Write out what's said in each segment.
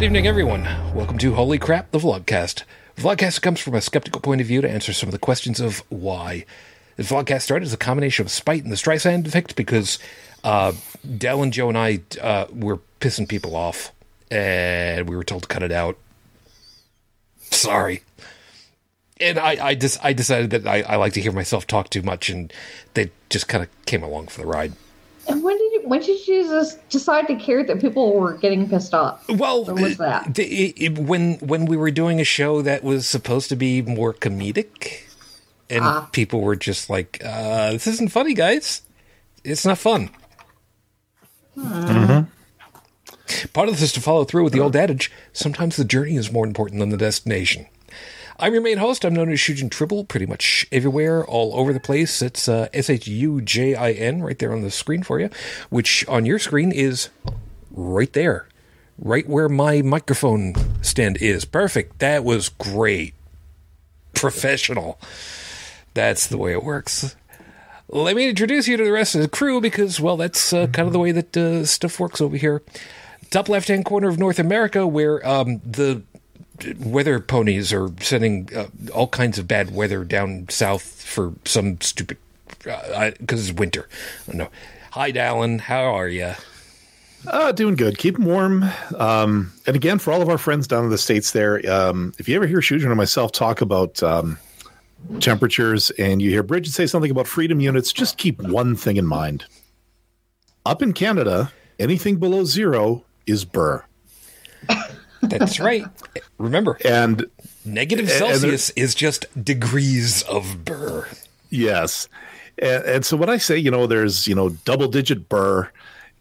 Good evening, everyone. Welcome to Holy Crap, the Vlogcast. Vlogcast comes from a skeptical point of view to answer some of the questions of why. The Vlogcast started as a combination of spite and the Streisand effect because uh, Dell and Joe and I uh, were pissing people off, and we were told to cut it out. Sorry. And I, I just I decided that I, I like to hear myself talk too much, and they just kind of came along for the ride. And when did you when did you just decide to care that people were getting pissed off? Well, When was that? the- it- it- when when we were doing a show that was supposed to be more comedic, and Ah. people were just like, uh, "This isn't funny, guys. It's not fun." Part of this is to follow through with the old adage: sometimes the journey is more important than the destination. I'm your main host. I'm known as Shujin Tribble pretty much everywhere, all over the place. It's uh, S H U J I N right there on the screen for you, which on your screen is right there, right where my microphone stand is. Perfect. That was great. Professional. That's the way it works. Let me introduce you to the rest of the crew because, well, that's uh, kind of the way that uh, stuff works over here. Top left hand corner of North America, where um, the weather ponies are sending uh, all kinds of bad weather down south for some stupid because it's winter. I know. Hi, Dallin. How are you? Uh, doing good. Keep 'em warm. Um, and again, for all of our friends down in the states, there, um, if you ever hear Shujin or myself talk about um, temperatures, and you hear Bridget say something about freedom units, just keep one thing in mind. Up in Canada, anything below zero is burr, That's right. Remember, and negative and there- Celsius is just degrees of burr. Yes. And, and so when I say, you know, there's, you know, double digit burr,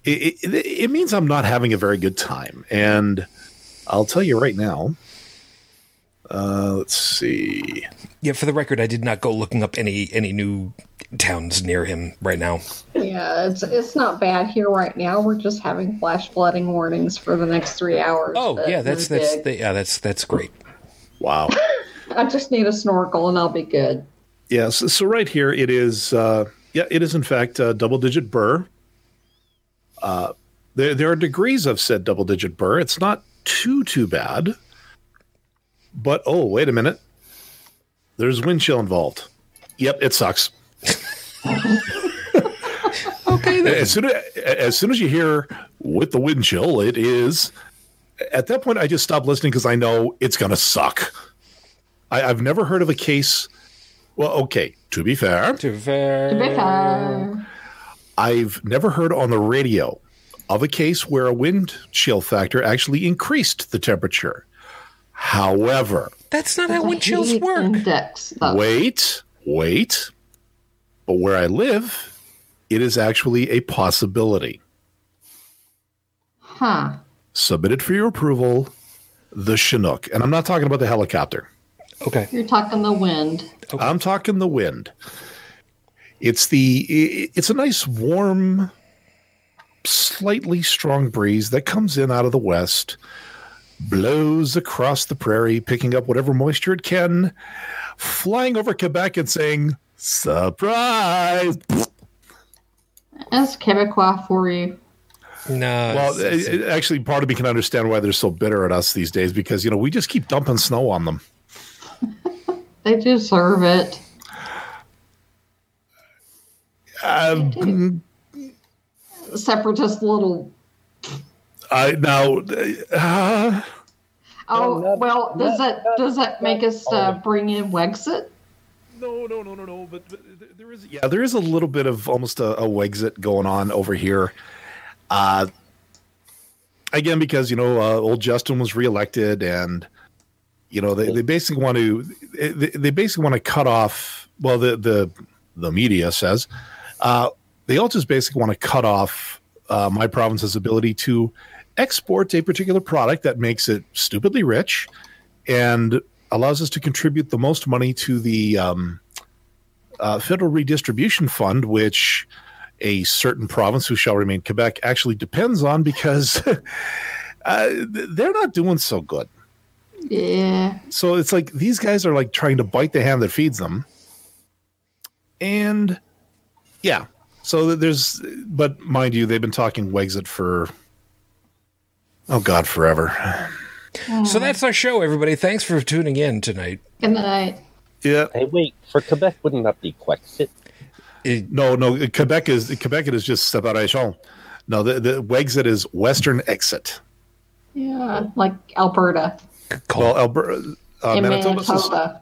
it, it, it means I'm not having a very good time. And I'll tell you right now. Uh, let's see. Yeah, for the record, I did not go looking up any any new towns near him right now. Yeah, it's it's not bad here right now. We're just having flash flooding warnings for the next three hours. Oh, but yeah, that's that's the, yeah, that's that's great. Wow. I just need a snorkel and I'll be good. yes. So, so right here, it is, uh, yeah, it is in fact uh, double digit burr. Uh, there, there are degrees of said double digit burr. It's not too, too bad. But oh, wait a minute. There's wind chill involved. Yep, it sucks. Okay, then. as soon as, as soon as you hear with the wind chill, it is. At that point, I just stop listening because I know it's going to suck. I, I've never heard of a case. Well, okay, to be fair, To be fair. To be fair. I've never heard on the radio of a case where a wind chill factor actually increased the temperature. However, That's not how The wind chills work. Index, wait, wait. But where I live, it is actually a possibility. Huh. Submitted for your approval, the Chinook. And I'm not talking about the helicopter. Okay. You're talking the wind. I'm talking the wind. It's the it's a nice warm slightly strong breeze that comes in out of the west, blows across the prairie picking up whatever moisture it can, flying over Quebec and saying surprise. That's Quebecois for you. No. Well, it's- it- it- actually part of me can understand why they're so bitter at us these days because you know, we just keep dumping snow on them. They deserve it. Um, Separatist little. I now uh, Oh well, does that does that make us uh, bring in Wexit? No, no, no, no, no. But, but there is, yeah, there is a little bit of almost a, a Wexit going on over here. Uh, again, because you know, uh, old Justin was reelected, and you know, they, they basically want to, they, they basically want to cut off. Well, the the the media says uh, they all just basically want to cut off uh, my province's ability to export a particular product that makes it stupidly rich and allows us to contribute the most money to the um, uh, federal redistribution fund, which a certain province who shall remain Quebec actually depends on because uh, they're not doing so good. Yeah. So it's like these guys are like trying to bite the hand that feeds them. And yeah, so there's, but mind you, they've been talking Wexit for Oh God, forever. So that's our show, everybody. Thanks for tuning in tonight. Good night. Yeah. Hey, wait, for Quebec, wouldn't that be Quexit? It- No, no. Quebec is Quebec. It is just separation. No, the the Wexit is Western exit. Yeah, like Alberta Well, Alberta, uh, Manitoba, Manitoba.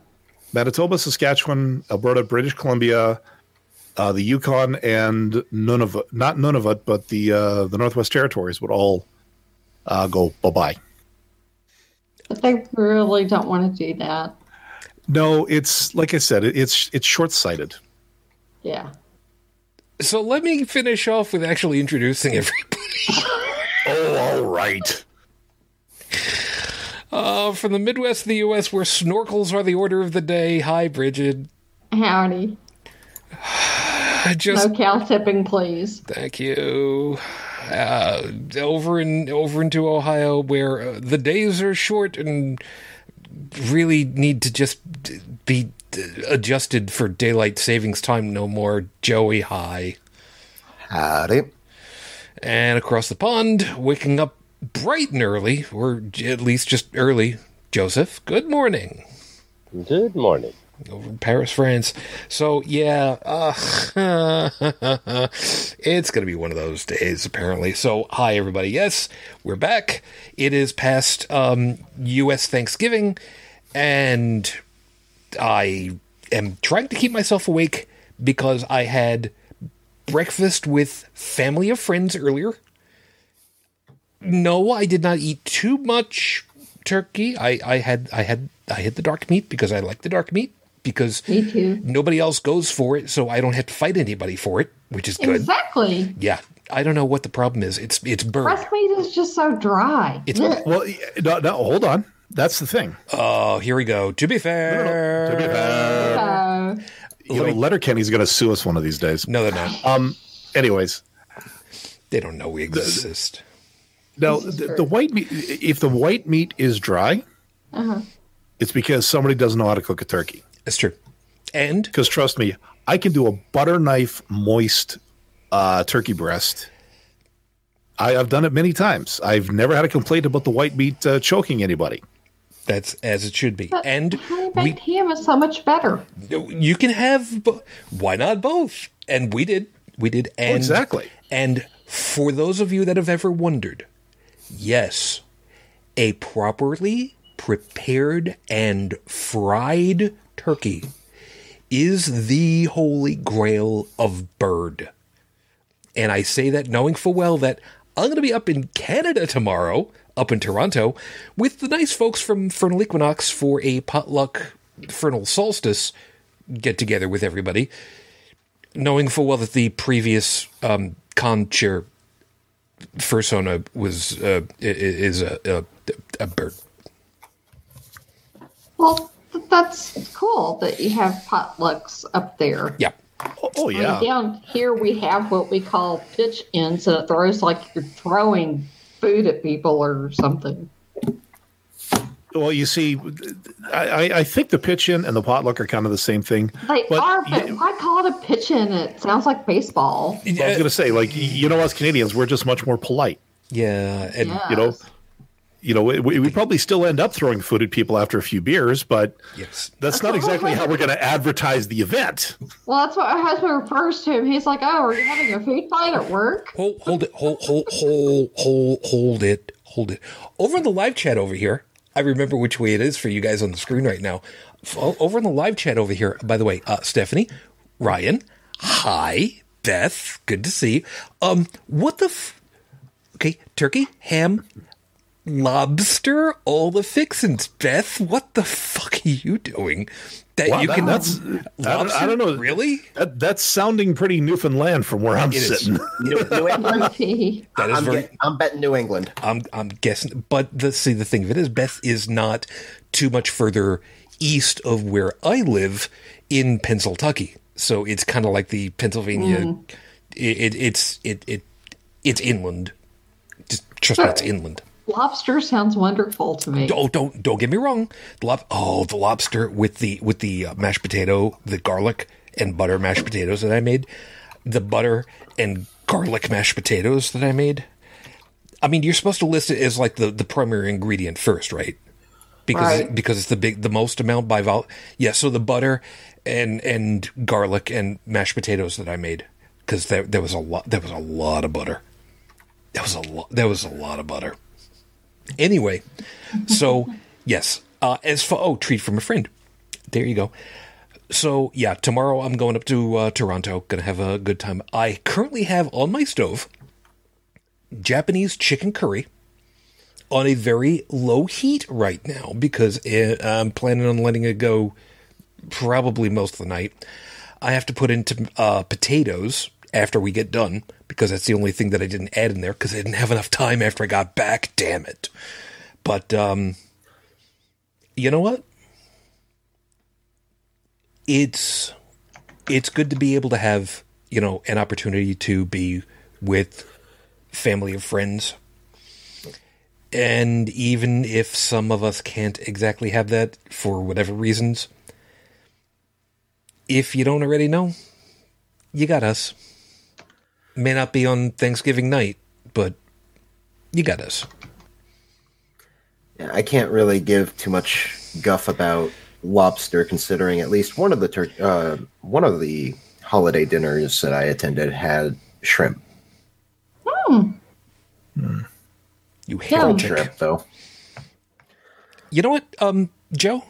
Manitoba, Saskatchewan, Alberta, British Columbia, uh, the Yukon, and Nunavut. Not Nunavut, but the uh, the Northwest Territories would all uh, go bye bye. But they really don't want to do that. No, it's like I said, it's it's short sighted. Yeah. so let me finish off with actually introducing everybody. Oh, all right. Uh, from the Midwest of the U.S., where snorkels are the order of the day. Hi, Bridget. Howdy. Just No cow tipping, please. Thank you. Uh, over in over into Ohio, where uh, the days are short and really need to just be adjusted for daylight savings time no more. Joey High, Howdy. and across the pond, waking up bright and early, or at least just early. Joseph, good morning. Good morning. Over Paris, France. So yeah, uh, it's gonna be one of those days apparently. So hi everybody. Yes, we're back. It is past um, U.S. Thanksgiving, and I am trying to keep myself awake because I had breakfast with family of friends earlier. No, I did not eat too much turkey. I, I had I had I had the dark meat because I like the dark meat because nobody else goes for it, so I don't have to fight anybody for it, which is good. Exactly. Yeah, I don't know what the problem is. It's it's bird. Breast meat is just so dry. It's Ugh. Well, no, no, hold on. That's the thing. oh, here we go. To be fair, To be fair, Uh, you know, Letterkenny's going to sue us one of these days. no, they're not. Um. Anyways, They don't know we exist. now This the, the white meat. If the white meat is dry, uh-huh. it's because somebody doesn't know how to cook a turkey. It's true. And Because trust me, I can do a butter knife moist uh, turkey breast. I, I've done it many times. I've never had a complaint about the white meat uh, choking anybody. that's as it should be. But And honey we baked ham is so much better. you can have bo- why not both? And we did. We did. And exactly. And for those of you that have ever wondered, yes, a properly prepared and fried turkey is the holy grail of bird. And I say that knowing full well that I'm going to be up in Canada tomorrow, up in Toronto, with the nice folks from Furnal Equinox for a potluck Furnal Solstice get together with everybody, knowing full well that the previous um, con chair fursona was uh, is a, a, a bird. Well, that's cool that you have potlucks up there. Yeah. Oh, oh, I mean, yeah. down here we have what we call pitch ins, and it throws like you're throwing food at people or something. Well, you see, I, I- I think the pitch in and the potluck are kind of the same thing. They But are, but you- why call it a pitch in? It sounds like baseball. I was going to say, like, you know, us Canadians, we're just much more polite. Yeah. And Yeah. You know, you know, we, we probably still end up throwing food at people after a few beers, but yes. that's not exactly how we're going to advertise the event. Well, that's what my husband refers to him. He's like, "Oh, are you having a food fight at work?" Hold, hold it, hold, hold, hold, hold, hold it, hold it. Over in the live chat over here, I remember which way it is for you guys on the screen right now. Over in the live chat over here, by the way, uh, Stephanie, Ryan, hi, Beth, good to see. you. Um, what the? F- okay, turkey, ham, lobster, all the fixins. Beth, what the fuck are you doing? That Wow, you that- can that's- I don't- I don't know. Really? That, that's sounding pretty Newfoundland from where I'm It is. sitting. New, New England. That is I'm, very. get- I'm betting New England. I'm I'm guessing, but the see the thing of it is, Beth is not too much further east of where I live in Pennsylvania, so it's kind of like the Pennsylvania. Mm. It, it it's it it it's inland. Just trust me, it's inland. Lobster sounds wonderful to me. Oh, don't don't get me wrong. The lob- oh, the lobster with the with the uh, mashed potato, the garlic and butter mashed potatoes that I made, the butter and garlic mashed potatoes that I made. I mean, you're supposed to list it as like the, the primary ingredient first, right? Because Right. because it's the big the most amount by vol. Yeah, so the butter and and garlic and mashed potatoes that I made because there there was a lot there was a lot of butter. There was a lot there was a lot of butter. Anyway, so yes, uh, as for oh treat from a friend, there you go. So yeah, tomorrow I'm going up to uh, Toronto. Gonna have a good time. I currently have on my stove Japanese chicken curry on a very low heat right now because uh, I'm planning on letting it go probably most of the night. I have to put into uh, potatoes after we get done because that's the only thing that I didn't add in there because I didn't have enough time after I got back. Damn it! But um, you know what? It's it's good to be able to have you know an opportunity to be with family or friends. And even if some of us can't exactly have that for whatever reasons, if you don't already know, you got us. May not be on Thanksgiving night, but you got us. Yeah, I can't really give too much guff about lobster, considering at least one of the tur- uh, one of the holiday dinners that I attended had shrimp. You Yeah. Fried heretic. shrimp, though. You know what, um, Joe?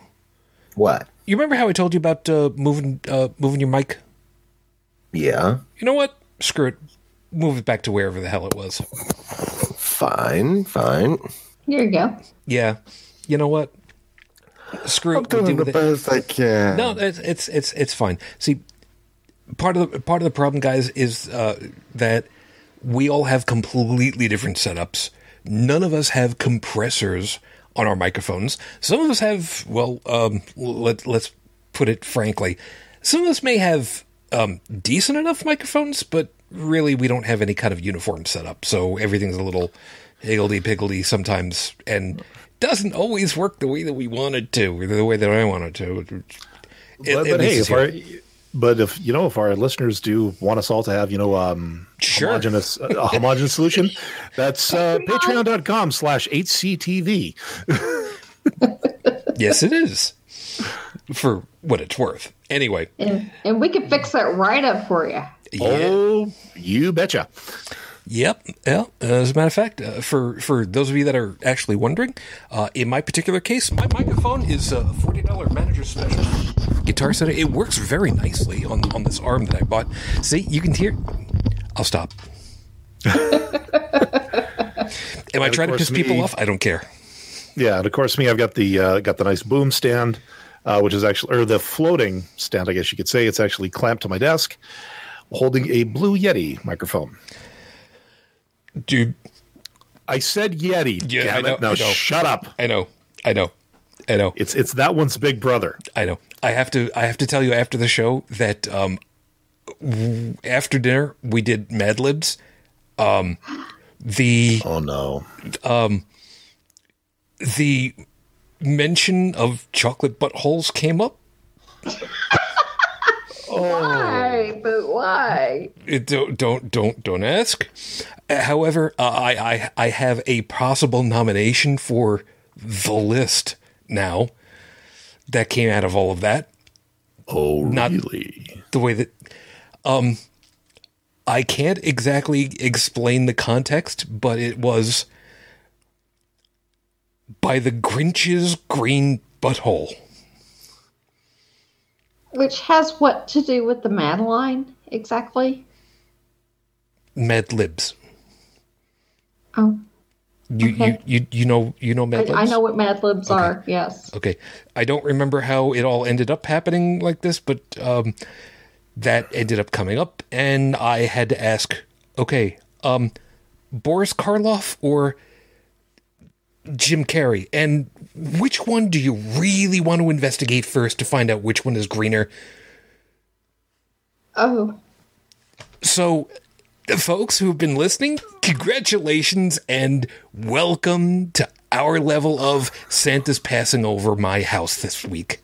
What? You remember how I told you about uh, moving uh, moving your mic? Yeah, You know what? Screw it. Move it back to wherever the hell it was. fine, fine. Here you go. Yeah. You know what? Screw it. I'm we'll doing deal the with it. I can. No, it's it's it's it's fine. See, part of the part of the problem, guys, is uh, that we all have completely different setups. None of us have compressors on our microphones. Some of us have, well, um, let let's put it frankly, some of us may have um, decent enough microphones, but really we don't have any kind of uniform setup. So everything's a little higgledy piggledy sometimes, and doesn't always work the way that we wanted to, or the way that I wanted to. It- but, at but hey, if our, but if you know, if our listeners do want us all to have, you know, um, Sure. homogenous, a homogenous solution, that's uh, patreon.com slash HCTV. yes, it is for what it's worth. Anyway, And, and we can fix that right up for you. Yeah. Oh, you betcha. Yep. Yeah. As a matter of fact, uh, for for those of you that are actually wondering, uh, in my particular case, my microphone is a forty dollar manager special guitar set. It works very nicely on on this arm that I bought. See, you can hear. I'll stop. Am I trying to piss people off? I don't care. Yeah, and of course, me, I've got the uh, got the nice boom stand, uh, which is actually or the floating stand, I guess you could say. It's actually clamped to my desk, holding a Blue Yeti microphone. Dude, I said Yeti. Yeah, damn I know, it. Now shut up. I know, I know, I know. It's it's that one's big brother. I know. I have to. I have to tell you after the show that um, after dinner we did Mad Libs. Um, the Oh no. the mention of chocolate buttholes came up. Why? But why? It, don't don't don't don't ask. However, uh, I I I have a possible nomination for the list now. That came out of all of that. Oh Not- really? the way that um I can't exactly explain the context, but it was by the Grinch's green butthole. Which has what to do with the Madeline exactly? Mad Libs. Oh, You Okay. you, you you know you know I, Mad Libs? I know what Mad Libs are. Yes. Okay. I don't remember how it all ended up happening like this, but um, that ended up coming up, and I had to ask, okay, um, Boris Karloff or Jim Carrey, and which one do you really want to investigate first to find out which one is greener? Oh, So, folks who've been listening, congratulations and welcome to our level of Santa's passing over my house this week.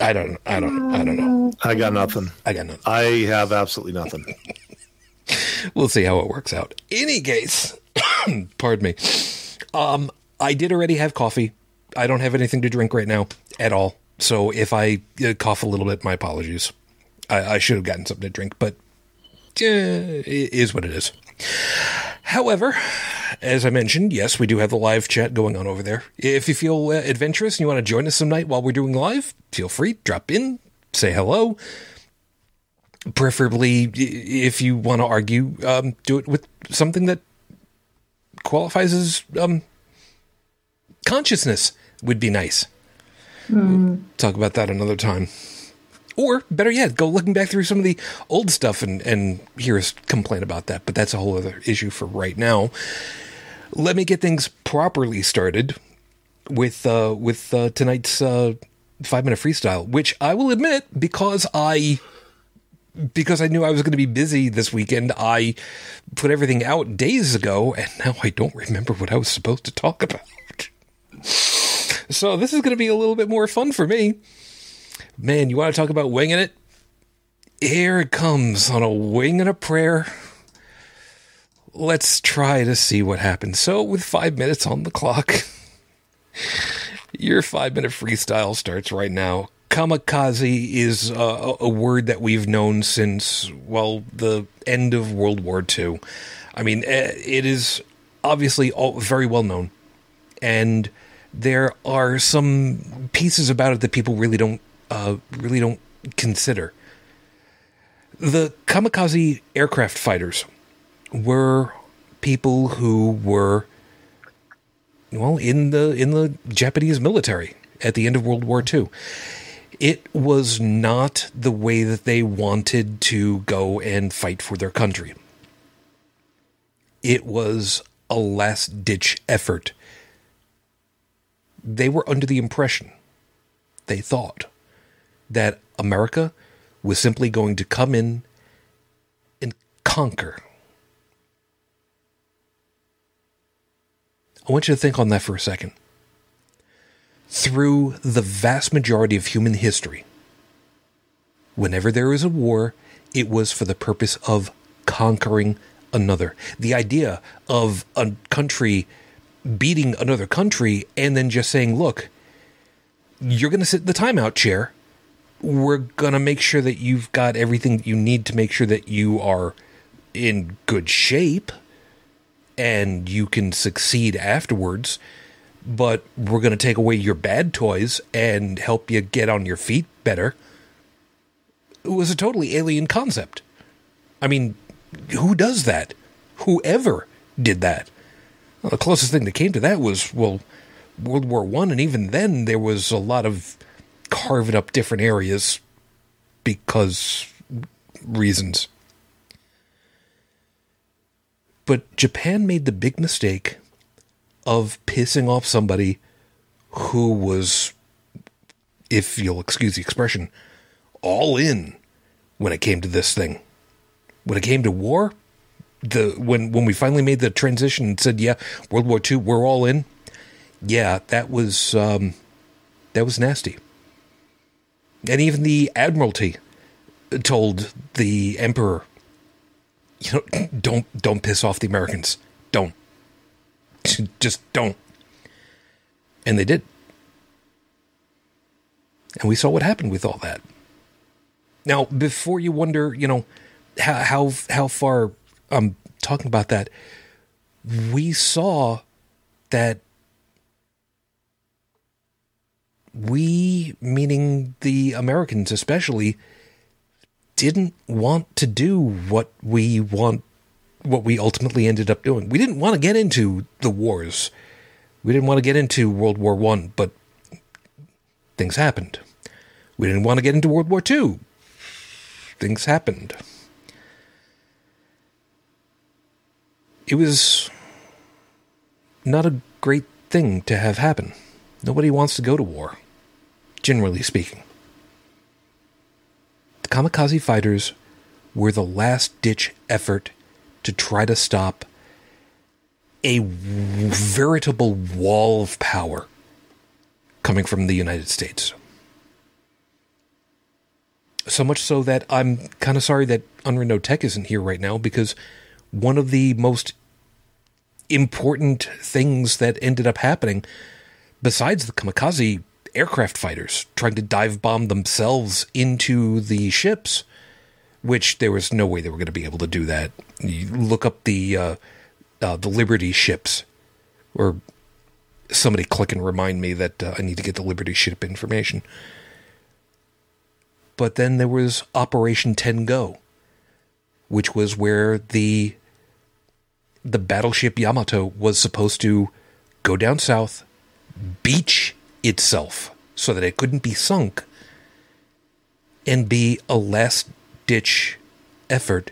I don't. I don't. I don't know. I got nothing. I got nothing. I have absolutely nothing. We'll see how it works out. Any case, pardon me. Um, I did already have coffee. I don't have anything to drink right now at all. So if I uh, cough a little bit, my apologies. I, I should have gotten something to drink, but it is what it is. However, as I mentioned, yes, we do have the live chat going on over there. If you feel uh, adventurous and you want to join us some night while we're doing live, feel free, drop in, say hello. Preferably, if you want to argue, um, do it with something that qualifies as um, consciousness would be nice. We'll talk about that another time. Or better yet, go looking back through some of the old stuff and, and hear us complain about that. But that's a whole other issue for right now. Let me get things properly started with uh, with uh, tonight's uh, five minute freestyle, which I will admit because I because I knew I was going to be busy this weekend, I put everything out days ago, and now I don't remember what I was supposed to talk about. So this is going to be a little bit more fun for me. Man, you want to talk about winging it? Here it comes on a wing and a prayer. Let's try to see what happens. So, with five minutes on the clock, your five minute freestyle starts right now. Kamikaze is a word that we've known since, well, the end of World War II. I mean, eh, it is obviously very well known. And there are some pieces about it that people really don't uh, really don't consider. The kamikaze aircraft fighters were people who were well in the in the Japanese military at the end of World War II. It was not the way that they wanted to go and fight for their country. It was a last ditch effort. They were under the impression, they thought, that America was simply going to come in and conquer. I want you to think on that for a second. Through the vast majority of human history, whenever there is a war, it was for the purpose of conquering another. The idea of a country beating another country and then just saying, look, you're going to sit in the timeout chair. We're going to make sure that you've got everything you need to make sure that you are in good shape and you can succeed afterwards. But we're going to take away your bad toys and help you get on your feet better. It was a totally alien concept. I mean, who does that? Whoever did that. Well, the closest thing that came to that was well, World War One, and even then there was a lot of carving up different areas because reasons. But Japan made the big mistake of pissing off somebody who was, if you'll excuse the expression, all in when it came to this thing. When it came to war, the when when we finally made the transition and said, "Yeah, World War II, we're all in." Yeah, that was um, that was nasty. And even the Admiralty told the Emperor, "You know, don't don't piss off the Americans. Don't, just don't." And they did. And we saw what happened with all that. Now, before you wonder, you know, how how how far I'm talking about that, we saw that we, meaning the Americans especially, didn't want to do what we want, what we ultimately ended up doing. We didn't want to get into the wars. We didn't want to get into World War One, but things happened. We didn't want to get into World War Two. Things happened. It was not a great thing to have happen. Nobody wants to go to war, generally speaking. The kamikaze fighters were the last ditch effort to try to stop a veritable wall of power coming from the United States. So much so that I'm kind of sorry that Unreal Tech isn't here right now because one of the most important things that ended up happening, besides the kamikaze aircraft fighters trying to dive bomb themselves into the ships, which there was no way they were going to be able to do that. You look up the uh, uh, the Liberty ships, or somebody click and remind me that uh, I need to get the Liberty ship information. But then there was Operation Ten Go, which was where the the battleship Yamato was supposed to go down south, beach itself so that it couldn't be sunk, and be a last ditch effort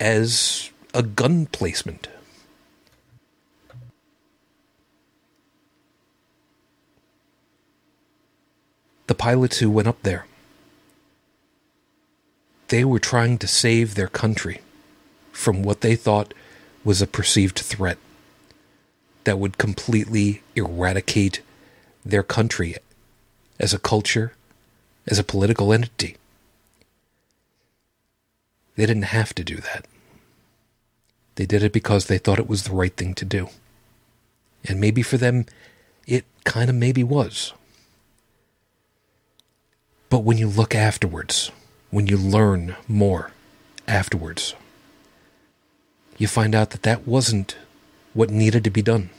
as a gun placement. The pilots who went up there, they were trying to save their country from what they thought was a perceived threat that would completely eradicate their country as a culture, as a political entity. They didn't have to do that. They did it because they thought it was the right thing to do. And maybe for them, it kind of maybe was. But when you look afterwards, when you learn more afterwards, you find out that that wasn't what needed to be done.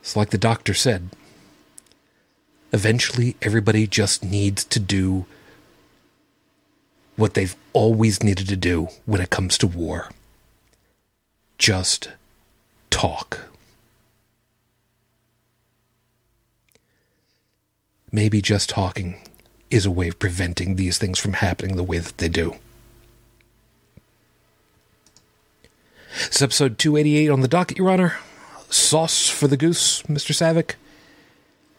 It's like the doctor said. Eventually, everybody just needs to do what they've always needed to do when it comes to war just talk. Maybe just talking is a way of preventing these things from happening the way that they do. It's episode 288 on the docket, Your Honor. Sauce for the goose, Mr. Saavik.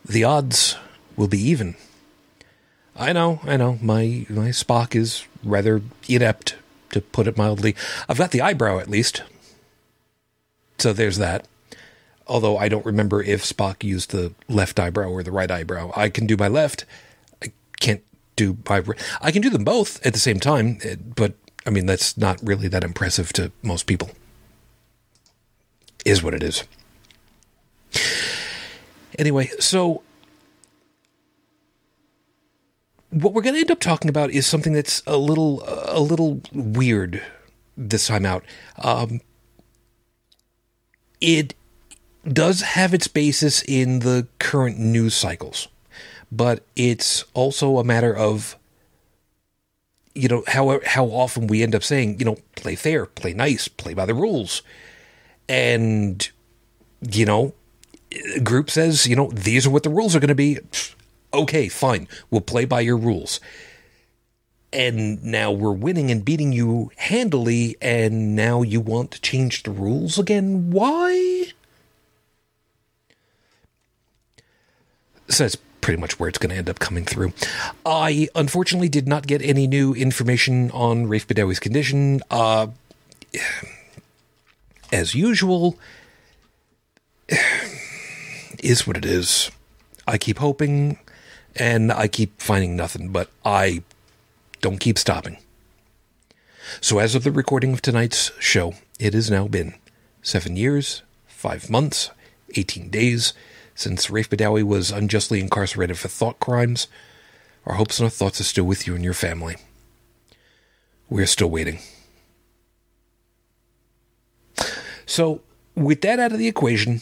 The odds will be even. I know, I know. My my Spock is rather inept, to put it mildly. I've got the eyebrow at least. So there's that. Although I don't remember if Spock used the left eyebrow or the right eyebrow. I can do my left. I can't do my. I can do them both at the same time, eh, but I mean that's not really that impressive to most people. Is what it is. Anyway, so what we're going to end up talking about is something that's a little a little weird this time out. Um, it does have its basis in the current news cycles, but it's also a matter of you know how how often we end up saying you know play fair, play nice, play by the rules, and you know group says you know these are what the rules are going to be okay, fine, we'll play by your rules. And now we're winning and beating you handily, and now you want to change the rules again? Why? So that's pretty much where it's going to end up coming through. I unfortunately did not get any new information on Raif Badawi's condition. Uh, as usual, is what it is. I keep hoping and I keep finding nothing, but I don't keep stopping. So, as of the recording of tonight's show, it has now been seven years, five months, 18 days since Raif Badawi was unjustly incarcerated for thought crimes. Our hopes and our thoughts are still with you and your family. We're still waiting. So, with that out of the equation,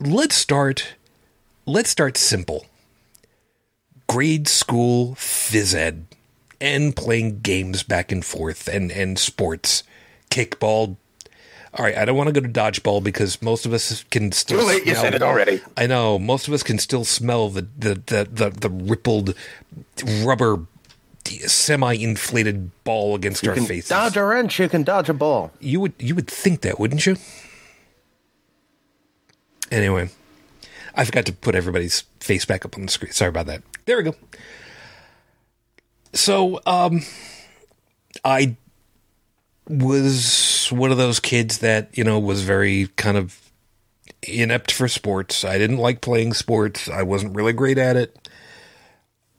let's start. Let's start simple grade school phys ed and playing games back and forth and, and sports, kickball. All right, I don't want to go to dodgeball because most of us can still. Too late, you smell- said it already. I know most of us can still smell the the the the, the rippled rubber semi-inflated ball against You our can faces. dodge a wrench, you can dodge a ball. You would you would think that, wouldn't you? Anyway, I forgot to put everybody's face back up on the screen. Sorry about that. There we go. So, um, I was one of those kids that you know was very kind of inept for sports. I didn't like playing sports. I wasn't really great at it.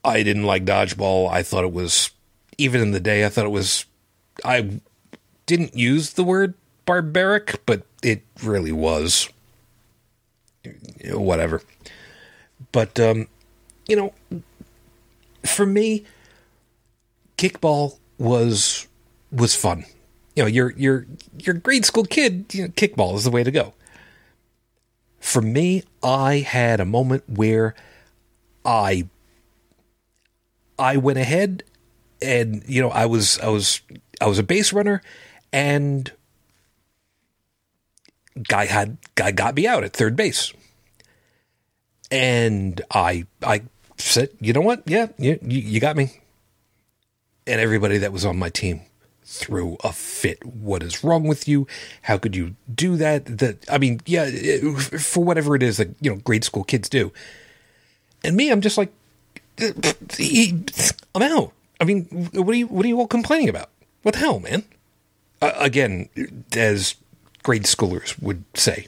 I didn't like dodgeball. I thought it was even in the day. I thought it was. I didn't use the word barbaric, but it really was. Whatever. But um, you know, for me, kickball was was fun. You know, your your a grade school kid. You know, kickball is the way to go. For me, I had a moment where I I went ahead and you know I was I was I was a base runner and guy had guy got me out at third base. And I I said you know what? Yeah you you, got me. And everybody that was on my team threw a fit. What is wrong with you? How could you do that? That I mean yeah for whatever it is that you know grade school kids do. And me I'm just like I'm out. I mean, what are you what are you all complaining about? What the hell, man? Uh, again, as grade schoolers would say.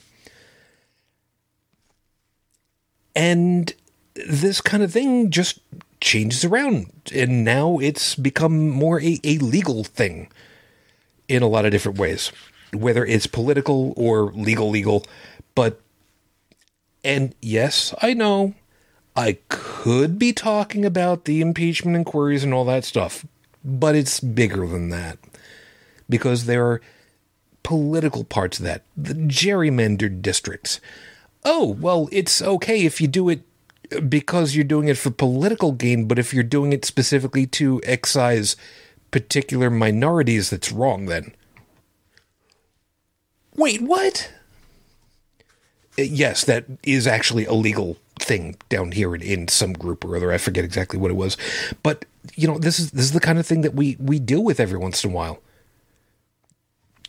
And this kind of thing just changes around, and now it's become more a, a legal thing in a lot of different ways, whether it's political or legal, legal. But, and yes, I know I could be talking about the impeachment inquiries and all that stuff, but it's bigger than that because there are political parts of that, the gerrymandered districts. Oh, well, it's okay if you do it because you're doing it for political gain, but if you're doing it specifically to excise particular minorities, that's wrong then. Wait, what? Uh, yes, that is actually a legal thing down here in, in some group or other. I forget exactly what it was, but you know, this is this is the kind of thing that we we deal with every once in a while.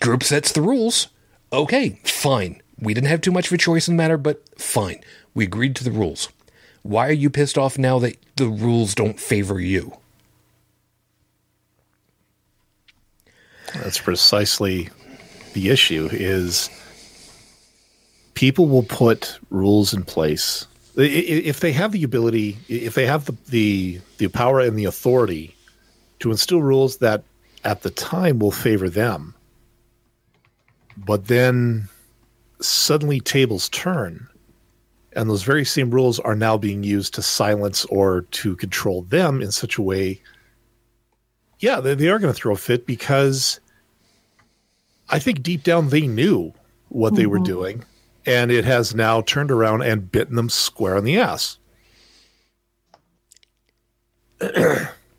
Group sets the rules. Okay, fine. We didn't have too much of a choice in the matter, but fine. We agreed to the rules. Why are you pissed off now that the rules don't favor you? That's precisely the issue is people will put rules in place if they have the ability if they have the, the the power and the authority to instill rules that at the time will favor them but then suddenly tables turn and those very same rules are now being used to silence or to control them in such a way yeah they, they are going to throw a fit because I think deep down they knew what they were mm-hmm. doing, and it has now turned around and bitten them square on the ass.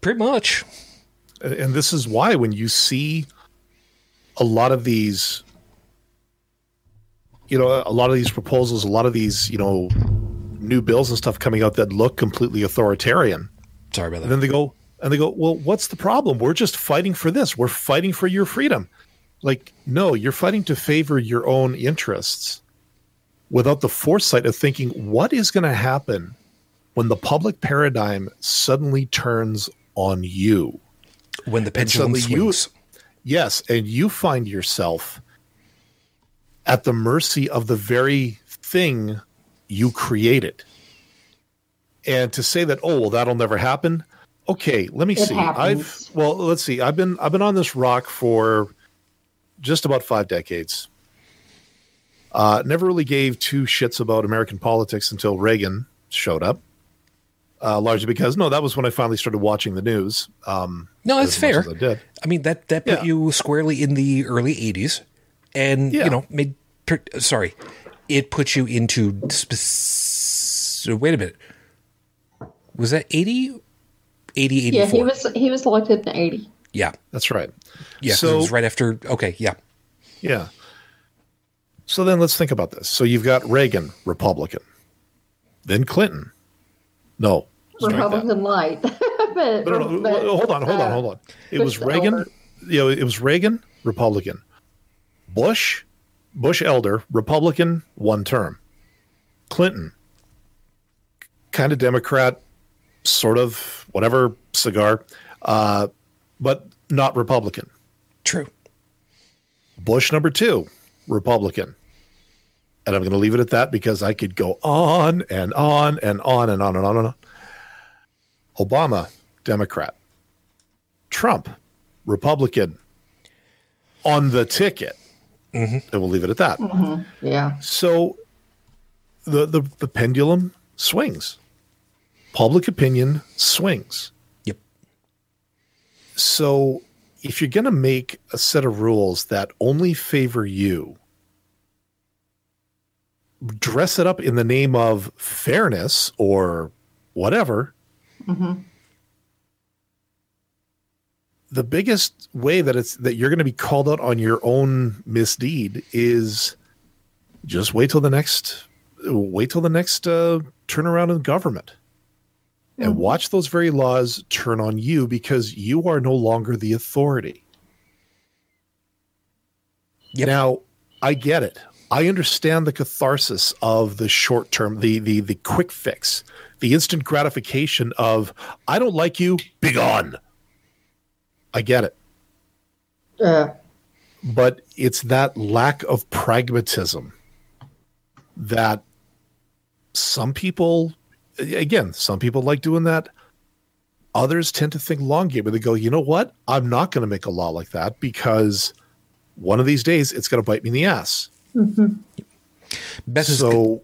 Pretty much. And this is why when you see a lot of these, you know, a lot of these proposals, a lot of these, you know, new bills and stuff coming out that look completely authoritarian, Sorry about and that. then they go and they go, well, what's the problem? We're just fighting for this. We're fighting for your freedom. Like, no, you're fighting to favor your own interests without the foresight of thinking what is going to happen when the public paradigm suddenly turns on you. When the pendulum suddenly you- swings. Yes, and you find yourself at the mercy of the very thing you created. And to say that, oh well, that'll never happen. Okay, let me It see. happens. I've well, let's see. I've been I've been on this rock for just about five decades. Uh, never really gave two shits about American politics until Reagan showed up. Uh, largely because no, that was when I finally started watching the news. Um, No, that's fair. I did. I mean that that put Yeah. you squarely in the early '80s, and Yeah. you know made. Per, sorry, it put you into. Spec- wait a minute. Was that 80? 80, Yeah, he was he was elected in eighty. Yeah, That's right. yeah So- it was right after. Okay, yeah. Yeah. So then let's think about this. So you've got Reagan, Republican, then Clinton. No. Republican light. but, No, no, no, but, hold on, hold on, uh, hold on. It was Reagan. elder. You know, it was Reagan, Republican. Bush, Bush elder, Republican, one term. Clinton, kind of Democrat, sort of whatever cigar, uh, but not Republican. True. Bush number two, Republican. And I'm going to leave it at that because I could go on and on and on and on and on and on. Obama, Democrat. Trump, Republican. On the ticket. Mm-hmm. And we'll leave it at that. Mm-hmm. Yeah. So the, the the pendulum swings. Public opinion swings. Yep. So if you're going to make a set of rules that only favor you, dress it up in the name of fairness or whatever. Mm-hmm. The biggest way that it's that you're going to be called out on your own misdeed is just wait till the next wait till the next uh, turnaround in government and watch those very laws turn on you because you are no longer the authority. Yep. Now, I get it. I understand the catharsis of the short term, the the the quick fix, the instant gratification of I don't like you, be gone. I get it. Uh, But it's that lack of pragmatism that some people again, some people like doing that. Others tend to think long game where they go, you know what? I'm not going to make a law like that because one of these days it's going to bite me in the ass. Beth is So,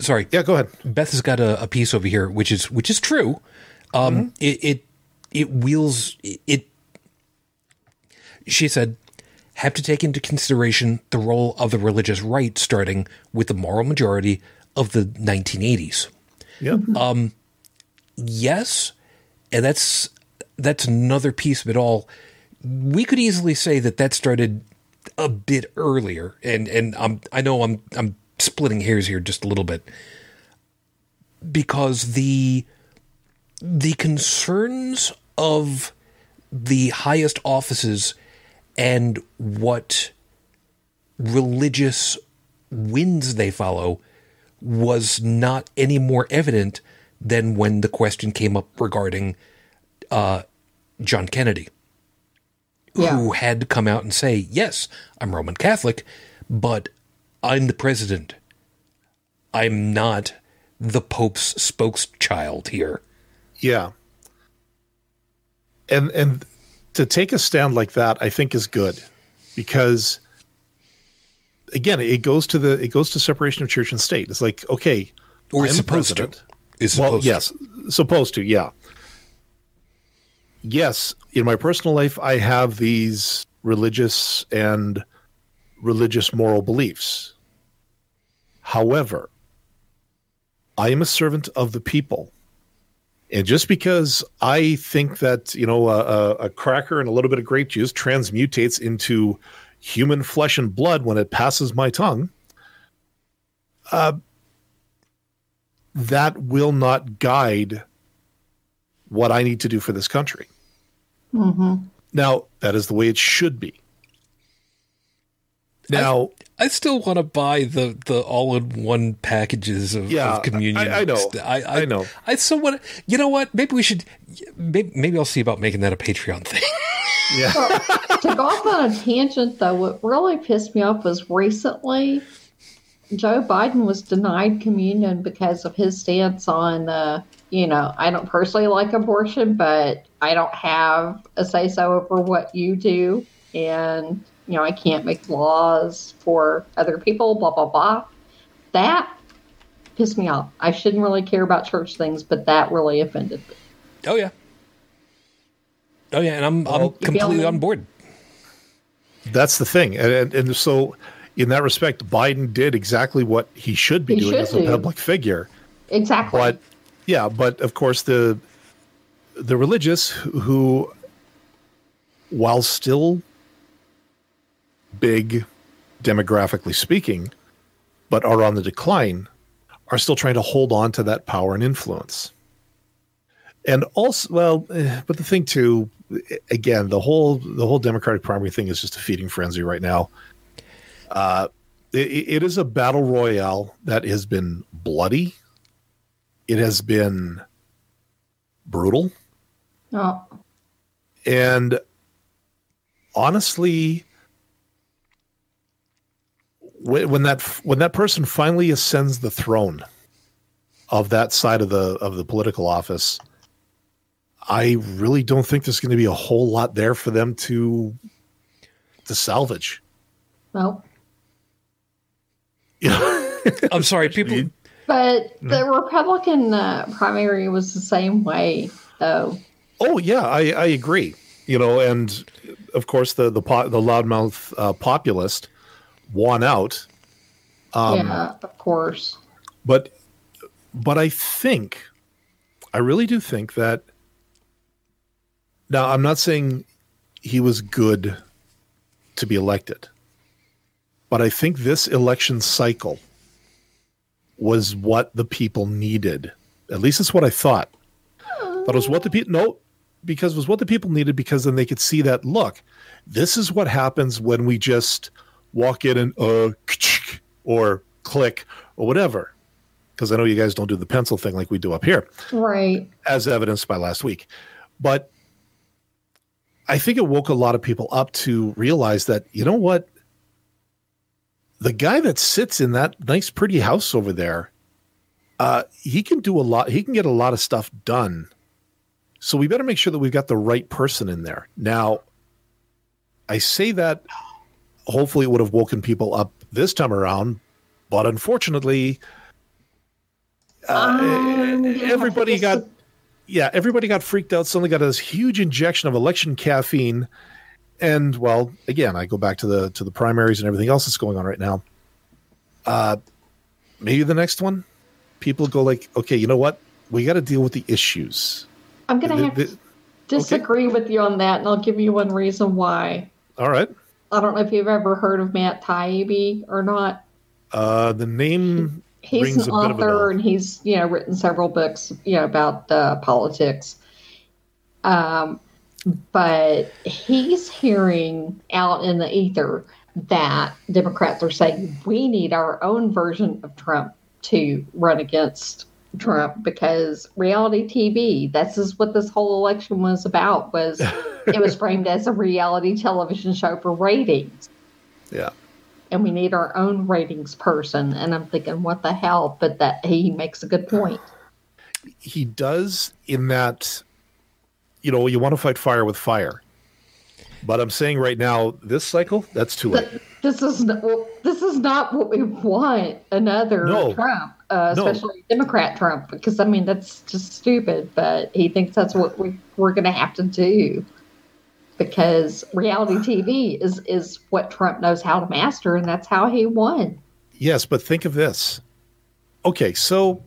sorry. yeah, go ahead. Beth has got a, a piece over here, which is which is true. Um, it, it it wheels it. She said, have to take into consideration the role of the religious right, starting with the moral majority of the 1980s. Yeah. Um, yes, and that's that's another piece of it all. We could easily say that that started a bit earlier, and and I'm I know I'm I'm splitting hairs here just a little bit because the the concerns of the highest offices and what religious winds they follow was not any more evident than when the question came up regarding uh, John Kennedy, yeah. who had to come out and say, Yes, I'm Roman Catholic, but I'm the president. I'm not the Pope's spokeschild here. Yeah. And and to take a stand like that, I think is good because again, it goes to the it goes to separation of church and state. It's like, okay, Or I'm supposed to. president. Is Well, supposed to. yes, supposed to, yeah. Yes, in my personal life, I have these religious and religious moral beliefs. However, I am a servant of the people. And just because I think that, you know, a, a, cracker and a little bit of grape juice transmutates into human flesh and blood when it passes my tongue, uh, that will not guide what I need to do for this country. Now, that is the way it should be. Now, I still want to buy the, the all in one packages of, Yeah, of communion. I- I know. I, I, I know. I still want to. You know what? Maybe we should. Maybe, maybe I'll see about making that a Patreon thing. yeah, to go off on a tangent, though, what really pissed me off was recently Joe Biden was denied communion because of his stance on, uh, you know, I don't personally like abortion, but I don't have a say so over what you do. And, you know, I can't make laws for other people, blah, blah, blah. That pissed me off. I shouldn't really care about church things, but that really offended me. oh yeah. Oh yeah, and I'm I'm completely on board. that's the thing. And, and, and so, in that respect, Biden did exactly what he should be He doing should as a do. public figure. Exactly. But yeah, but of course the the religious who, while still big demographically speaking, but are on the decline, are still trying to hold on to that power and influence. And also, well, eh, but the thing too, eh, again, the whole the whole Democratic primary thing is just a feeding frenzy right now. Uh, it, it is a battle royale that has been bloody. It has been brutal, oh, and honestly, when, when that when that person finally ascends the throne of that side of the of the political office, I really don't think there's going to be a whole lot there for them to to salvage. Well, You know? I'm sorry, people. but the Republican uh, primary was the same way, though. oh yeah, I, I agree. You know, and of course the the po- the loudmouth uh, populist won out. Um, yeah, of course. but but I think I really do think that now I'm not saying he was good to be elected. But I think this election cycle was what the people needed. At least it's what I thought. But it was what the people no, because it was what the people needed because then they could see that look, this is what happens when we just walk in and uh or click or whatever. Because I know you guys don't do the pencil thing like we do up here Right. as evidenced by last week. But I think it woke a lot of people up to realize that, you know what? The guy that sits in that nice, pretty house over there, uh, he can do a lot. He can get a lot of stuff done. So we better make sure that we've got the right person in there. Now, I say that hopefully it would have woken people up this time around, but unfortunately, uh, Um, everybody I got yeah, everybody got freaked out. Suddenly got this huge injection of election caffeine, and well, again, I go back to the to the primaries and everything else that's going on right now. Uh, maybe the next one, people go like, okay, you know what? We got to deal with the issues. I'm going to The- have to the- disagree with you on that, and I'll give you one reason why. all right, I don't know if you've ever heard of Matt Taibbi or not. uh, the name He's Rings an a bit of a author, and he's you know written several books you know about uh, politics. Um, but he's hearing out in the ether that Democrats are saying we need our own version of Trump to run against Trump because reality TV. This is what this whole election was about. Was it was framed as a reality television show for ratings yeah. and we need our own ratings person. And I'm thinking, what the hell? But that he makes a good point. he does in that you know you want to fight fire with fire but i'm saying right now this cycle that's too late This is not, this is not what we want. Another No. Trump, uh, No. especially Democrat Trump, because I mean that's just stupid. But he thinks that's what we, we're going to have to do because reality TV is is what Trump knows how to master, and that's how he won. yes but think of this okay so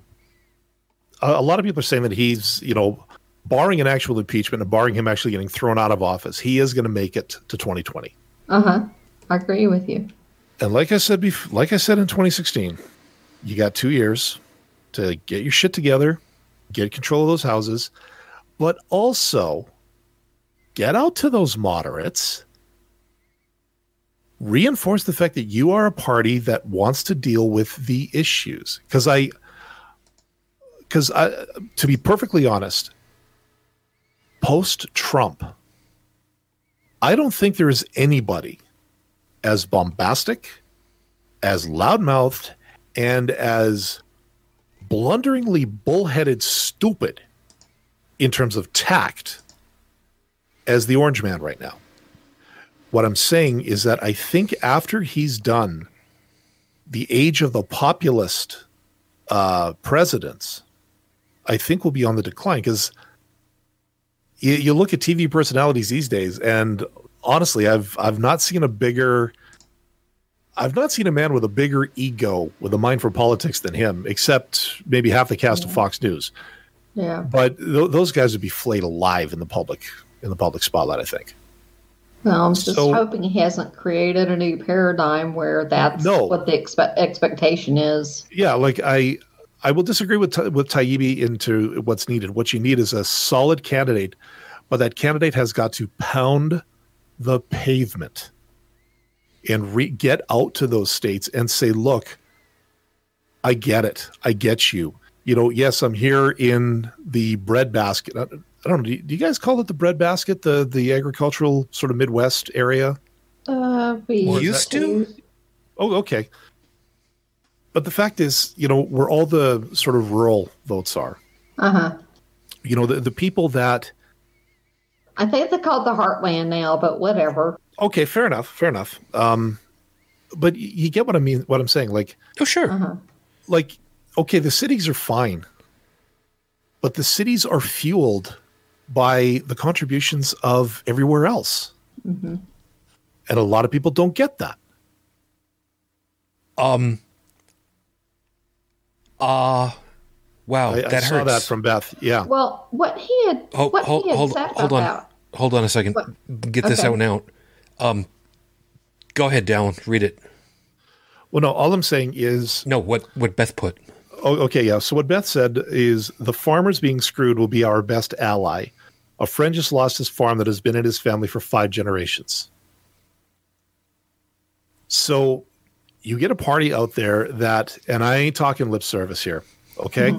a, a lot of people are saying that he's you know barring an actual impeachment and barring him actually getting thrown out of office he is going to make it to 2020 Uh huh. I agree with you. and like i said bef- like i said in 2016 you got two years to get your shit together get control of those houses but also get out to those moderates. Reinforce the fact that you are a party that wants to deal with the issues. Because i because i to be perfectly honest post trump i don't think there is anybody as bombastic, as loudmouthed, and as blunderingly bullheaded stupid in terms of tact as the Orange Man right now. What I'm saying is that I think after he's done the age of the populist uh, presidents, I think will be on the decline because you, you look at TV personalities these days, and honestly, I've I've not seen a bigger I've not seen a man with a bigger ego with a mind for politics than him, except maybe half the cast of Fox News. Yeah. But th- those guys would be flayed alive in the public in the public spotlight. I think. Well, I'm just So- hoping he hasn't created a new paradigm where that's No. what the expe- expectation is. Yeah, like I I will disagree with with Taibbi into what's needed. What you need is a solid candidate, but that candidate has got to pound the pavement and re- get out to those states and say, "Look, I get it. I get you. You know, yes, I'm here in the breadbasket. I, I don't know. Do you, do you guys call it the breadbasket, the the agricultural sort of Midwest area? Uh, we Well, Used to? Oh, okay. But the fact is, you know, where all the sort of rural votes are, Uh huh. you know, the, the people that I think they call it the Heartland now, but whatever. Okay, fair enough. Fair enough. Um, but you get what I mean. What I'm saying, like, Oh, sure. Uh-huh. like, okay, the cities are fine, but the cities are fueled by the contributions of everywhere else, and a lot of people don't get that. Um. Uh wow, I, that I saw hurts. that from Beth. Yeah. Well, what he had, hold, what hold, he had hold, said hold on, hold on a second. What? Get this Okay. out and out. Um, go ahead, Dallin. Read it. Well, no, all I'm saying is No, what what Beth put. Oh, okay, yeah. So what Beth said is the farmers being screwed will be our best ally. A friend just lost his farm that has been in his family for five generations. So you get a party out there that, and I ain't talking lip service here, okay?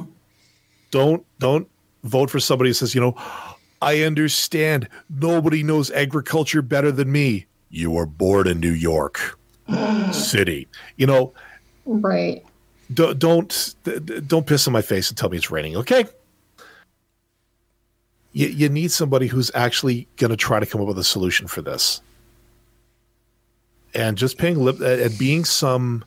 Don't don't vote for somebody who says, you know, I understand nobody knows agriculture better than me. You were born in New York City. You know, right. don't don't don't piss in my face and tell me it's raining okay you, you need somebody who's actually going to try to come up with a solution for this and just paying lip and being some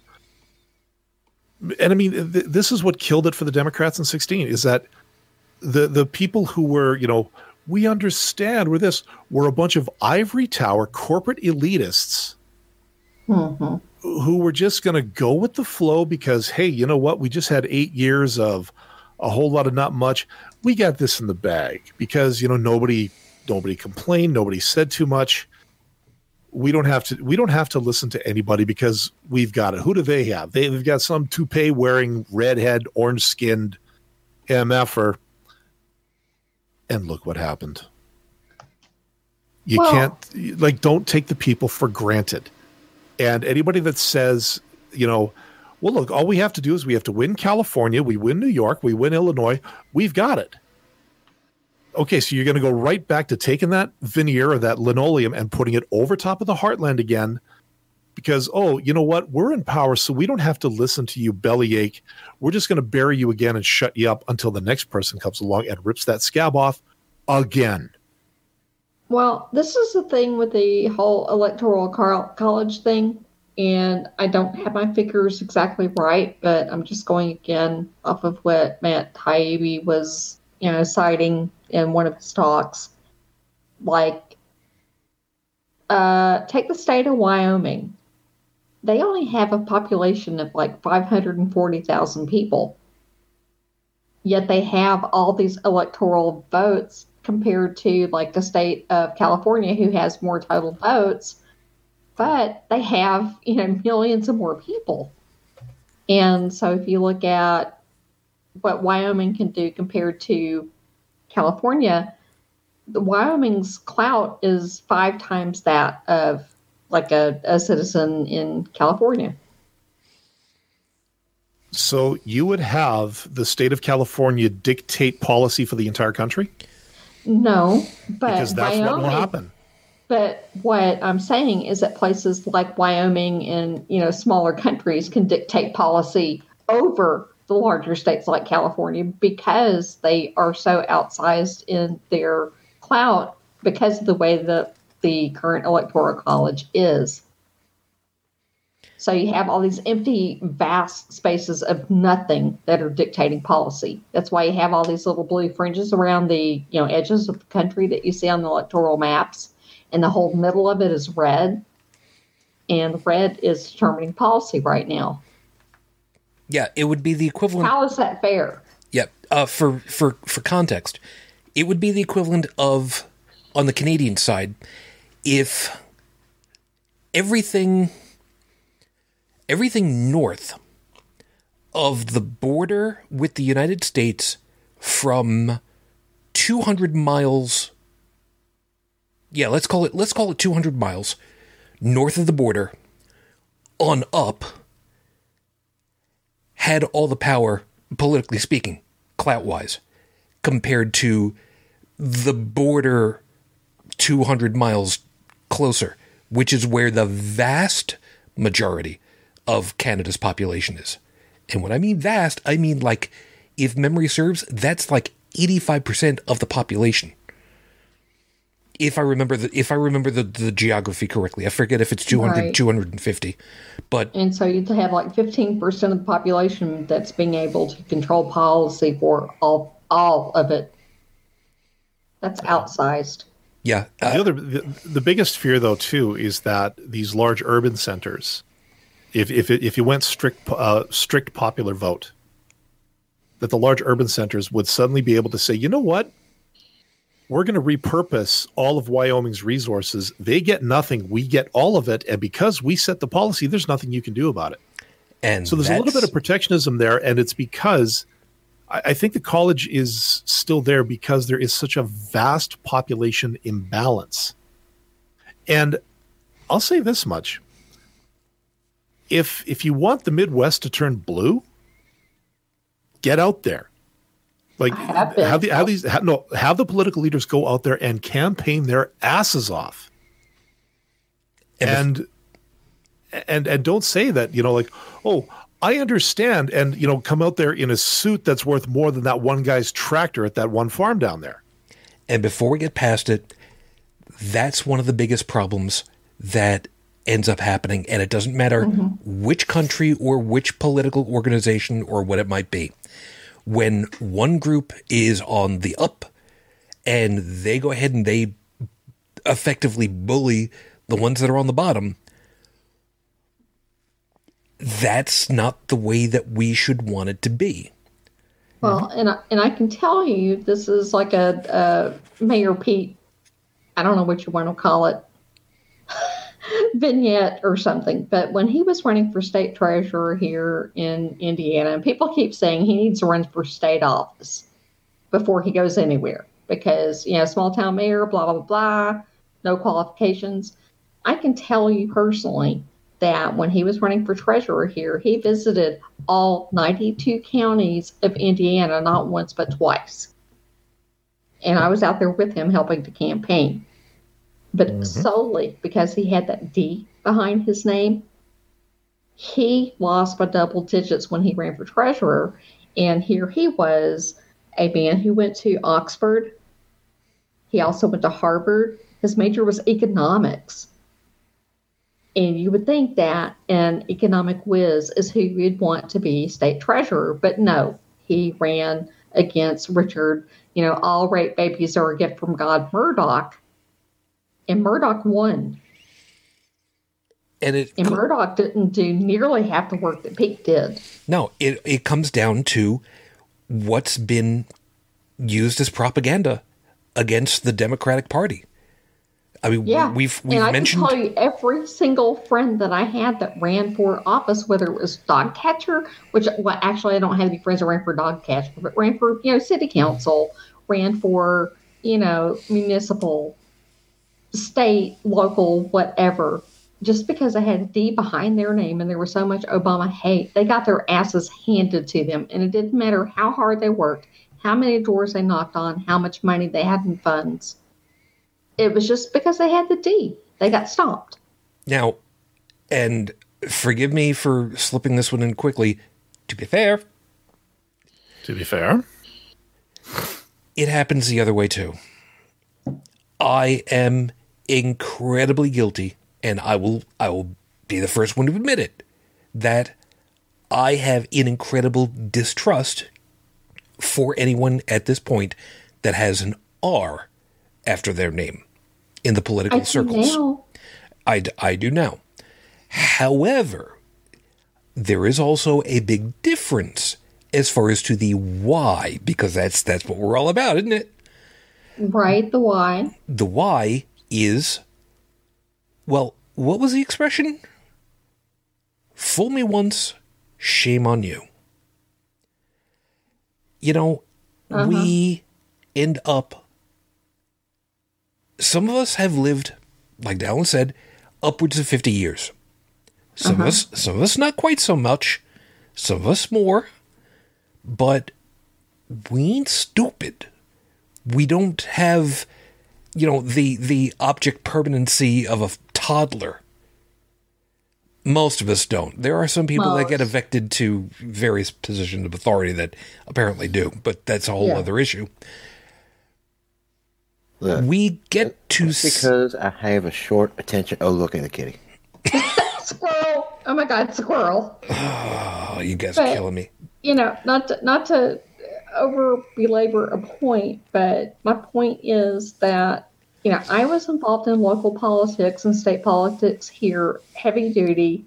and i mean th- this is what killed it for the democrats in 16 is that the the people who were you know we understand we're this were a bunch of ivory tower corporate elitists hmm who were just going to go with the flow because hey you know what? We just had eight years of a whole lot of not much. We got this in the bag because you know nobody nobody complained nobody said too much. We don't have to we don't have to listen to anybody because we've got it. Who do they have? They, they've got some toupee wearing redhead orange skinned mf'er and look what happened you Well- can't like don't take the people for granted and anybody that says, you know, well, look, all we have to do is we have to win California, we win New York, we win Illinois, we've got it. Okay, so you're going to go right back to taking that veneer or that linoleum and putting it over top of the heartland again because, oh, you know what? We're in power, so we don't have to listen to you bellyache. We're just going to bury you again and shut you up until the next person comes along and rips that scab off again. Well, this is the thing with the whole electoral college thing, and I don't have my figures exactly right, but I'm just going again off of what Matt Taibbi was, you know, citing in one of his talks. Like, uh, take the state of Wyoming. They only have a population of like 540,000 people. Yet they have all these electoral votes compared to like the state of California, who has more total votes, but they have you know millions of more people. And so, if you look at what Wyoming can do compared to California, Wyoming's clout is five times that of like a, a citizen in California. So you would have the state of California dictate policy for the entire country? No, but because that's what will happen. But what I'm saying is that places like Wyoming and you know smaller countries can dictate policy over the larger states like California because they are so outsized in their clout because of the way that the current electoral college is. So you have all these empty, vast spaces of nothing that are dictating policy. That's why you have all these little blue fringes around the you know edges of the country that you see on the electoral maps, and the whole middle of it is red. And red is determining policy right now. Yeah, it would be the equivalent. How is that fair? Yeah, uh, for for for context, it would be the equivalent of on the Canadian side if everything everything north of the border with the United States from 200 miles yeah, let's call it let's call it 200 miles north of the border on up had all the power politically speaking, clout wise, compared to the border 200 miles closer, which is where the vast majority of Canada's population is. And when I mean vast, I mean like, if memory serves, that's like 85% of the population if I remember the if I remember the, the geography correctly. I forget if it's 200, Right. 250. But And so you'd have like 15% of the population that's being able to control policy for all, all of it. That's uh-huh. outsized. Yeah, The uh, other, the, the biggest fear though too is that these large urban centers, if if it, if you went strict uh, strict popular vote, that the large urban centers would suddenly be able to say, you know what, we're going to repurpose all of Wyoming's resources. They get nothing, we get all of it, and because we set the policy, there's nothing you can do about it. and So there's a little bit of protectionism there, and it's because I, I think the college is still there because there is such a vast population imbalance. And I'll say this much: if if you want the Midwest to turn blue, get out there. Like have have the have these have, no have the political leaders go out there and campaign their asses off And and and and don't say that you know like oh i understand and you know come out there in a suit that's worth more than that one guy's tractor at that one farm down there And before we get past it, that's one of the biggest problems that ends up happening. And it doesn't matter mm-hmm. which country or which political organization or what it might be. When one group is on the up and they go ahead and they effectively bully the ones that are on the bottom, that's not the way that we should want it to be. Well, and I, and I can tell you, this is like a, a Mayor Pete. I don't know what you want to call it, vignette or something. But when he was running for state treasurer here in Indiana, and people keep saying he needs to run for state office before he goes anywhere because you know small town mayor, blah blah blah, no qualifications. I can tell you personally that when he was running for treasurer here, he visited all 92 counties of Indiana, not once but twice. And I was out there with him helping to campaign. But mm-hmm. solely because he had that D behind his name, he lost by double digits when he ran for treasurer. And here he was, a man who went to Oxford. He also went to Harvard. His major was economics. And you would think that an economic whiz is who you'd want to be state treasurer, but no, he ran against Richard, you know, all rape babies are a gift from God, Mourdock. And Mourdock won. And it And Mourdock didn't do nearly half the work that Pete did. No, it it comes down to what's been used as propaganda against the Democratic Party. I mean, Yeah, we've we've and I mentioned can tell you every single friend that I had that ran for office, whether it was dog catcher, which well, actually I don't have any friends that ran for dog catcher, but ran for you know city council, ran for you know municipal, state, local, whatever. Just because they had a D behind their name and there was so much Obama hate, they got their asses handed to them, and it didn't matter how hard they worked, how many doors they knocked on, how much money they had in funds it was just because they had the D. They got stopped. now, and forgive me for slipping this one in quickly. To be fair, to be fair it happens the other way too. I am incredibly guilty, and I will I will be the first one to admit it that I have an incredible distrust for anyone at this point that has an R after their name in the political I circles. now. I, d- I do now. However, there is also a big difference as far as to the why, because that's that's what we're all about, isn't it? Right, the why. The why is, well, what was the expression? Fool me once, shame on you. You know, we uh-huh. end up. Some of us have lived, like Dallin said, upwards of fifty years. Some of uh-huh. us, some of us, not quite so much. Some of us more, but we ain't stupid. We don't have, you know, the the object permanency of a toddler. Most of us don't. There are some people that get evicted to various positions of authority that apparently do, but that's a whole Yeah. other issue. Look, We get to because I have a short attention. Oh, look at the kitty. Squirrel! Oh my God, squirrel! Oh, you guys are killing me. you know, not to, not to over belabor a point, but my point is that you know I was involved in local politics and state politics here, heavy duty,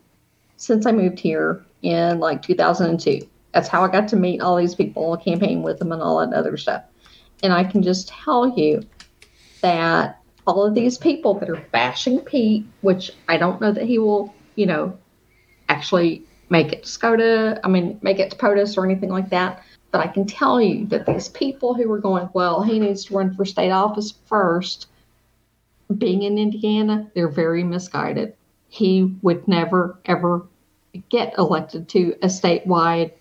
since I moved here in like 2002. That's how I got to meet all these people, campaign with them, and all that other stuff. And I can just tell you that all of these people that are bashing Pete, which I don't know that he will, you know, actually make it to SCOTUS, I mean, make it to POTUS or anything like that. But I can tell you that these people who are going, well, he needs to run for state office first, being in Indiana, they're very misguided. He would never, ever get elected to a statewide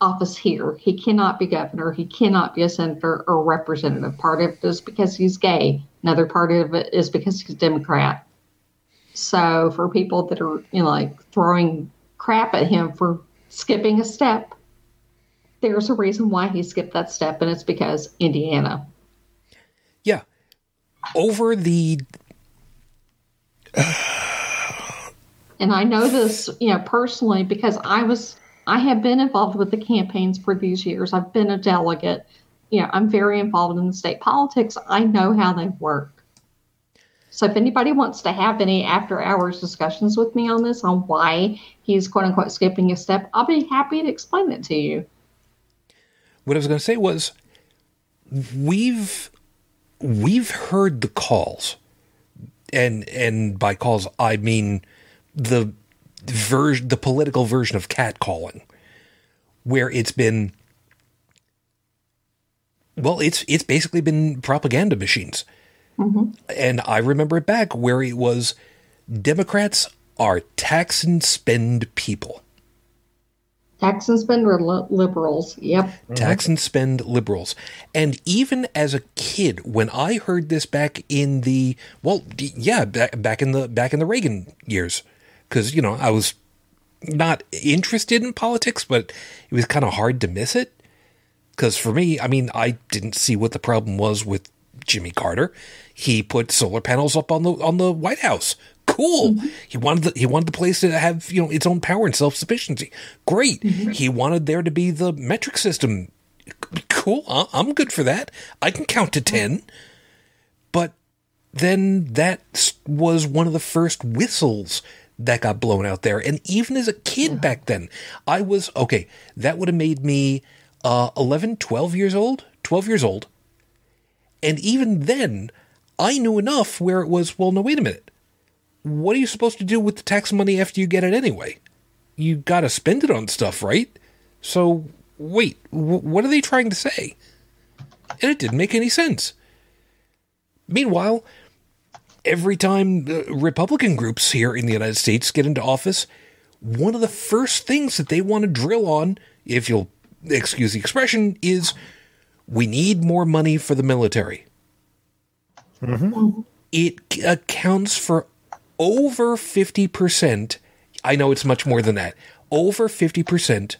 office here. He cannot be governor. He cannot be a senator or representative. Part of it is because he's gay. Another part of it is because he's Democrat. So for people that are, you know, like throwing crap at him for skipping a step, there's a reason why he skipped that step, and it's because Indiana. Yeah. Over the And I know this, you know, personally because I was, I have been involved with the campaigns for these years. I've been a delegate. You know, I'm very involved in the state politics. I know how they work. So if anybody wants to have any after hours discussions with me on this, on why he's quote unquote skipping a step, I'll be happy to explain it to you. what I was going to say was we've we've heard the calls, and and by calls I mean the version, the political version of catcalling, where it's been well, it's it's basically been propaganda machines, mm-hmm. and I remember it back where it was Democrats are tax and spend people. Tax and spend are li- liberals. Yep. tax and mm-hmm. spend liberals. And even as a kid, when I heard this back in the well, d- yeah, back, back in the back in the Reagan years, because you know I was not interested in politics, but it was kind of hard to miss it. Because for me, I mean, I didn't see what the problem was with Jimmy Carter. He put solar panels up on the on the White House. Cool. Mm-hmm. He wanted the, he wanted the place to have you know its own power and self sufficiency. Great. Mm-hmm. He wanted there to be the metric system. Cool. I'm good for that. I can count to ten. Mm-hmm. But then that was one of the first whistles that got blown out there. And even as a kid back then, I was okay. That would have made me uh, 11, 12 years old. 12 years old. And even then, I knew enough where it was, well, no, wait a minute. What are you supposed to do with the tax money after you get it anyway? You got to spend it on stuff, right? So, wait, w- what are they trying to say? And it didn't make any sense. Meanwhile, every time uh, Republican groups here in the United States get into office, one of the first things that they want to drill on, if you'll excuse the expression, is we need more money for the military. It accounts for over 50%. I know it's much more than that. Over 50%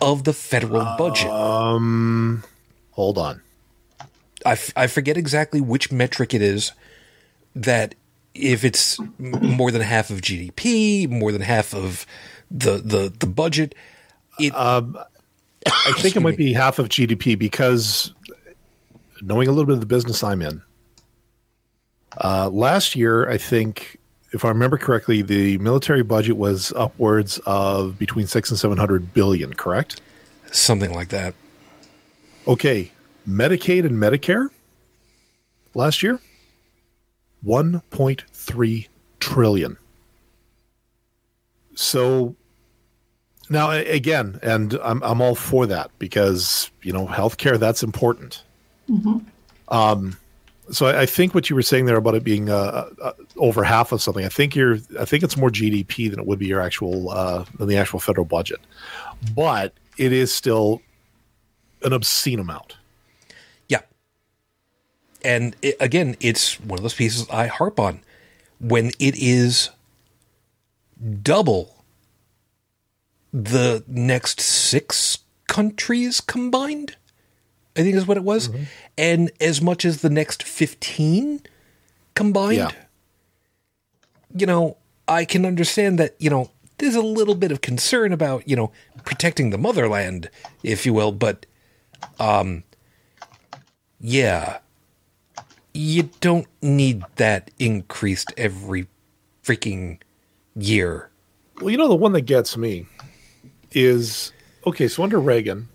of the federal budget. Hold on. I, f- I forget exactly which metric it is that if it's more than half of GDP, more than half of the the, the budget, it I think it might be half of GDP because knowing a little bit of the business I'm in, uh, last year, I think, if I remember correctly, the military budget was upwards of between six and 700 billion, correct? something like that. Okay. Medicaid and Medicare last year, 1.3 trillion. So now again, and I'm I'm all for that because you know healthcare that's important. Um, so I, I think what you were saying there about it being uh, uh, over half of something, I think you're I think it's more GDP than it would be your actual uh, than the actual federal budget, but it is still an obscene amount. And it, again, it's one of those pieces I harp on. When it is double the next six countries combined, I think is what it was, Mm-hmm. and as much as the next fifteen combined. Yeah. You know, I can understand that. You know, there's a little bit of concern about you know protecting the motherland, if you will, but um, yeah, you don't need that increased every freaking year. Well, you know, the one that gets me is okay. So under Reagan,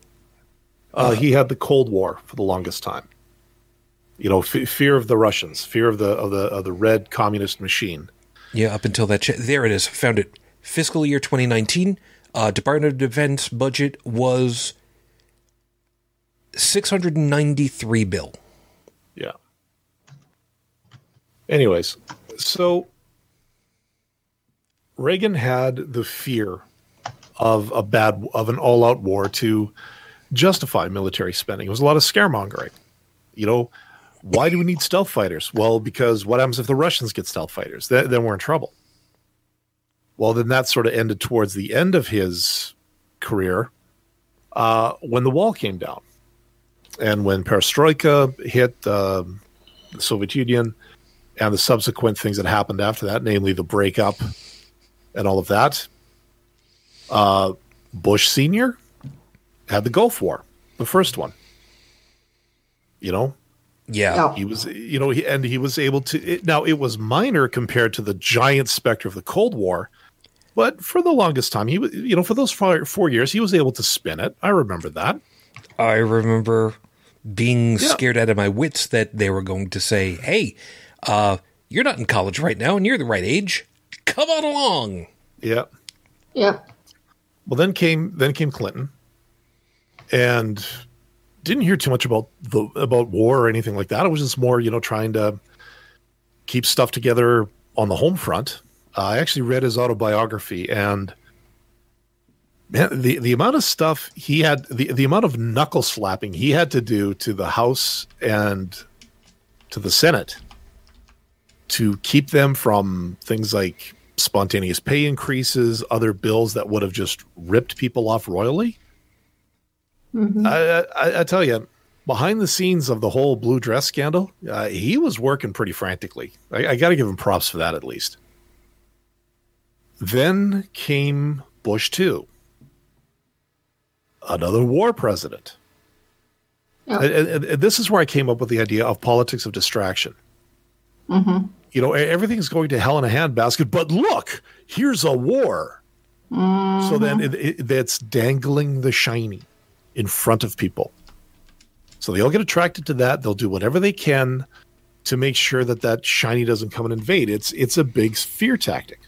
uh, he had the Cold War for the longest time. You know, f- fear of the Russians, fear of the of the of the red communist machine. Yeah, up until that. Ch- there it is. Found it. Fiscal year 2019. Uh, Department of Defense budget was 693 bill. Yeah. Anyways, so Reagan had the fear of a bad of an all-out war to justify military spending. It was a lot of scaremongering. You know, why do we need stealth fighters? Well, because what happens if the Russians get stealth fighters? Then, then we're in trouble. Well, then that sort of ended towards the end of his career uh, when the wall came down and when perestroika hit um, the Soviet Union and the subsequent things that happened after that, namely the breakup and all of that, uh, Bush Sr. had the Gulf War, the first one. You know, Yeah. Yeah. he was, you know, he, and he was able to. It, now it was minor compared to the giant specter of the Cold War, but for the longest time, he was, you know, for those four, four years, he was able to spin it. I remember that. I remember being Yeah. scared out of my wits that they were going to say, "Hey, uh, you're not in college right now, and you're the right age. Come on along." Yeah. Yep. Well, then came then came Clinton, and didn't hear too much about the about war or anything like that. It was just more, you know, trying to keep stuff together on the home front. Uh, I actually read his autobiography, and man, the the amount of stuff he had, the the amount of knuckle slapping he had to do to the House and to the Senate to keep them from things like spontaneous pay increases, other bills that would have just ripped people off royally. I, I, I tell you, behind the scenes of the whole blue dress scandal, uh, he was working pretty frantically. I, I got to give him props for that at least. Then came Bush 2, another war president. Yep. And- and- and this is where I came up with the idea of politics of distraction. You know, everything's going to hell in a handbasket, but look, here's a war. So then mm-hmm. it, it, that's dangling the shiny in front of people. So they all get attracted to that. They'll do whatever they can to make sure that that shiny doesn't come and invade. It's it's a big fear tactic.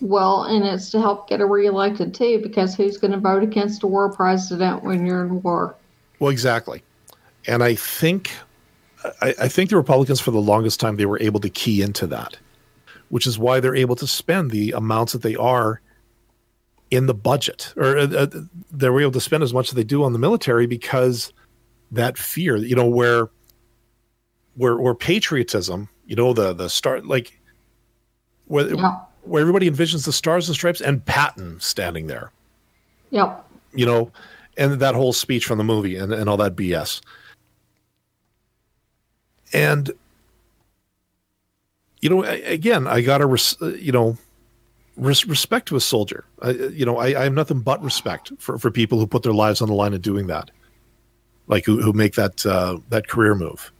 Well, and it's to help get her reelected too, because who's going to vote against a war president when you're in war? Well, exactly. And I think I, I think the Republicans for the longest time they were able to key into that, which is why they're able to spend the amounts that they are in the budget, or uh, uh, they were able to spend as much as they do on the military because that fear, you know, where where where patriotism, you know, the the start like where Yep. where everybody envisions the stars and stripes and Patton standing there Yep. you know, and that whole speech from the movie and, and all that BS. And, you know, again, I got to, res- you know, res- respect to a soldier. I, you know, I, I have nothing but respect for, for people who put their lives on the line of doing that, like who, who make that, uh, that career move.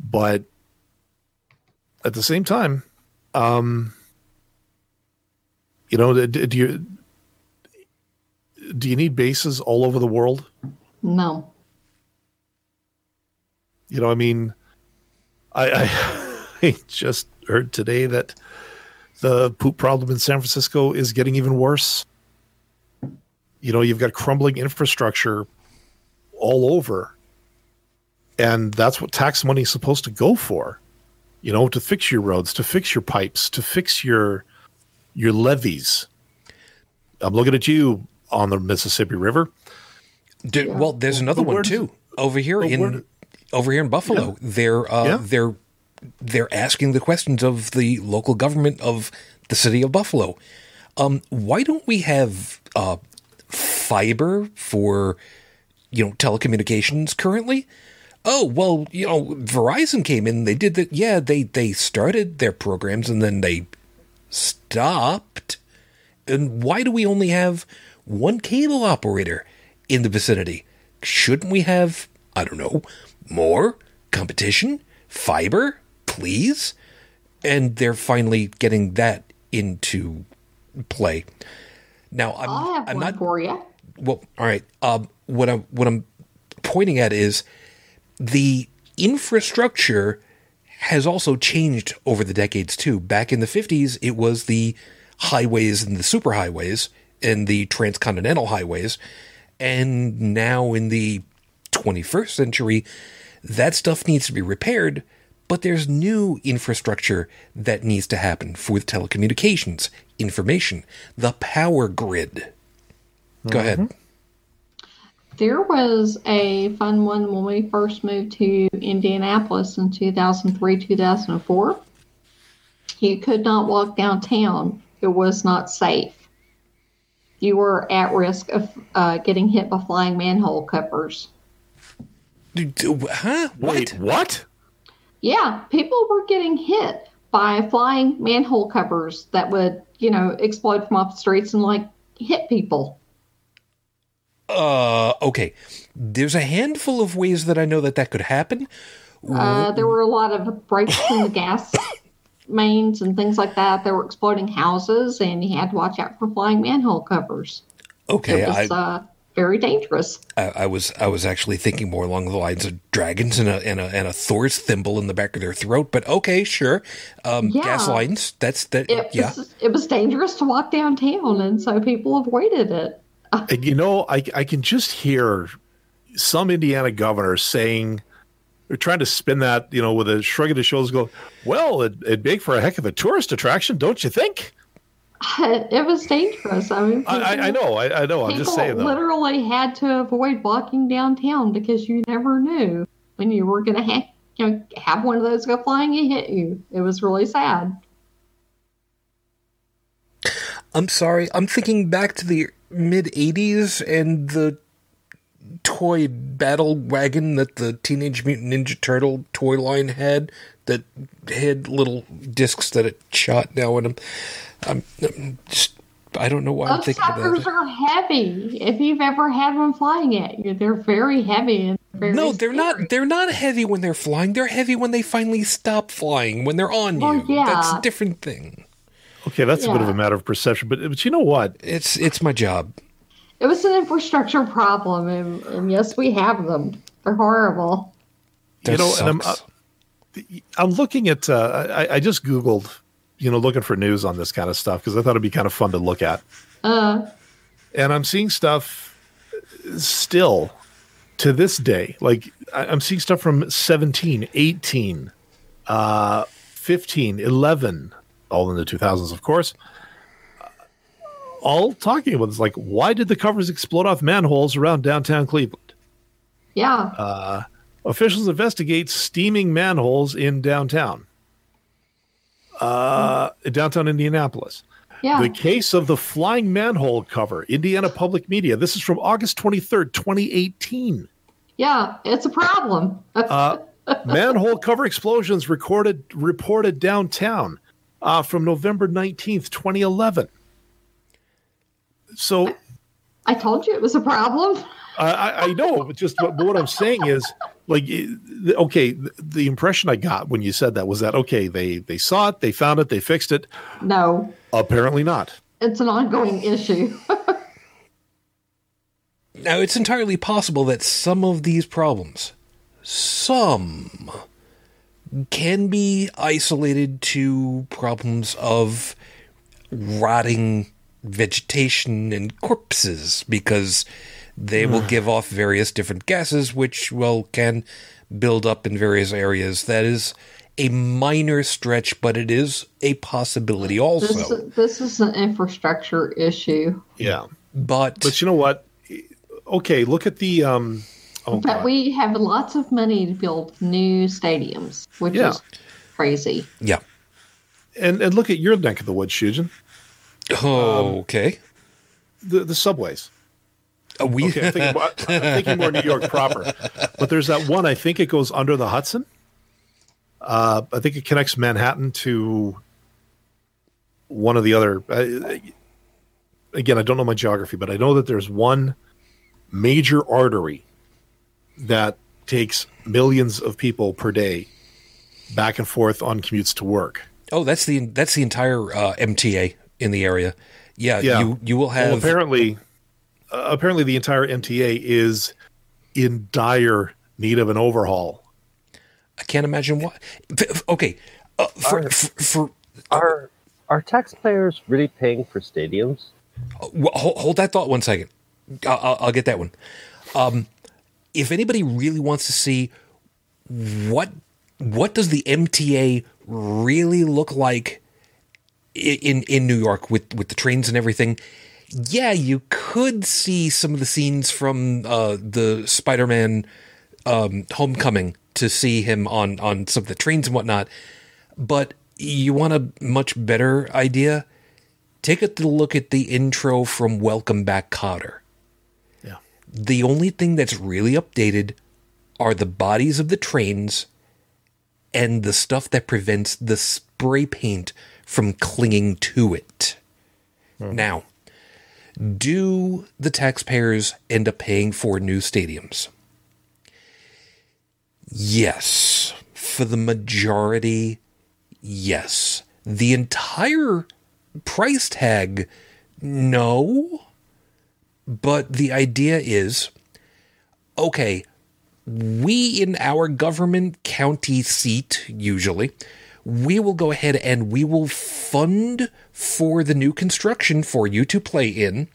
But at the same time, um, you know, do, do you, do you need bases all over the world? No. You know, I mean, I, I, I just heard today that the poop problem in San Francisco is getting even worse. You know, you've got crumbling infrastructure all over, and that's what tax money is supposed to go for. You know, to fix your roads, to fix your pipes, to fix your your levees. I'm looking at you on the Mississippi River. Well, there's another one too. Over here in over here in Buffalo, they're uh, Yeah. they're they're asking the questions of the local government of the city of Buffalo. Um, why don't we have uh, fiber for you know, telecommunications currently? Oh, well, you know, Verizon came in, they did that. Yeah, they, they started their programs and then they stopped. And why do we only have one cable operator in the vicinity? Shouldn't we have, I don't know, more competition? Fiber, please? And they're finally getting that into play. Now, I'm, I'll have I'm one not for you. well, all right. Um, what I'm what I'm pointing at is the infrastructure has also changed over the decades too. Back in the 50s, it was the highways and the superhighways and the transcontinental highways, and now in the 21st century, that stuff needs to be repaired. But there's new infrastructure that needs to happen for the telecommunications, information, the power grid. Go ahead. There was a fun one when we first moved to Indianapolis in 2003, 2004. You could not walk downtown, it was not safe. You were at risk of uh, getting hit by flying manhole covers. D- d- Huh? What? Wait, what? Yeah, people were getting hit by flying manhole covers that would, you know, explode from off the streets and like hit people. Uh, okay. There's a handful of ways that I know that that could happen. Uh, there were a lot of breaks in the gas mains and things like that. There were exploding houses, and you had to watch out for flying manhole covers. Okay, it I, uh, very dangerous. I, I was I was actually thinking more along the lines of dragons and a and a and a Thor's thimble in the back of their throat. But okay, sure. Um, Yeah. Gas lines. That's that. It, yeah. was, it was dangerous to walk downtown, and so people avoided it. And you know, I I can just hear some Indiana governor saying they're trying to spin that, you know, with a shrug of the shoulders, go, well, it, it'd make for a heck of a tourist attraction, don't you think? It was dangerous. I mean, I, I, I know, I, I know. I'm People just saying though. literally had to avoid walking downtown because you never knew when you were going to ha- you know, have one of those go flying and hit you. It was really sad. I'm sorry. I'm thinking back to the mid '80s and the toy battle wagon that the Teenage Mutant Ninja Turtle toy line had that had little discs that it shot now in them. I'm, I'm just. I don't know why I'm Those thinking of suckers that. are heavy. If you've ever had one flying at you, they're very heavy and very No, they're scary. not. They're not heavy when they're flying. They're heavy when they finally stop flying. When they're on Well, you, yeah. that's a different thing. Okay, that's a bit of a matter of perception, but but you know what? It's it's my job. It was an infrastructure problem, and, and yes, we have them. They're horrible. That you know, and I'm, sucks. uh, I'm looking at. Uh, I, I just googled, you know, looking for news on this kind of stuff because I thought it'd be kind of fun to look at. Uh, and I'm seeing stuff still to this day. Like I'm seeing stuff from 17, 18, uh, 15, 11, all in the 2000s, of course. Uh, All talking about this, like, why did the covers explode off manholes around downtown Cleveland? yeah, Officials investigate steaming manholes in downtown, uh, downtown Indianapolis. yeah. The case of the flying manhole cover, Indiana Public Media. This is from August 23rd, 2018. yeah, it's a problem. Uh, manhole cover explosions recorded reported downtown uh, from November 19th, 2011. So I told you it was a problem. I, I I know, but just but what I'm saying is, like, okay, the, the impression I got when you said that was that okay, they they saw it, they found it, they fixed it. No, Apparently not. it's an ongoing issue. Now, it's entirely possible that some of these problems, some, can be isolated to problems of rotting vegetation and corpses because they will give off various different gases, which, well, can build up in various areas. That is a minor stretch, but it is a possibility This, also. this is an infrastructure issue. Yeah, But, but you know what? Okay, look at the um. Oh, But God. we have lots of money to build new stadiums, which Yeah. is crazy. yeah. and and look at your neck of the woods, Shujin. Okay. The the subways. Uh, we Okay, I'm thinking, more, I'm thinking more New York proper. But there's that one. I think it goes under the Hudson. Uh, I think it connects Manhattan to one of the other. Uh, again, I don't know my geography, but I know that there's one major artery that takes millions of people per day back and forth on commutes to work. oh, that's the that's the entire uh, MTA in the area. Yeah, Yeah. you you will have Well, apparently, uh, apparently the entire MTA is in dire need of an overhaul. I can't imagine what. f- f- Okay, uh, for, Are- for, for Are are taxpayers really paying for stadiums? Well, hold, hold that thought one second. I'll, I'll, I'll get that one. Um, if anybody really wants to see what what does the MTA really look like in in New York with with the trains and everything, yeah, you could see some of the scenes from uh, the Spider-Man um, Homecoming to see him on on some of the trains and whatnot. But you want a much better idea? Take a look at the intro from Welcome Back, Kotter. Yeah. The only thing that's really updated are the bodies of the trains and the stuff that prevents the spray paint from clinging to it. Now, do the taxpayers end up paying for new stadiums? Yes. For the majority, yes. The entire price tag, no. But the idea is okay, we in our government county seat, usually, we will go ahead and we will fund for the new construction for you to play in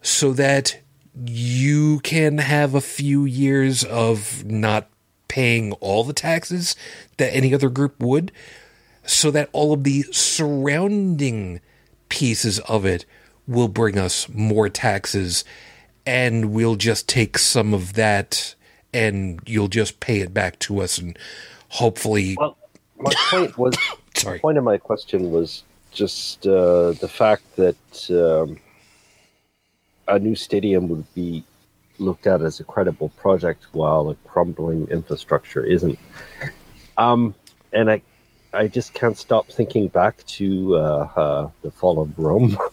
so that you can have a few years of not paying all the taxes that any other group would so that all of the surrounding pieces of it will bring us more taxes and we'll just take some of that and you'll just pay it back to us and hopefully Well, my point was sorry point of my question was just uh, the fact that um, a new stadium would be looked at as a credible project while a crumbling infrastructure isn't. Um, and I, I just can't stop thinking back to uh, uh, the fall of Rome.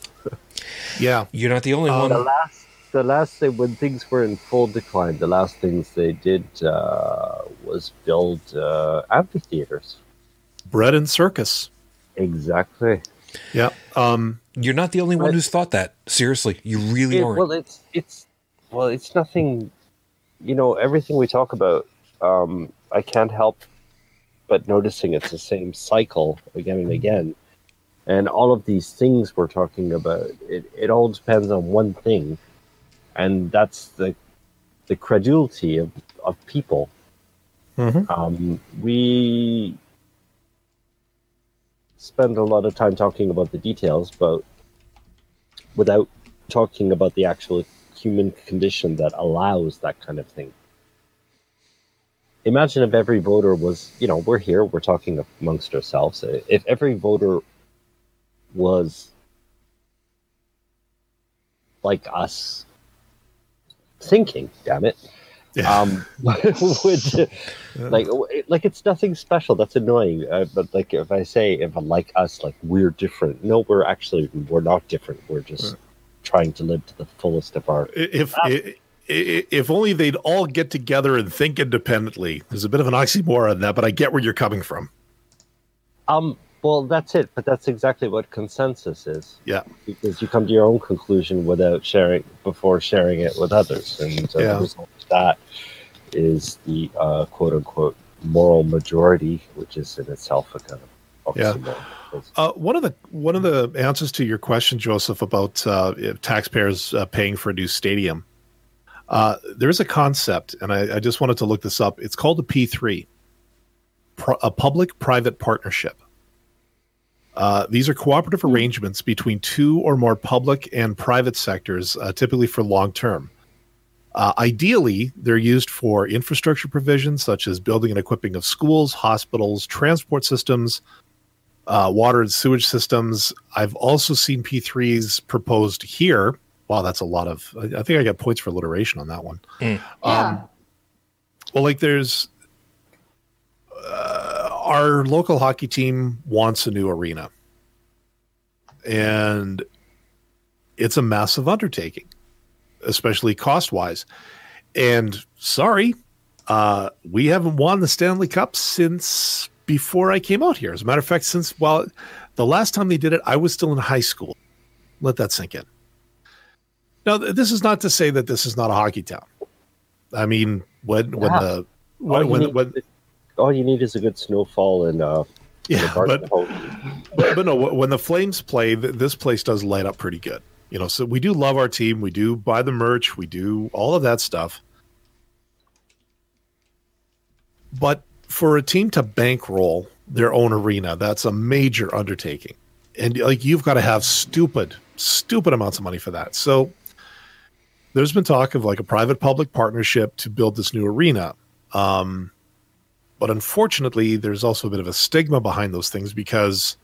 Yeah, you're not the only the one last, the last thing when things were in full decline, the last things they did uh, was build uh, amphitheaters. Bread and circus. Exactly. Yeah. Um, you're not the only one who's thought that seriously you really It- aren't well, it's it's well, it's nothing. You know, everything we talk about, um, I can't help but noticing it's the same cycle again and again. And all of these things we're talking about, it, it all depends on one thing, and that's the the credulity of, of people. Mhm. Um, we spend a lot of time talking about the details, but without talking about the actual human condition that allows that kind of thing. Imagine if every voter was, you know, we're here, we're talking amongst ourselves. If every voter was like us thinking, damn it, yeah. um, would like like it's nothing special. That's annoying. Uh, but like if I say if I'm like us, like we're different. No, we're actually we're not different. We're just trying to live to the fullest of our. if i- i- if only they'd all get together and think independently. There's a bit of an oxymoron in that, but I get where you're coming from. Um. Well, that's it. But that's exactly what consensus is. Yeah. Because you come to your own conclusion without sharing before sharing it with others, and uh, Yeah. the result of that is the uh, quote unquote moral majority, which is in itself a kind of oxymoron. It's- Uh, one of the one of the answers to your question, Joseph, about uh, taxpayers uh, paying for a new stadium, uh, there's a concept, and I, I just wanted to look this up. It's called a P three, a public-private partnership. Uh, these are cooperative arrangements between two or more public and private sectors, uh, typically for long term. Uh, ideally, they're used for infrastructure provisions such as building and equipping of schools, hospitals, transport systems, uh, water and sewage systems. I've also seen P3s proposed here Wow, that's a lot of. I I think I got points for alliteration on that one. Yeah. Well, like there's uh, our local hockey team wants a new arena, and it's a massive undertaking, especially cost wise. And sorry, uh, we haven't won the Stanley Cup since before I came out here. As a matter of fact, since well, the last time they did it, I was still in high school. Let that sink in. Now, th- this is not to say that this is not a hockey town. I mean, when when Yeah. the when, you, when, when all you need is a good snowfall and uh, yeah, but, but but no, when the Flames play, this place does light up pretty good. You know, so we do love our team. We do buy the merch. We do all of that stuff. But for a team to bankroll their own arena, that's a major undertaking, and like you've got to have stupid, stupid amounts of money for that. So there's been talk of like a private-public partnership to build this new arena. Um, but unfortunately, there's also a bit of a stigma behind those things because,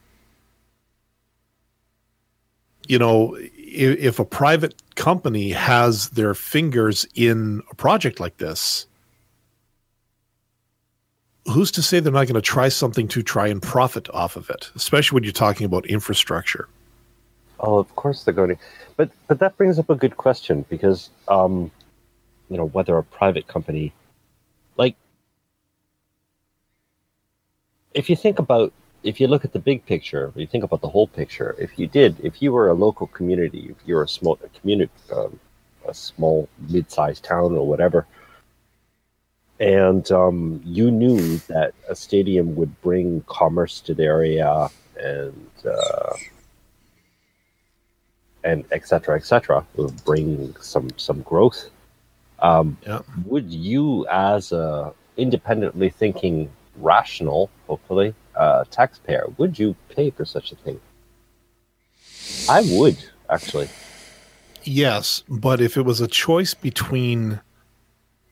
you know, if, if a private company has their fingers in a project like this, who's to say they're not going to try something to try and profit off of it, especially when you're talking about infrastructure? Oh, of course they're going to. But but that brings up a good question because um, you know whether a private company, like, if you think about if you look at the big picture, if you think about the whole picture, if you did, if you were a local community, if you're a small a community, um, a small mid-sized town or whatever, and um, you knew that a stadium would bring commerce to the area and uh, and et cetera, et cetera, will bring some some growth. Um, Yeah. Would you, as a independently thinking, rational, hopefully, uh, taxpayer, would you pay for such a thing? I would actually. Yes, but if it was a choice between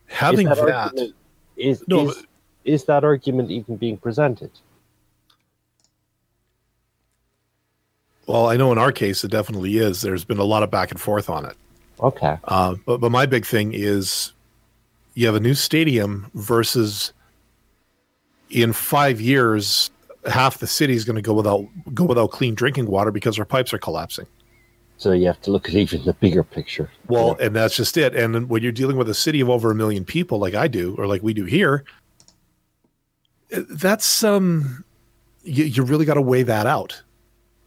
having is that, that, is, No, is, is that argument even being presented? well, I know in our case it definitely is. There's been a lot of back and forth on it. Okay. Uh, but but my big thing is you have a new stadium versus in five years half the city is going to go without go without clean drinking water because our pipes are collapsing. So you have to look at even the bigger picture. Well, and that's just it. And when you're dealing with a city of over a million people, like I do, or like we do here, that's um, you, you really got to weigh that out,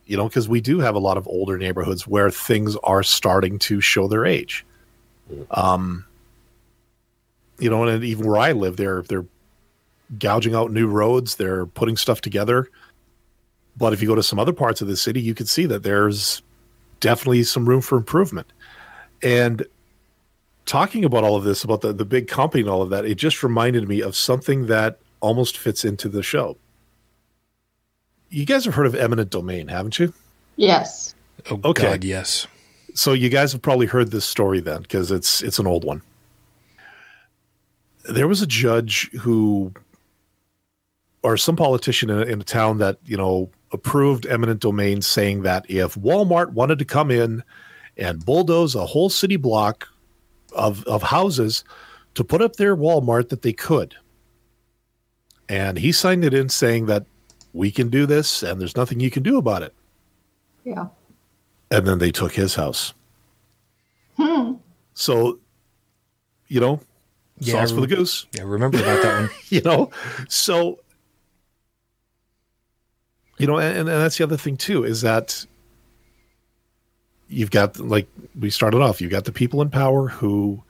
you know, because we do have a lot of older neighborhoods where things are starting to show their age. Um, you know, and even where I live, they're they're gouging out new roads, they're putting stuff together. But if you go to some other parts of the city, you can see that there's definitely some room for improvement. And talking about all of this, about the, the big company and all of that, it just reminded me of something that almost fits into the show. You guys have heard of eminent domain, haven't you? Yes. Oh, Okay. God, yes. So you guys have probably heard this story then, because it's it's an old one. There was a judge who, or some politician in a, in a town that you know approved eminent domain, saying that if Walmart wanted to come in and bulldoze a whole city block of of houses to put up their Walmart, that they could. And he signed it in saying that we can do this, and there's nothing you can do about it. Yeah. And then they took his house. Hmm. So, you know, Yeah, sauce for the goose, Yeah, remember about that one. you know? So, you know, and, and that's the other thing too, is that you've got, like we started off, you've got the people in power who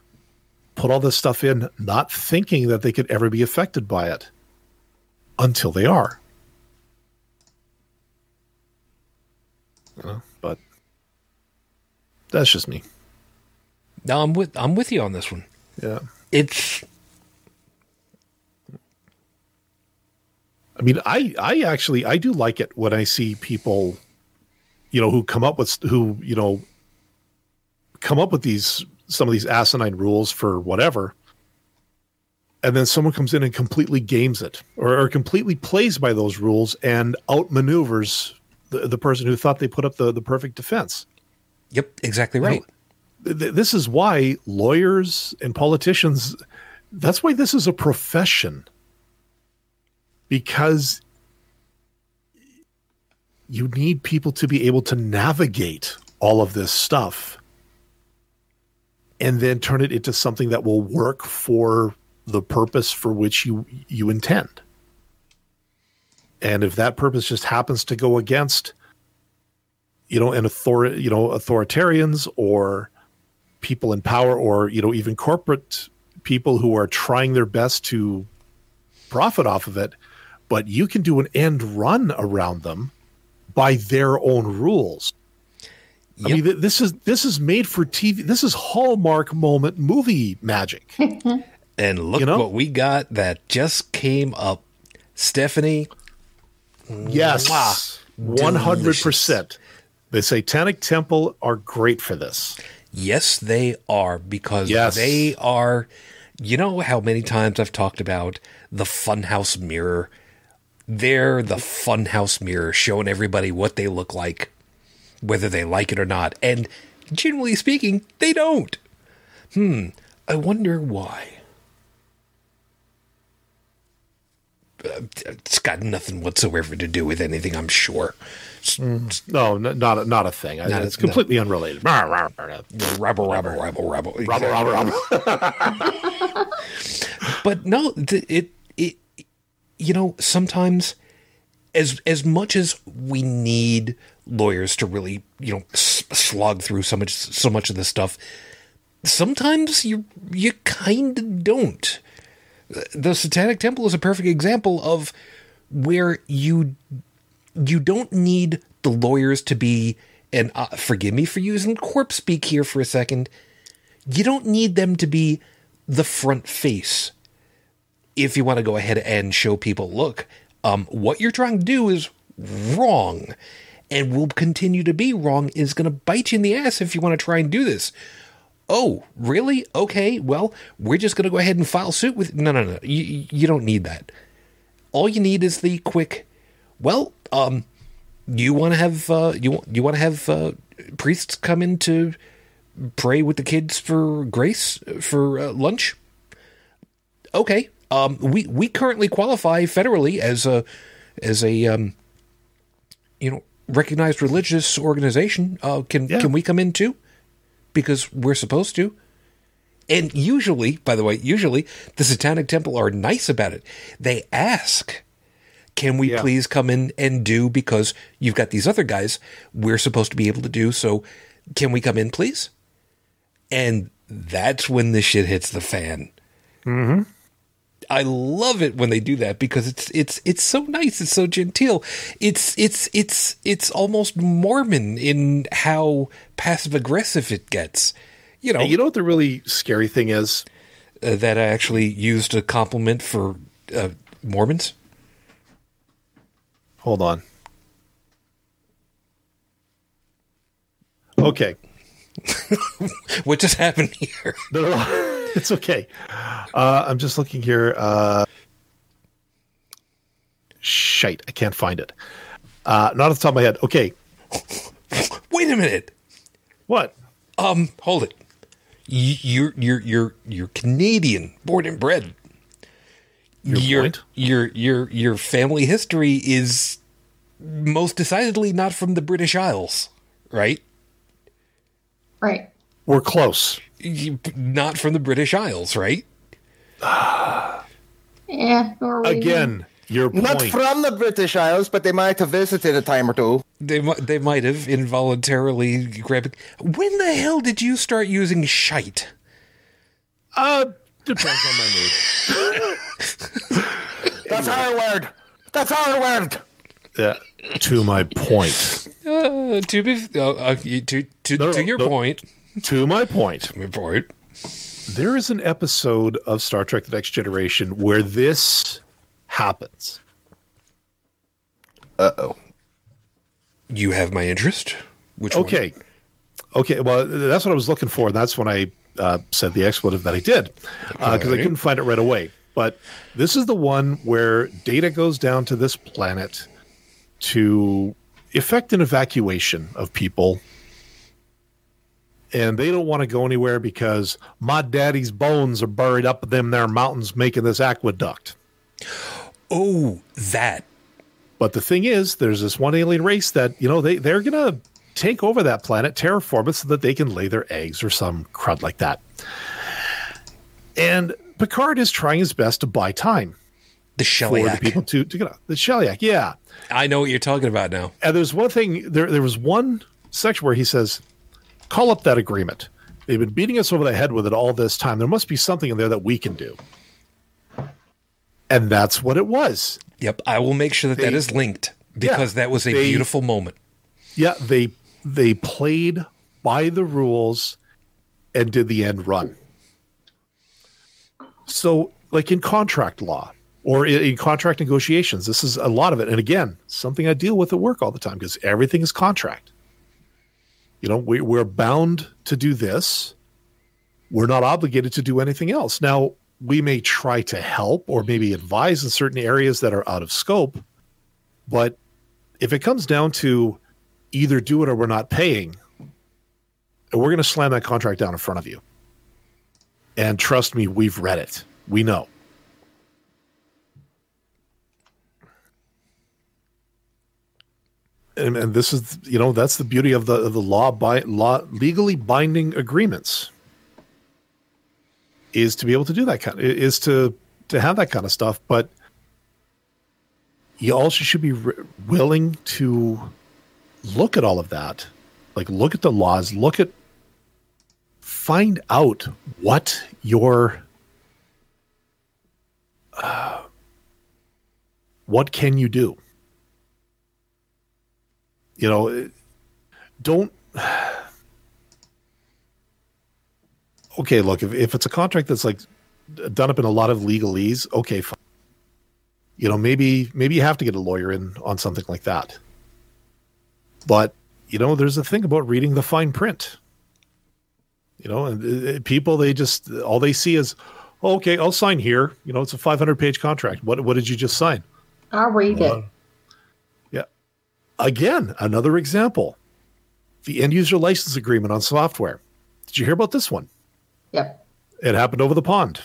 put all this stuff in, not thinking that they could ever be affected by it until they are. You know, but that's just me. No, I'm with I'm with you on this one. Yeah. It's I mean, I I actually I do like it when I see people, you know, who come up with who you know come up with these some of these asinine rules for whatever, and then someone comes in and completely games it or, or completely plays by those rules and outmaneuvers the, the person who thought they put up the, the perfect defense. yep, exactly right. th- this is why lawyers and politicians that's why this is a profession because you need people to be able to navigate all of this stuff and then turn it into something that will work for the purpose for which you you intend. And if that purpose just happens to go against you know an author you know authoritarians or people in power or you know even corporate people who are trying their best to profit off of it but you can do an end run around them by their own rules I mean, th- this is this is made for TV. This is Hallmark moment movie magic. And look You know? what we got that just came up. Stephanie, Yes, one hundred percent. The Satanic Temple are great for this. yes, they are because Yes. they are. You know how many times I've talked about the funhouse mirror? They're the funhouse mirror showing everybody what they look like, whether they like it or not. And generally speaking, they don't. Hmm. I wonder why. Uh, It's got nothing whatsoever to do with anything, I'm sure. No, n- not a, not a thing. I- Not a- it's completely unrelated. Rah, rah, rah, rah. Rabble, rabble, rabble, rabble. Rabble, rabble, rabble. But no, it it you know sometimes as as much as we need lawyers to really you know s- slog through so much so much of this stuff, sometimes you you kind of don't. The Satanic Temple is a perfect example of where you you don't need the lawyers to be and uh, forgive me for using corpse speak here for a second. You don't need them to be the front face if you want to go ahead and show people, look, um, what you're trying to do is wrong and will continue to be wrong is going to bite you in the ass if you want to try and do this. Oh, really? Okay, well, we're just going to go ahead and file suit with. No, no, no. You, you don't need that. All you need is the quick. Well, um, you want to have uh, you you want to have uh, priests come in to pray with the kids for grace for uh, lunch. Okay, um, we we currently qualify federally as a as a um, you know recognized religious organization. Uh, can Yeah. can we come in too? Because we're supposed to. And usually, by the way, usually the Satanic Temple are nice about it. They ask, "Can we Yeah. please come in and do because you've got these other guys we're supposed to be able to do, so can we come in please?" And that's when the shit hits the fan. I love it when they do that because it's it's it's so nice. It's so genteel. It's it's it's it's almost Mormon in how passive aggressive it gets. You know, And you know what the really scary thing is? uh, that I actually used a compliment for uh, Mormons. Hold on. Okay. What just happened here? It's okay. Uh, I'm just looking here. Uh, shite, I can't find it. Uh, not off the top of my head. Okay, Wait a minute. what? Um, hold it. Y- You're you're you're you're Canadian, born and bred. Your point? your your your family history is most decidedly not from the British Isles, right? Right. We're close. You, not from the British Isles, right? Yeah. Norwegian. Again, your point. Not from the British Isles, but they might have visited a time or two. They mi- they might have involuntarily grabbed. When the hell did you start using shite? uh, depends on my mood. That's our word. That's our word. Uh, to my point. Uh, to be uh, uh, to to, No, to your no. point, To my point. my point. There is an episode of Star Trek The Next Generation where this happens. Uh oh. You have my interest. Which one? Okay. Okay. Well, that's what I was looking for. That's when I uh, said the expletive that I did because I couldn't find it right away. But this is the one where Data goes down to this planet to effect an evacuation of people. And they don't want to go anywhere because my daddy's bones are buried up in them there mountains making this aqueduct. Oh, that. But the thing is, there's this one alien race that you know they they're gonna take over that planet, terraform it so that they can lay their eggs or some crud like that. And Picard is trying his best to buy time The for the people to to get out. The Sheliak, yeah. I know what you're talking about now. And there's one thing there there was one section where he says, "Call up that agreement. They've been beating us over the head with it all this time. There must be something in there that we can do." And that's what it was. Yep, I will make sure that that They- is linked because that was a they- beautiful moment. Yeah, they they played by the rules and did the end run. So, like in contract law or in, in contract negotiations, this is a lot of it. And again, something I deal with at work all the time because everything is contract. You know, we, we're bound to do this. We're not obligated to do anything else. Now, we may try to help or maybe advise in certain areas that are out of scope, but if it comes down to either do it or we're not paying, we're going to slam that contract down in front of you. And trust me, we've read it. We know. And, and this is, you know, that's the beauty of the of the law by law legally binding agreements is to be able to do that kind is to to have that kind of stuff. But you also should be re- willing to look at all of that like look at the laws look at find out what your uh, what can you do you know don't okay look if, if it's a contract that's like done up in a lot of legalese okay fine. You know maybe maybe you have to get a lawyer in on something like that. But you know there's a thing about reading the fine print. You know and uh, people they just all they see is oh, okay i'll sign here. You know it's a 500 page contract. What what did you just sign? I'll read it. Yeah again another example the end user license agreement on software did you hear about this one Yep. it happened over the pond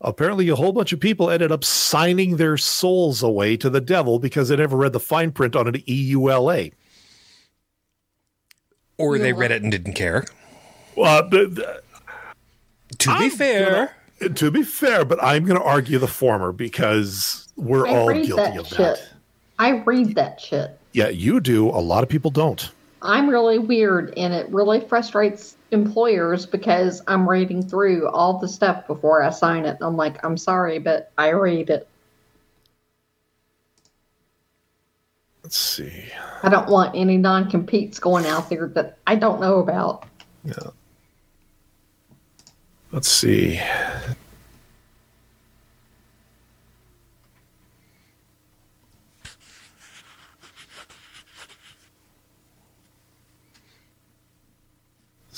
apparently a whole bunch of people ended up signing their souls away to the devil because they never read the fine print on an eula Or they read it and didn't care. well, th- th- To be I'm fair, to be fair, but I'm going to argue the former because we're I all guilty that of shit. that. I read that shit. Yeah, you do. A lot of people don't. I'm really weird and it really frustrates employers because I'm reading through all the stuff before I sign it. I'm like, I'm sorry, but I read it. Let's see. I don't want any non competes going out there that I don't know about. Yeah. Let's see.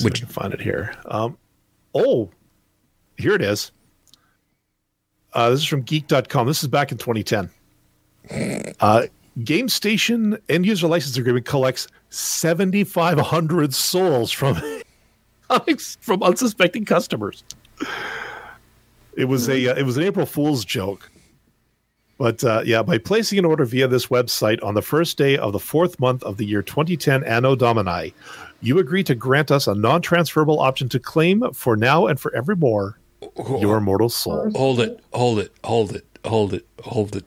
See if Which- I can find it here. Um, oh, here it is. Uh, this is from geek.com. This is back in 2010. Uh, Game Station end user license agreement collects 7,500 souls from from unsuspecting customers. It was a uh, it was an April Fool's joke. But uh, yeah, by placing an order via this website on the first day of the fourth month of the year 2010 Anno Domini, you agree to grant us a non-transferable option to claim for now and for forevermore your mortal soul. hold it, hold it, hold it, hold it, hold it.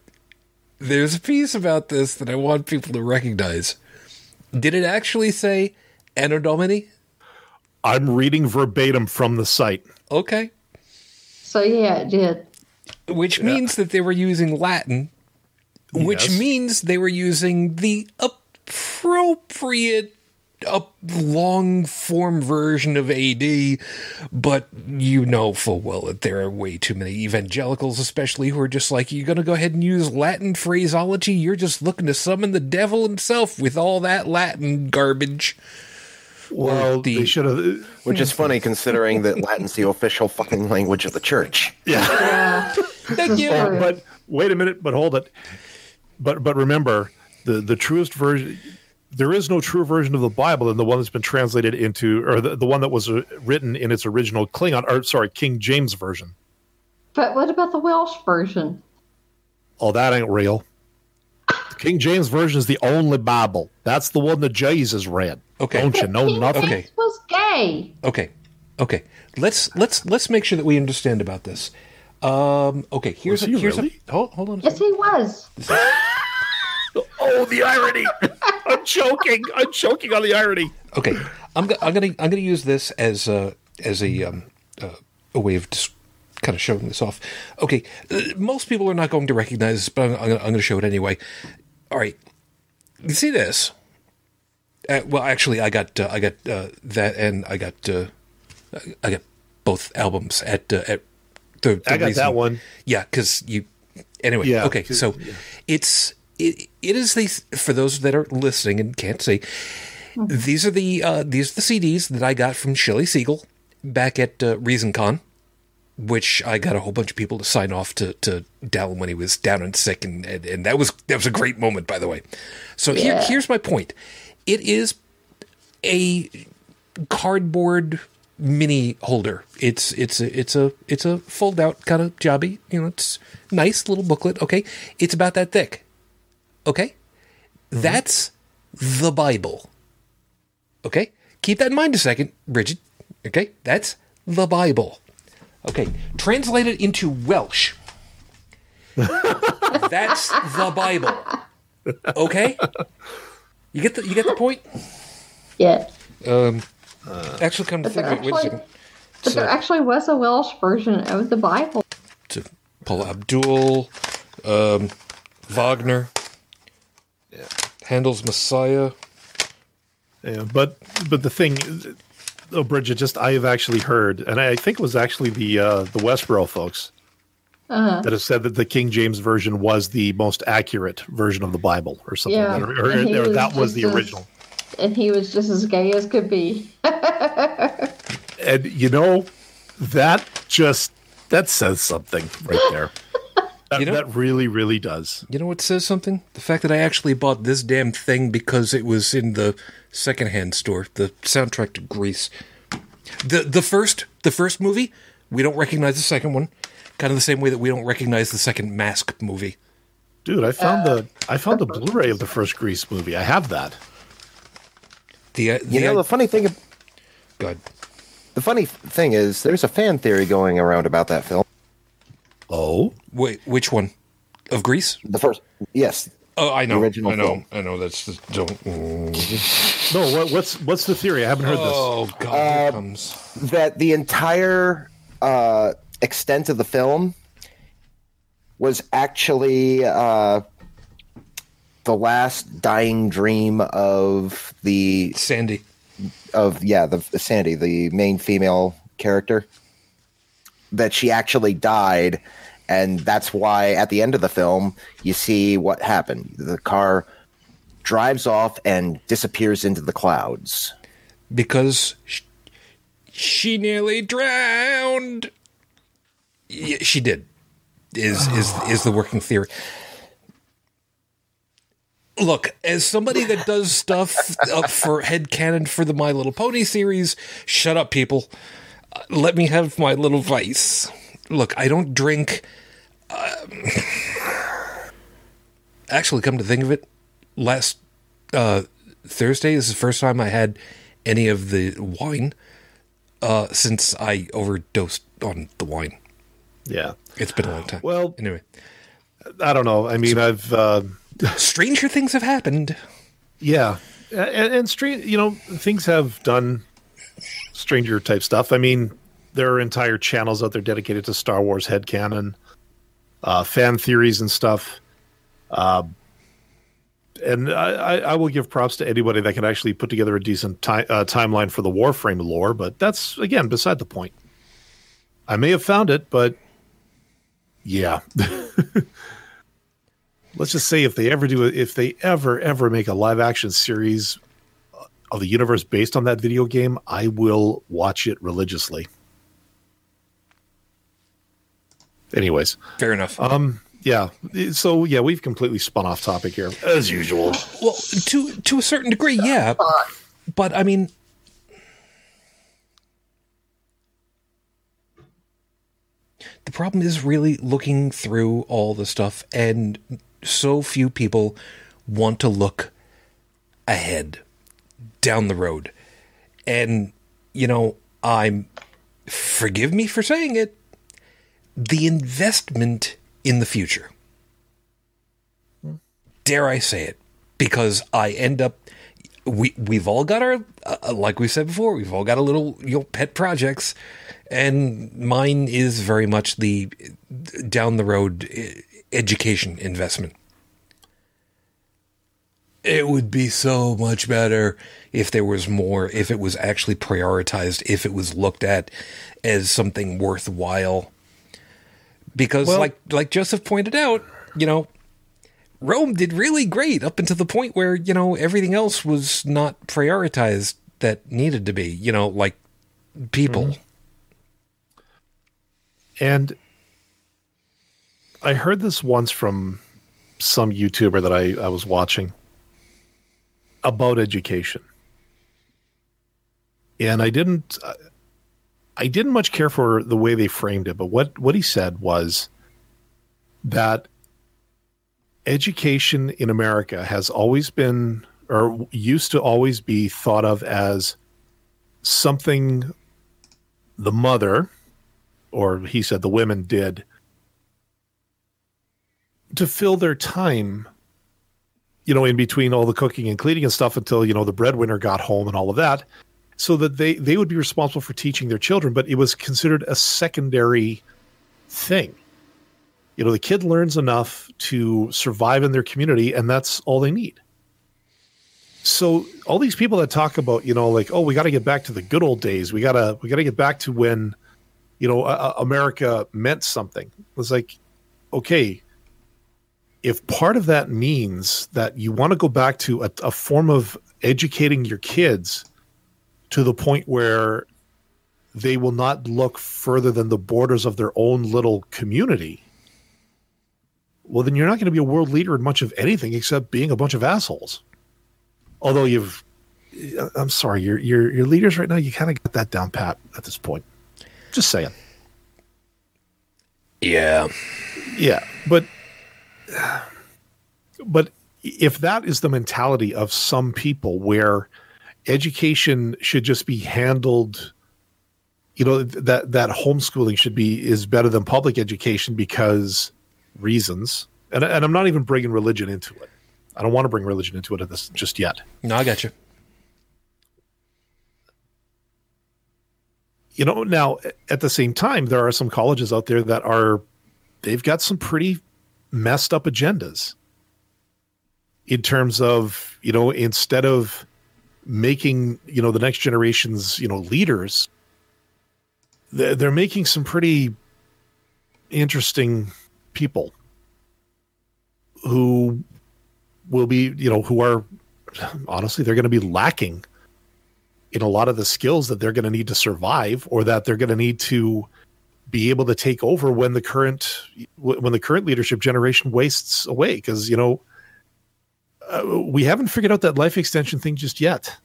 There's a piece about this that I want people to recognize. Did it actually say Anno Domini? I'm reading verbatim from the site. Okay. So, yeah, it did. Which means that they were using Latin, which Yes. means they were using the appropriate up long form version of AD, but you know full well that there are way too many evangelicals, especially who are just like, you're going to go ahead and use Latin phraseology. You're just looking to summon the devil himself with all that Latin garbage. Well, the- they should have. Which is funny considering that Latin's the official fucking language of the church. Yeah. Yeah. Thank you. True. but wait a minute, but hold it. But but remember, the the truest version there is no true version of the Bible than the one that's been translated into, or the, the one that was uh, written in its original Klingon, or sorry, King James version. But what about the Welsh version? Oh, that ain't real. The King James version is the only Bible. That's the one that Jesus read. Okay. Don't you know King nothing? Okay. Was gay. Okay, okay. Let's let's let's make sure that we understand about this. Um, okay, here's Was a, he here's really? a hold, hold on. A Yes, he was. Oh, the irony! I'm choking. I'm choking on the irony. Okay, I'm go- I'm gonna I'm gonna use this as a as a um uh, a way of just kind of showing this off. Okay, uh, most people are not going to recognize this, but I'm, I'm, gonna, show it anyway. All right, you see this? Uh, well, actually, I got uh, I got uh, that, and I got uh, I got both albums at uh, at the. the I got reason- that one. Yeah, because you. Anyway, Yeah, okay, 'cause- so it's it, it is the for those that are listening and can't see. These are the uh, these are the CDs that I got from Shelley Siegel back at uh, ReasonCon, which I got a whole bunch of people to sign off to to Dallin when he was down and sick, and, and and that was that was a great moment, by the way. So here here's my point: it is a cardboard mini holder. It's it's a it's a it's a fold out kind of jobby. You know, it's nice little booklet. Okay, it's about that thick. Okay, that's the Bible. Okay, keep that in mind a second, Bridget. Okay, that's the Bible. Okay, translate it into Welsh. that's the Bible. Okay, you get the you get the point. Yeah. Um Actually, come to think there of it, wait a actually, second. but there actually was a Welsh version of the Bible. to Paula Abdul, um, Wagner, Handel's Messiah. Yeah, but but the thing, oh, Bridget, just I have actually heard, and I think it was actually the uh, the Westboro folks that have said that the King James version was the most accurate version of the Bible, or something. Yeah, like that, or, or- or was that was the as- original. And he was just as gay as could be. And you know, that just that says something right there. That, You know- that really, really does. You know what says something? The fact that I actually bought this damn thing because it was in the secondhand store, the soundtrack to Grease. The the first the first movie, we don't recognize the second one. Kind of the same way that we don't recognize the second Mask movie. Dude, I found the I found the Blu-ray of the first Grease movie. I have that. The, uh, You know, the funny thing, Good. the funny thing is, there's a fan theory going around about that film. Oh, Wait, which one? Of Grease? The first, yes, Oh, I know. original I know. film. I know. That's just don't. no! What, what's what's the theory? I haven't heard this. Oh God, here comes. that the entire uh, extent of the film was actually uh, the last dying dream of the Sandy. of yeah the Sandy, the main female character. That she actually died, and that's why at the end of the film you see what happened. The car drives off and disappears into the clouds. because she, nearly drowned. Yeah, she did. Is is is the working theory? Look, as somebody that does stuff up for headcanon for the My Little Pony series, shut up, people. Let me have my little vice. Look, I don't drink. Um, actually, come to think of it, last uh, Thursday is the first time I had any of the wine uh, since I overdosed on the wine. Yeah. It's been a long time. Well- anyway, I don't know. I mean, I've uh, stranger things have happened. yeah, and, and strange. You know, things have done stranger type stuff. I mean, there are entire channels out there dedicated to Star Wars headcanon, uh, fan theories, and stuff. Uh, and I, I, will give props to anybody that can actually put together a decent ti- uh, timeline for the Warframe lore, but that's again beside the point. I may have found it, but yeah. Let's just say if they ever do if they ever ever make a live action series of the universe based on that video game, I will watch it religiously. Anyways, Fair enough. um, yeah. So yeah, we've completely spun off topic here as usual. Well, to to a certain degree, yeah. But I mean, the problem is really looking through all the stuff, and so few people want to look ahead, down the road, and you know, I'm. Forgive me for saying it. The investment in the future. Dare I say it? Because I end up we we've all got our uh, like we said before we've all got a little you know pet projects and mine is very much the down the road education investment it would be so much better if there was more if it was actually prioritized if it was looked at as something worthwhile. Because Well- like like Joseph pointed out you know Rome did really great up until the point where, you know, everything else was not prioritized that needed to be, you know, like people. Mm-hmm. And I heard this once from some YouTuber that I, I was watching about education. And I didn't I didn't much care for the way they framed it, but what, what he said was that education in America has always been or used to always be thought of as something the mother or he said the women did to fill their time you know in between all the cooking and cleaning and stuff until you know the breadwinner got home and all of that so that they they would be responsible for teaching their children but it was considered a secondary thing. You know the kid learns enough to survive in their community and that's all they need. So all these people that talk about you know like oh we got to get back to the good old days. We got to we got to get back to when you know uh, america meant something. It was like okay if part of that means that you want to go back to a, a form of educating your kids to the point where they will not look further than the borders of their own little community well then you're not going to be a world leader in much of anything except being a bunch of assholes. Although you've i'm sorry your your your leaders right now you kind of got that down pat at this point. Just saying. Yeah. yeah but but if that is the mentality of some people where education should just be handled you know that that homeschooling should be is better than public education because reasons. And, and i'm not even bringing religion into it. I don't want to bring religion into it at this just yet. No, I got you. you know now at the same time there are some colleges out there that are they've got some pretty messed up agendas in terms of you know instead of making you know the next generation's you know leaders they're, making some pretty interesting people who will be you know who are honestly they're going to be lacking in a lot of the skills that they're going to need to survive or that they're going to need to be able to take over when the current when the current leadership generation wastes away because you know uh, we haven't figured out that life extension thing just yet.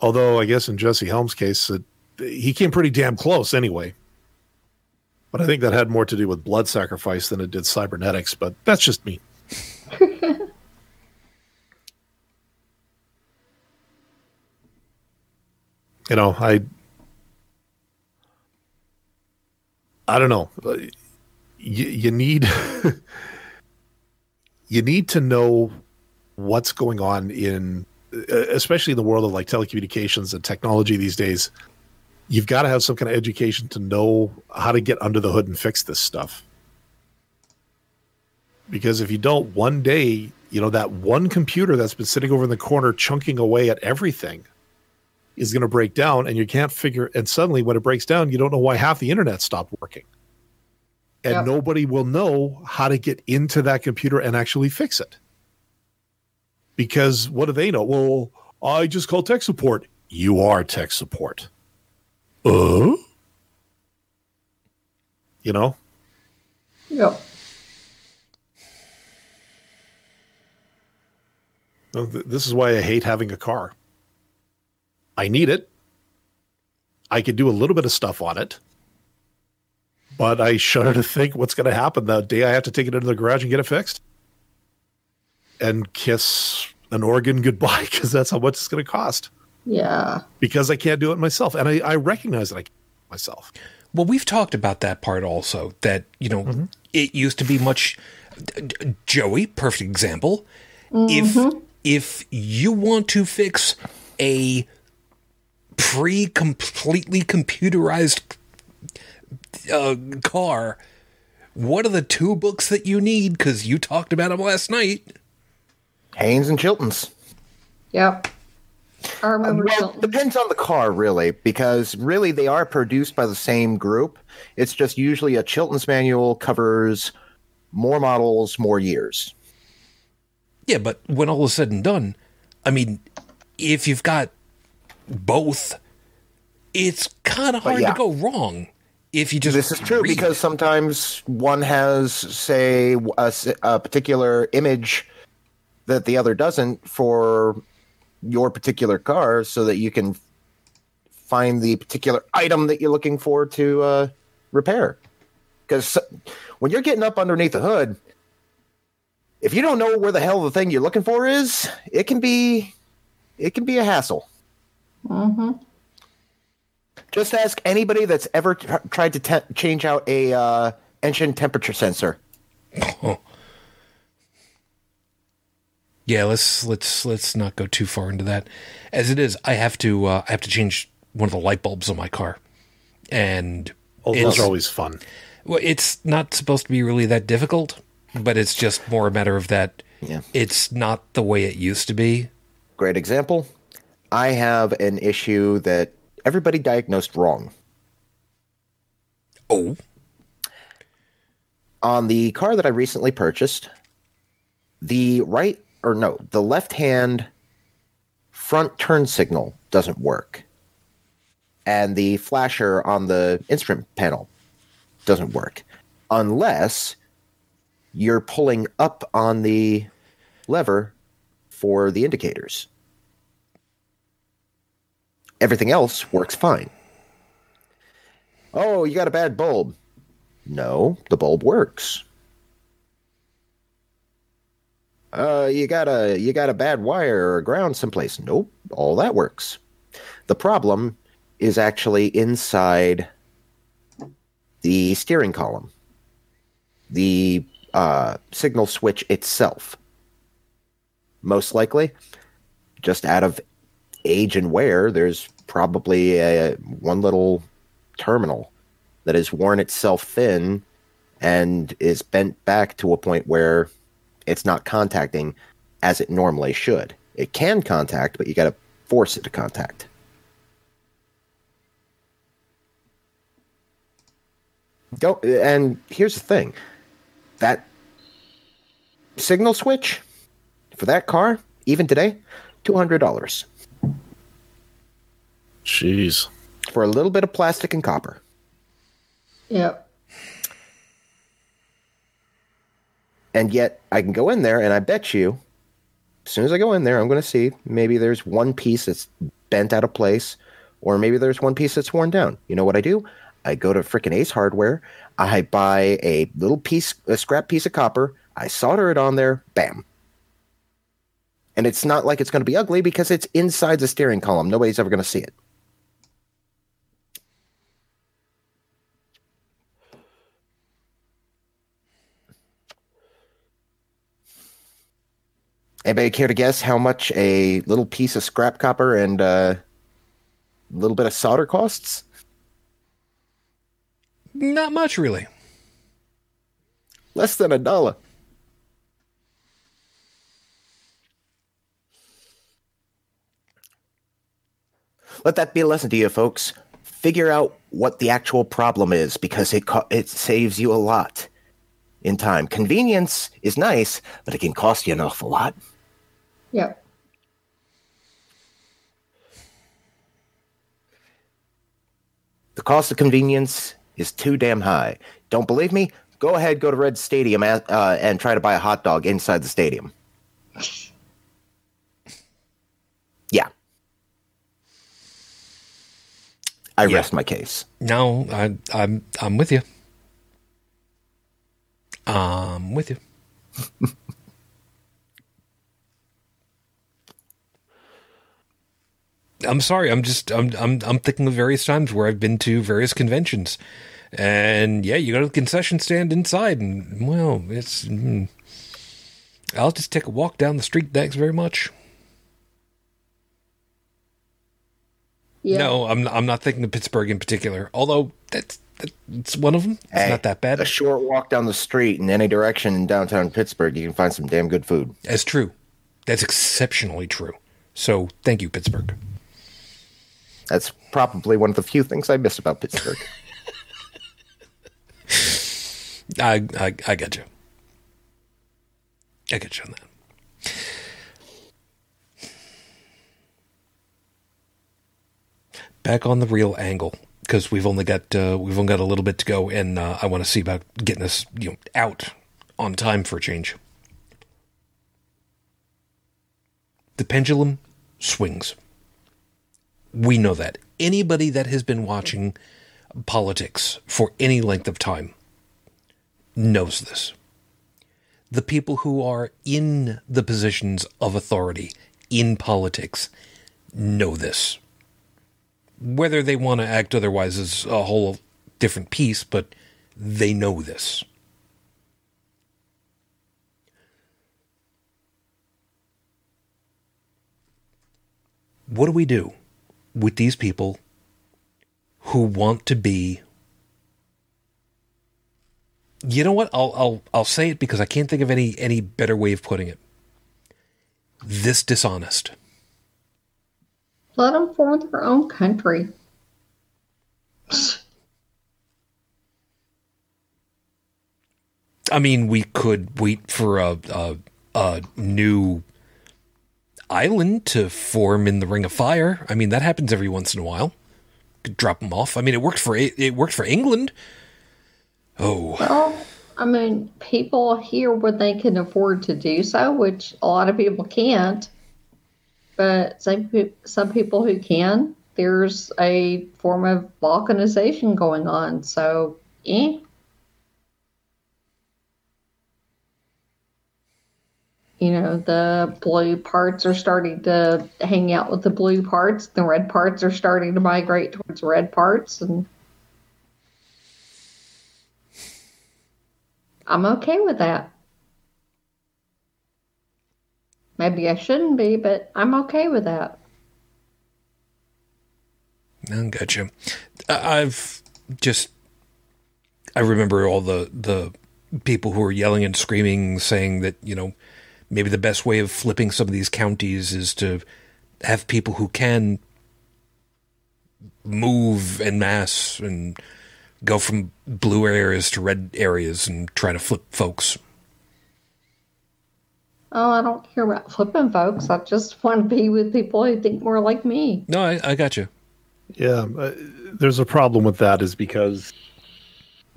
Although i guess in Jesse Helms' case it, he came pretty damn close anyway. But i think that had more to do with blood sacrifice than it did cybernetics but that's just me. You know i i don't know. You, you need you need to know what's going on in especially in the world of like telecommunications and technology these days. You've got to have some kind of education to know how to get under the hood and fix this stuff. Because if you don't one day you know that one computer that's been sitting over in the corner chunking away at everything is going to break down and you can't figure and suddenly when it breaks down you don't know why half the internet stopped working. And yep. nobody will know how to get into that computer and actually fix it. Because what do they know? Well i just call tech support. You are tech support. Uh? You know? Yeah this is why i hate having a car. I need it. I could do a little bit of stuff on it. But I shudder to think what's going to happen that day I have to take it into the garage and get it fixed. And kiss an organ goodbye because that's how much it's going to cost. Yeah. Because I can't do it myself. And I, I recognize that I can't do it myself. Well, we've talked about that part also. That you know, mm-hmm. it used to be much. D- D- Joey, perfect example. Mm-hmm. If if you want to fix a pre completely computerized uh, car, what are the two books that you need? Because you talked about them last night. Haynes and Chilton's. Yep. I remember Well, Chilton. depends on the car, really, because really they are produced by the same group. It's just usually a Chilton's manual covers more models, more years. Yeah, but when all is said and done, I mean, if you've got both, it's kind of hard yeah. to go wrong. If you just This is true because it. sometimes one has, say, a particular image that the other doesn't for your particular car, so that you can find the particular item that you're looking for to uh, repair. Because when you're getting up underneath the hood, if you don't know where the hell the thing you're looking for is, it can be it can be a hassle. Hmm Just ask anybody that's ever tr- tried to te- change out a uh, engine temperature sensor. yeah, let's let's let's not go too far into that. As it is, I have to uh, I have to change one of the light bulbs on my car, and Oh, those it's- are always fun. Well, it's not supposed to be really that difficult, but it's just more a matter of that. Yeah. It's not the way it used to be. Great example. I have an issue that everybody diagnosed wrong. Oh, On the car that I recently purchased, the right or no, the left hand front turn signal doesn't work. And the flasher on the instrument panel doesn't work unless you're pulling up on the lever for the indicators. Everything else works fine. Oh, you got a bad bulb. No, the bulb works. Uh, you got a you got a bad wire or ground someplace. Nope, all that works. The problem is actually inside the steering column, the uh, signal switch itself. Most likely, just out of age and wear, there's probably a, one little terminal that has worn itself thin and is bent back to a point where it's not contacting as it normally should. It can contact, but you got to force it to contact. Don't, and here's the thing that signal switch for that car, even today, $200 Jeez. for a little bit of plastic and copper. Yep. And yet I can go in there and I bet you, as soon as I go in there, I'm going to see maybe there's one piece that's bent out of place, or maybe there's one piece that's worn down. You know what I do? I go to freaking Ace Hardware. I buy a little piece, a scrap piece of copper. I solder it on there. Bam. And it's not like it's going to be ugly because it's inside the steering column. Nobody's ever going to see it. Anybody care to guess how much a little piece of scrap copper and uh, a little bit of solder costs? not much really. Less than a dollar. Let that be a lesson to you, folks. Figure out what the actual problem is because it co- it saves you a lot in time. Convenience is nice, but it can cost you an awful lot. Yeah. The cost of convenience is too damn high. Don't believe me? Go ahead, go to Red Stadium uh, uh and try to buy a hot dog inside the stadium. Yeah. I yeah. rest my case. No, I, am I'm, I'm with you. I'm with you. I'm sorry. I'm just I'm I'm I'm thinking of various times where I've been to various conventions, and yeah, you go to the concession stand inside, and well, it's. mm, I'll just take a walk down the street. Thanks very much. Yeah. No, I'm I'm not thinking of Pittsburgh in particular. Although that's that's one of them. It's Hey, not that bad. A short walk down the street in any direction in downtown Pittsburgh, you can find some damn good food. That's true. That's exceptionally true. So thank you, Pittsburgh. That's probably one of the few things I miss about Pittsburgh. I I, I get you. I get you on that. Back on the real angle because we've only got uh, we've only got a little bit to go, and uh, I want to see about getting this you know out on time for a change. The pendulum swings. We know that. Anybody that has been watching politics for any length of time knows this. The people who are in the positions of authority in politics know this. Whether they want to act otherwise is a whole different piece, but they know this. What do we do with these people who want to be you know what? I'll I'll I'll say it because I can't think of any any better way of putting it. This dishonest. Let them form their own country. I mean, we could wait for a a, a new island to form in the Ring of Fire. I mean, that happens every once in a while. Could drop them off. I mean, it worked for it, it worked for England. Oh, Well, I mean, people here when they can afford to do so, which a lot of people can't. But some some people who can, there's a form of balkanization going on. So, eh. You know, the blue parts are starting to hang out with the blue parts. The red parts are starting to migrate towards red parts, and I'm okay with that. Maybe I shouldn't be, but I'm okay with that. I gotcha. I've just I remember all the the people who were yelling and screaming, saying that you know maybe the best way of flipping some of these counties is to have people who can move en masse and go from blue areas to red areas and try to flip folks. Oh, I don't care about flipping folks. I just want to be with people who think more like me. No, I, I got you. Yeah, uh, there's a problem with that is because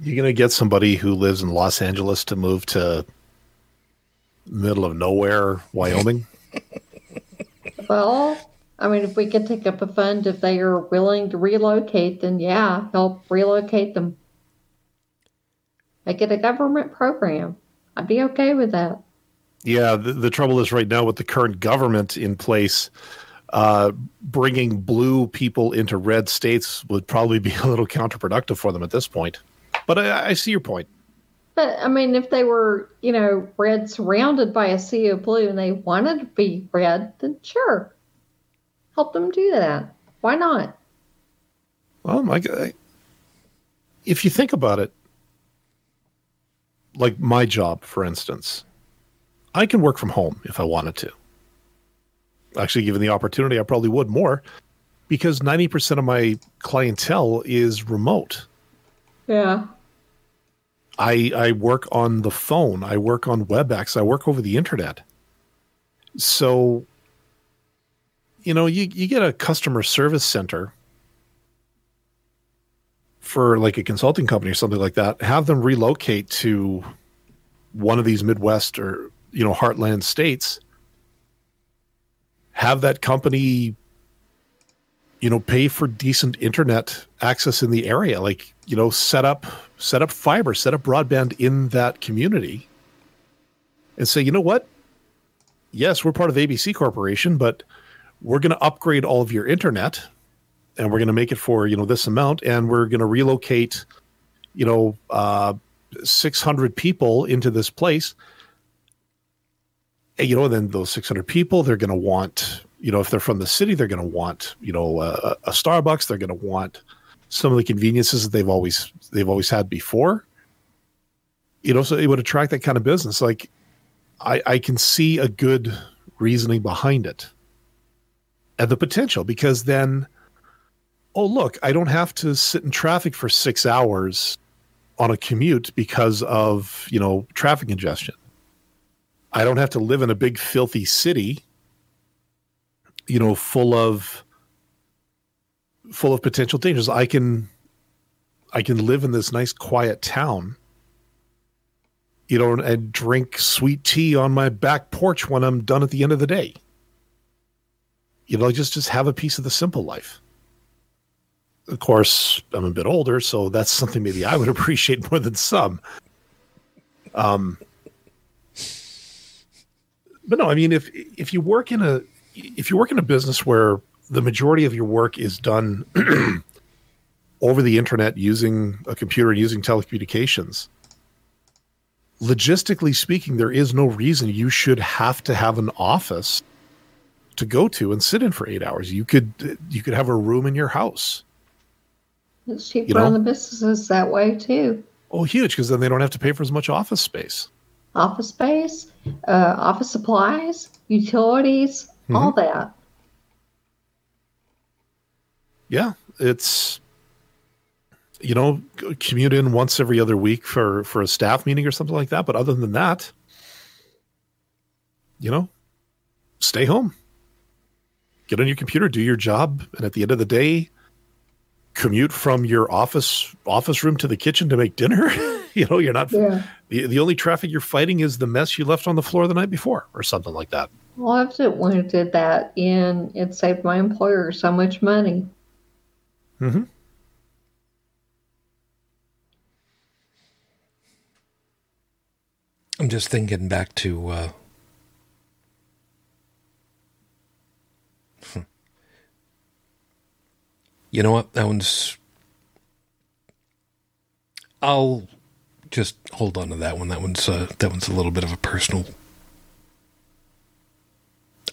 you're going to get somebody who lives in Los Angeles to move to middle of nowhere, Wyoming. Well, I mean, if we could take up a fund if they are willing to relocate, then yeah, help relocate them. Make it a government program. I'd be okay with that. Yeah, the, the trouble is right now with the current government in place, uh, bringing blue people into red states would probably be a little counterproductive for them at this point. But I, I see your point. But I mean, if they were, you know, red surrounded by a sea of blue and they wanted to be red, then sure, help them do that. Why not? Well, my guy, if you think about it, like my job, for instance, I can work from home if I wanted to. Actually, given the opportunity, I probably would more because 90% of my clientele is remote. Yeah. I, I work on the phone, I work on WebEx, I work over the internet. So, you know, you, you get a customer service center for like a consulting company or something like that, have them relocate to one of these Midwest or, you know, heartland states, have that company you know, pay for decent internet access in the area. Like, you know, set up set up fiber, set up broadband in that community, and say, you know what? Yes, we're part of ABC Corporation, but we're going to upgrade all of your internet, and we're going to make it for you know this amount, and we're going to relocate, you know, uh, six hundred people into this place. And, you know, then those six hundred people, they're going to want you know, if they're from the city, they're going to want, you know, a, a Starbucks. They're going to want some of the conveniences that they've always they've always had before. You know, so it would attract that kind of business. Like, I I can see a good reasoning behind it, and the potential because then, oh look, I don't have to sit in traffic for six hours on a commute because of you know traffic congestion. I don't have to live in a big filthy city you know, full of full of potential dangers. I can I can live in this nice quiet town, you know, and drink sweet tea on my back porch when I'm done at the end of the day. You know, just just have a piece of the simple life. Of course, I'm a bit older, so that's something maybe I would appreciate more than some. Um, but no, I mean, if if you work in a if you work in a business where the majority of your work is done over the internet using a computer and using telecommunications logistically speaking there is no reason you should have to have an office to go to and sit in for eight hours you could you could have a room in your house It's cheaper You know? on the businesses that way too. oh huge because then they don't have to pay for as much office space Office space, uh, office supplies, utilities, all Mm-hmm. that. Yeah it's you know commute in once every other week for for a staff meeting or something like that but other than that you know stay home get on your computer do your job and at the end of the day commute from your office office room to the kitchen to make dinner you know you're not Yeah. the, the only traffic you're fighting is the mess you left on the floor the night before or something like that Well, I did when I did that, and it saved my employer so much money. Mm-hmm. I'm just thinking back to uh, hmm. you know what that one's I'll just hold on to that one that one's uh, that one's a little bit of a personal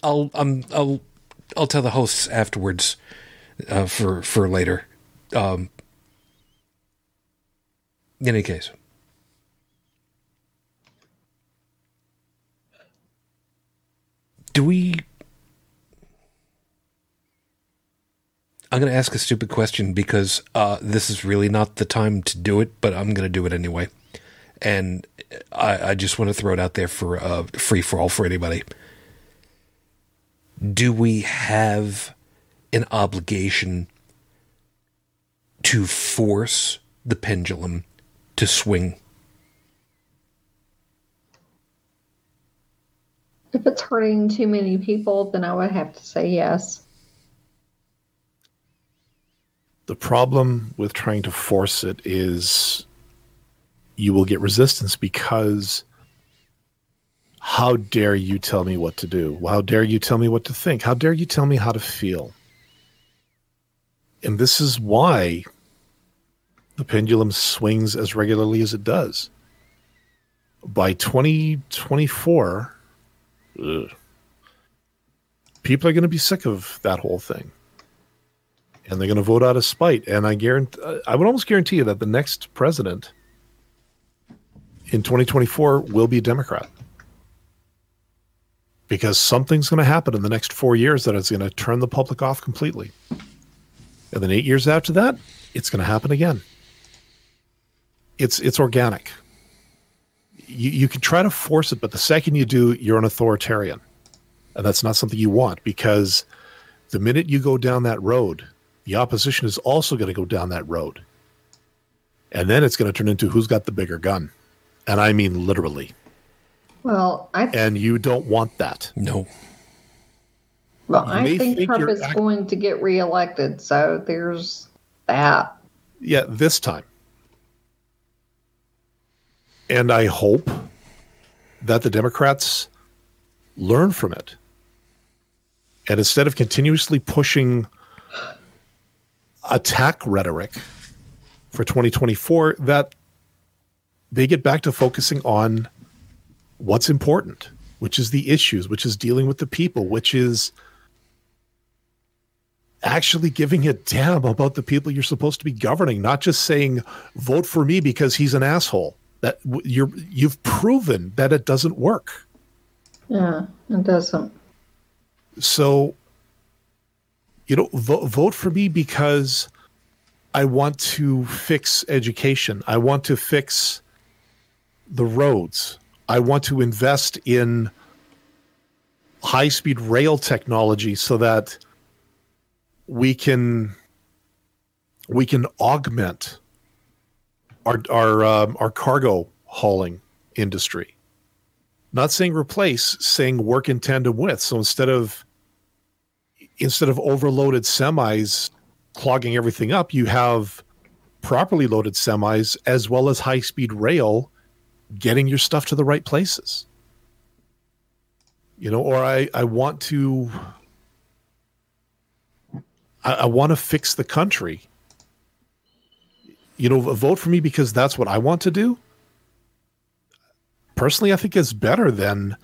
I'll um I'll I'll tell the hosts afterwards uh, for for later. Um in any case. Do we i'm going to ask a stupid question because uh, this is really not the time to do it but i'm going to do it anyway. And I, I just want to throw it out there for uh, free for all for anybody. Do we have an obligation to force the pendulum to swing If it's hurting too many people, then I would have to say yes. The problem with trying to force it is you will get resistance because how dare you tell me what to do? How dare you tell me what to think? How dare you tell me how to feel? And this is why the pendulum swings as regularly as it does. By 2024, ugh, people are going to be sick of that whole thing and they're going to vote out of spite. And I guarantee, I would almost guarantee you that the next president in 2024 will be a Democrat because something's going to happen in the next four years that is going to turn the public off completely. And then eight years after that, it's going to happen again. It's it's organic. You you can try to force it, but the second you do, you're an authoritarian, and that's not something you want because the minute you go down that road, the opposition is also going to go down that road. And then it's going to turn into who's got the bigger gun. And I mean literally. Well, I And you don't want that. no Well, You I think think Trump is act- going to get reelected, so there's that. Yeah, this time. And I hope that the Democrats learn from it. And instead of continuously pushing attack rhetoric for 2024, that they get back to focusing on what's important, which is the issues, which is dealing with the people, which is actually giving a damn about the people you're supposed to be governing, not just saying vote for me because he's an asshole. That you're you've proven that it doesn't work. Yeah, it doesn't. So, you know, vo- vote for me because I want to fix education. I want to fix the roads. I want to invest in high speed rail technology so that we can we can augment our our um, our cargo hauling industry. Not saying replace, saying work in tandem with. So instead of instead of overloaded semis clogging everything up, you have properly loaded semis as well as high speed rail getting your stuff to the right places. You know, or I, I want to I, I want to fix the country. You know, vote for me because that's what I want to do. Personally, I think it's better than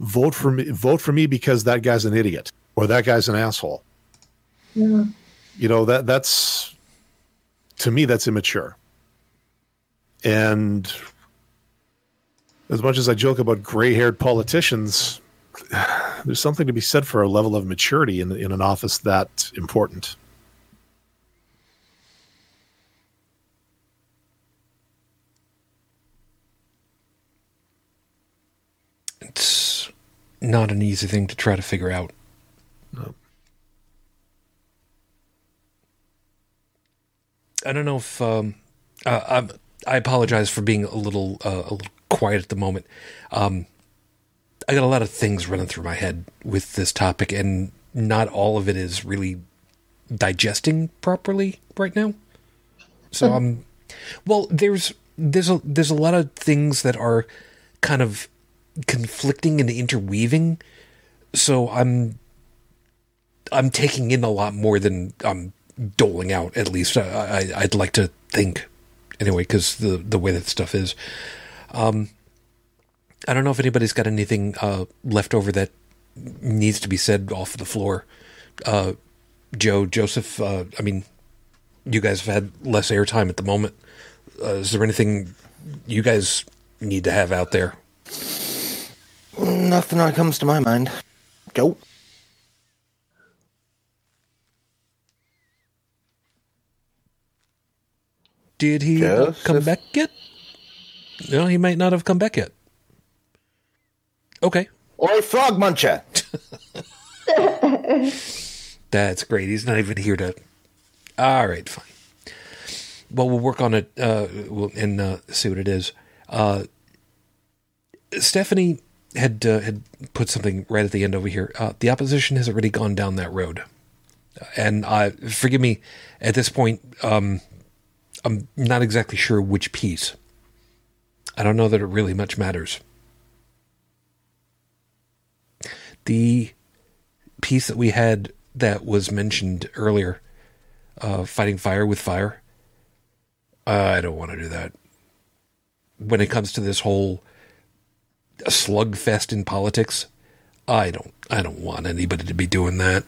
vote for me vote for me because that guy's an idiot or that guy's an asshole. Yeah. You know, that that's to me that's immature. And as much as I joke about gray-haired politicians, there's something to be said for a level of maturity in in an office that important. It's not an easy thing to try to figure out. No. I don't know if um, uh, I'm, I apologize for being a little uh, a little quiet at the moment. Um, I got a lot of things running through my head with this topic, and not all of it is really digesting properly right now. So I'm well. There's there's a there's a lot of things that are kind of conflicting and interweaving. So I'm I'm taking in a lot more than I'm doling out. At least I, I I'd like to think anyway, because the the way that stuff is. Um, I don't know if anybody's got anything uh, left over that needs to be said off the floor. Uh, Joe, Joseph, uh, I mean, you guys have had less airtime at the moment. Uh, is there anything you guys need to have out there? Nothing that comes to my mind. Go. Did he not come back yet? No, he might not have come back yet. Okay, Oi, frog muncher. that's great. He's not even here to. All right, fine. Well, we'll work on it uh, we'll, and uh, see what it is. Uh, Stephanie had uh, had put something right at the end over here. Uh, the opposition has already gone down that road, and uh, forgive me at this point. Um, I'm not exactly sure which piece. I don't know that it really much matters. The piece that we had that was mentioned earlier, uh, fighting fire with fire. I don't want to do that. When it comes to this whole slugfest in politics, I don't. I don't want anybody to be doing that.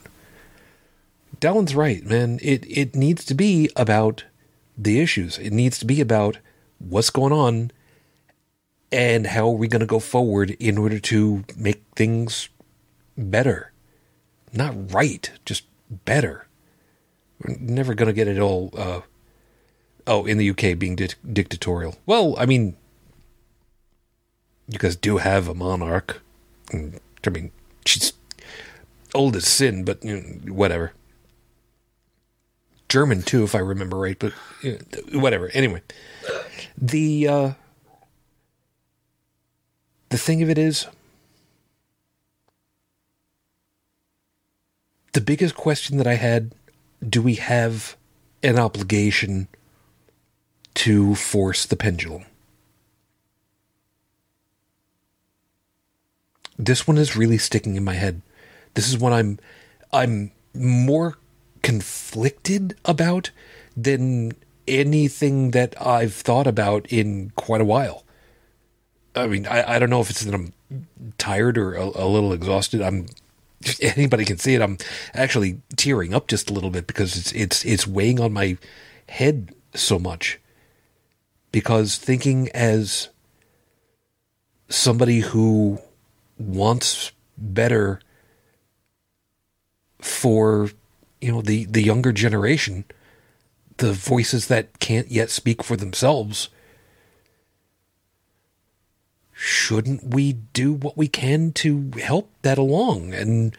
Dallin's right, man. It it needs to be about the issues. It needs to be about what's going on and how are we going to go forward in order to make things better. Not right, just better. We're never going to get it all. Uh, oh, in the UK being di- dictatorial. Well, I mean, you guys do have a monarch. And, I mean, she's old as sin, but you know, whatever. German too, if I remember right, but you know, whatever. Anyway, the uh, the thing of it is, the biggest question that I had do we have an obligation to force the pendulum? This one is really sticking in my head. This is what I'm I'm more conflicted about than anything that I've thought about in quite a while. I mean, I, I don't know if it's that I'm tired or a, a little exhausted. I'm anybody can see it. I'm actually tearing up just a little bit because it's it's it's weighing on my head so much. Because thinking as somebody who wants better for you know the the younger generation, the voices that can't yet speak for themselves shouldn't we do what we can to help that along? And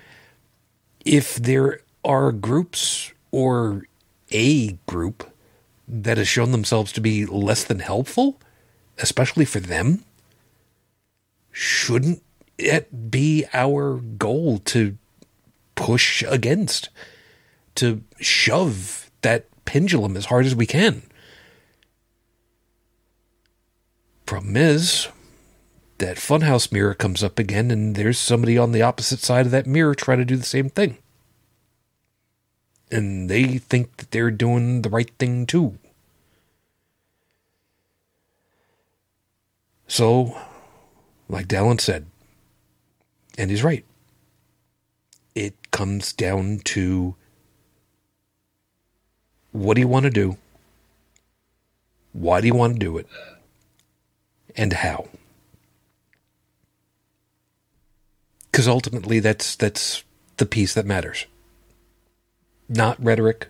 if there are groups or a group that has shown themselves to be less than helpful, especially for them, shouldn't it be our goal to push against, to shove that pendulum as hard as we can? Problem is, that funhouse mirror comes up again, and there's somebody on the opposite side of that mirror trying to do the same thing. And they think that they're doing the right thing too. So, like Dallin said, and he's right, it comes down to what do you want to do? Why do you want to do it? And how? Because ultimately that's that's the piece that matters. Not rhetoric,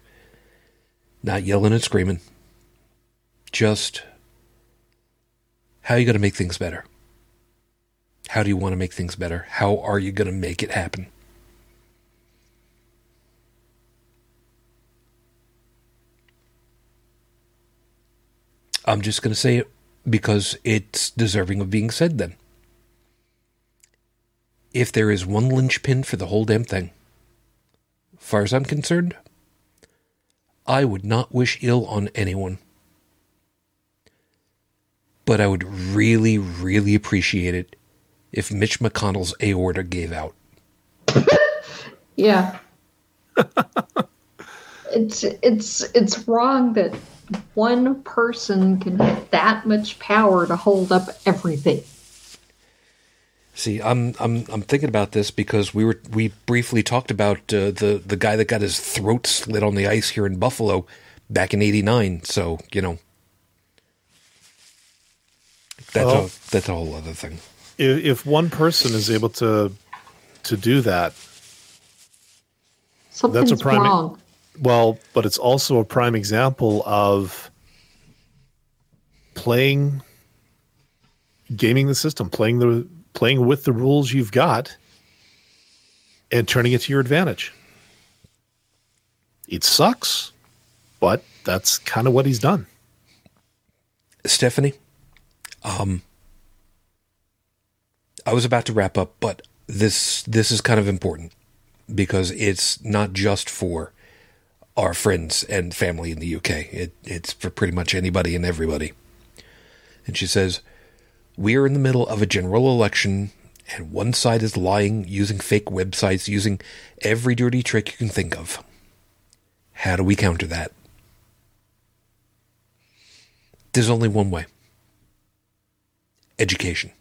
not yelling and screaming. Just how are you going to make things better? How do you want to make things better? How are you going to make it happen? I'm just going to say it because it's deserving of being said then if there is one linchpin for the whole damn thing, far as I'm concerned, I would not wish ill on anyone. But I would really, really appreciate it if Mitch McConnell's aorta gave out. yeah. it's it's it's wrong that one person can have that much power to hold up everything. See, I'm I'm I'm thinking about this because we were we briefly talked about uh, the the guy that got his throat slit on the ice here in Buffalo back in '89. So you know, that's well, a that's a whole other thing. If, if one person is able to to do that, Something's that's a prime. Wrong. Well, but it's also a prime example of playing gaming the system, playing the playing with the rules you've got and turning it to your advantage. It sucks, but that's kind of what he's done. Stephanie, um, I was about to wrap up, but this this is kind of important because it's not just for our friends and family in the UK. It, it's for pretty much anybody and everybody. And she says, we are in the middle of a general election, and one side is lying, using fake websites, using every dirty trick you can think of. How do we counter that? There's only one way education.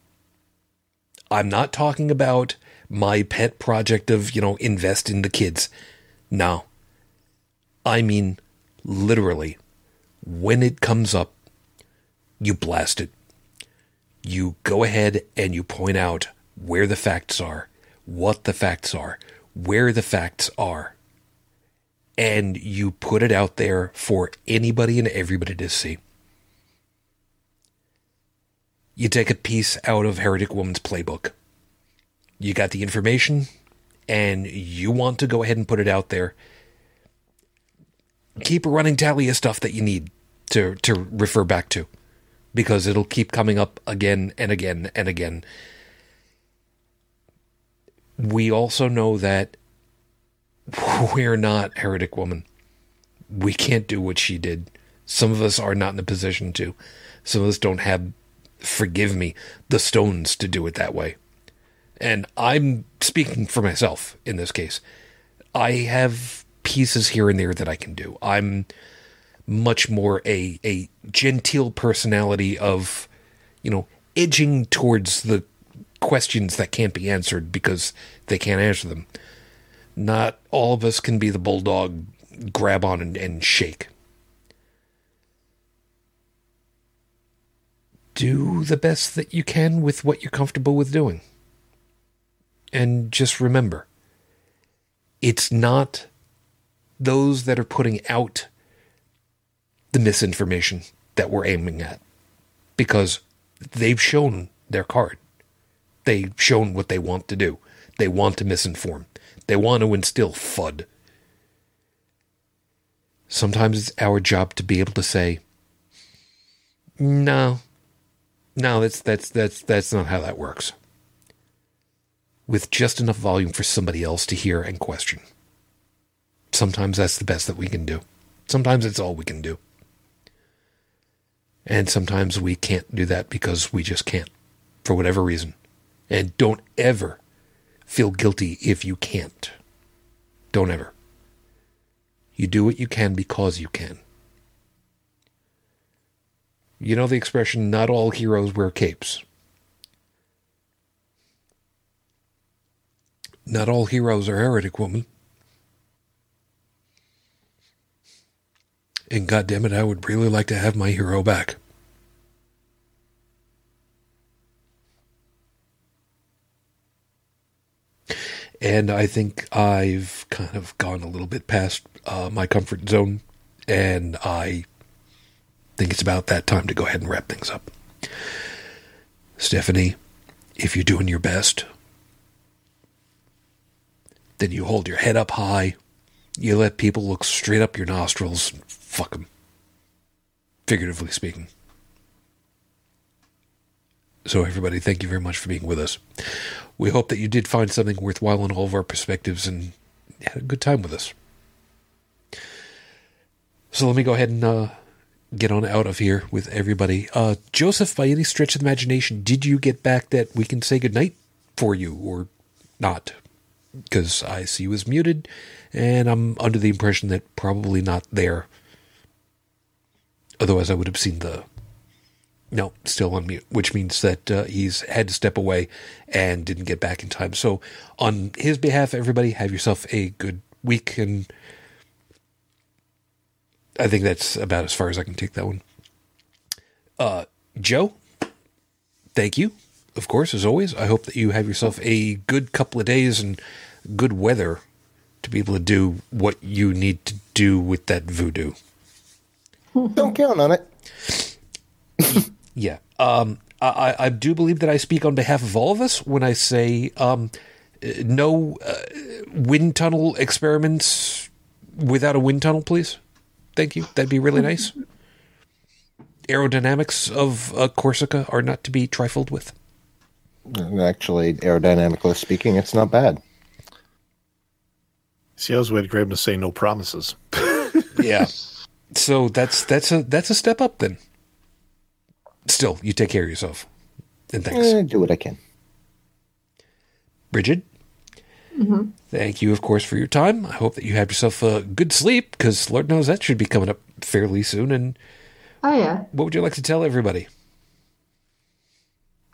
I'm not talking about my pet project of, you know, invest in the kids. No. I mean, literally, when it comes up, you blast it you go ahead and you point out where the facts are, what the facts are, where the facts are, and you put it out there for anybody and everybody to see. You take a piece out of Heretic Woman's playbook. You got the information, and you want to go ahead and put it out there. Keep a running tally of stuff that you need to, to refer back to because it'll keep coming up again and again and again. We also know that we're not heretic woman. We can't do what she did. Some of us are not in a position to. Some of us don't have, forgive me, the stones to do it that way. And I'm speaking for myself in this case. I have pieces here and there that I can do. I'm much more a a genteel personality of, you know, edging towards the questions that can't be answered because they can't answer them. Not all of us can be the bulldog, grab on and, and shake. Do the best that you can with what you're comfortable with doing. And just remember, it's not those that are putting out the misinformation that we're aiming at because they've shown their card. They've shown what they want to do. They want to misinform. They want to instill FUD. Sometimes it's our job to be able to say, no, no, that's that's that's that's not how that works. With just enough volume for somebody else to hear and question. Sometimes that's the best that we can do. Sometimes it's all we can do. And sometimes we can't do that because we just can't, for whatever reason. And don't ever feel guilty if you can't. Don't ever. You do what you can because you can. You know the expression, not all heroes wear capes. Not all heroes are heretic woman. And goddammit, I would really like to have my hero back. And I think I've kind of gone a little bit past uh, my comfort zone, and I think it's about that time to go ahead and wrap things up. Stephanie, if you're doing your best, then you hold your head up high. You let people look straight up your nostrils fuck them. Figuratively speaking. So, everybody, thank you very much for being with us. We hope that you did find something worthwhile in all of our perspectives and had a good time with us. So, let me go ahead and uh, get on out of here with everybody. Uh, Joseph, by any stretch of imagination, did you get back that we can say goodnight for you or not? Because I see you was muted, and I'm under the impression that probably not there. Otherwise, I would have seen the no, still on mute, which means that uh, he's had to step away and didn't get back in time. So, on his behalf, everybody, have yourself a good week. And I think that's about as far as I can take that one. Uh, Joe, thank you, of course, as always. I hope that you have yourself a good couple of days and good weather to be able to do what you need to do with that voodoo. Don't count on it. Yeah. Um, I, I do believe that I speak on behalf of all of us when I say um, no uh, wind tunnel experiments without a wind tunnel, please. Thank you. That'd be really nice. Aerodynamics of uh, Corsica are not to be trifled with. Actually, aerodynamically speaking, it's not bad. See, I was waiting for him to say no promises. Yeah. So that's that's a that's a step up then. Still, you take care of yourself. And thanks. Eh, do what I can. Bridget, thank you, of course, for your time. I hope that you have yourself a good sleep because Lord knows that should be coming up fairly soon. And Oh yeah. what would you like to tell everybody?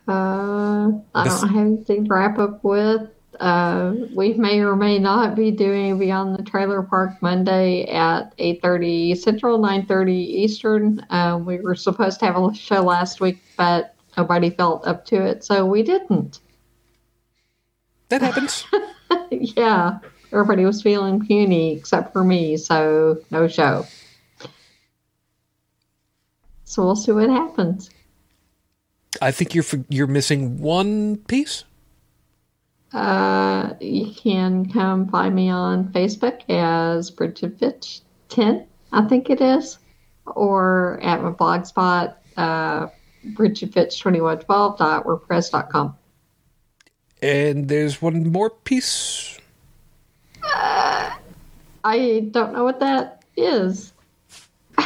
Uh, I This- don't have anything to wrap up with. Uh, we may or may not be doing Beyond the Trailer Park Monday at 8.30 Central, 9.30 Eastern. Uh, we were supposed to have a show last week, but nobody felt up to it, so we didn't. That happens. yeah, everybody was feeling puny except for me, so no show. So we'll see what happens. I think you're you're missing one piece. Uh, you can come find me on Facebook as Bridget Fitch 10, I think it is, or at my blog spot, uh, bridgetfitch2112.wordpress.com. And there's one more piece. I don't know what that is.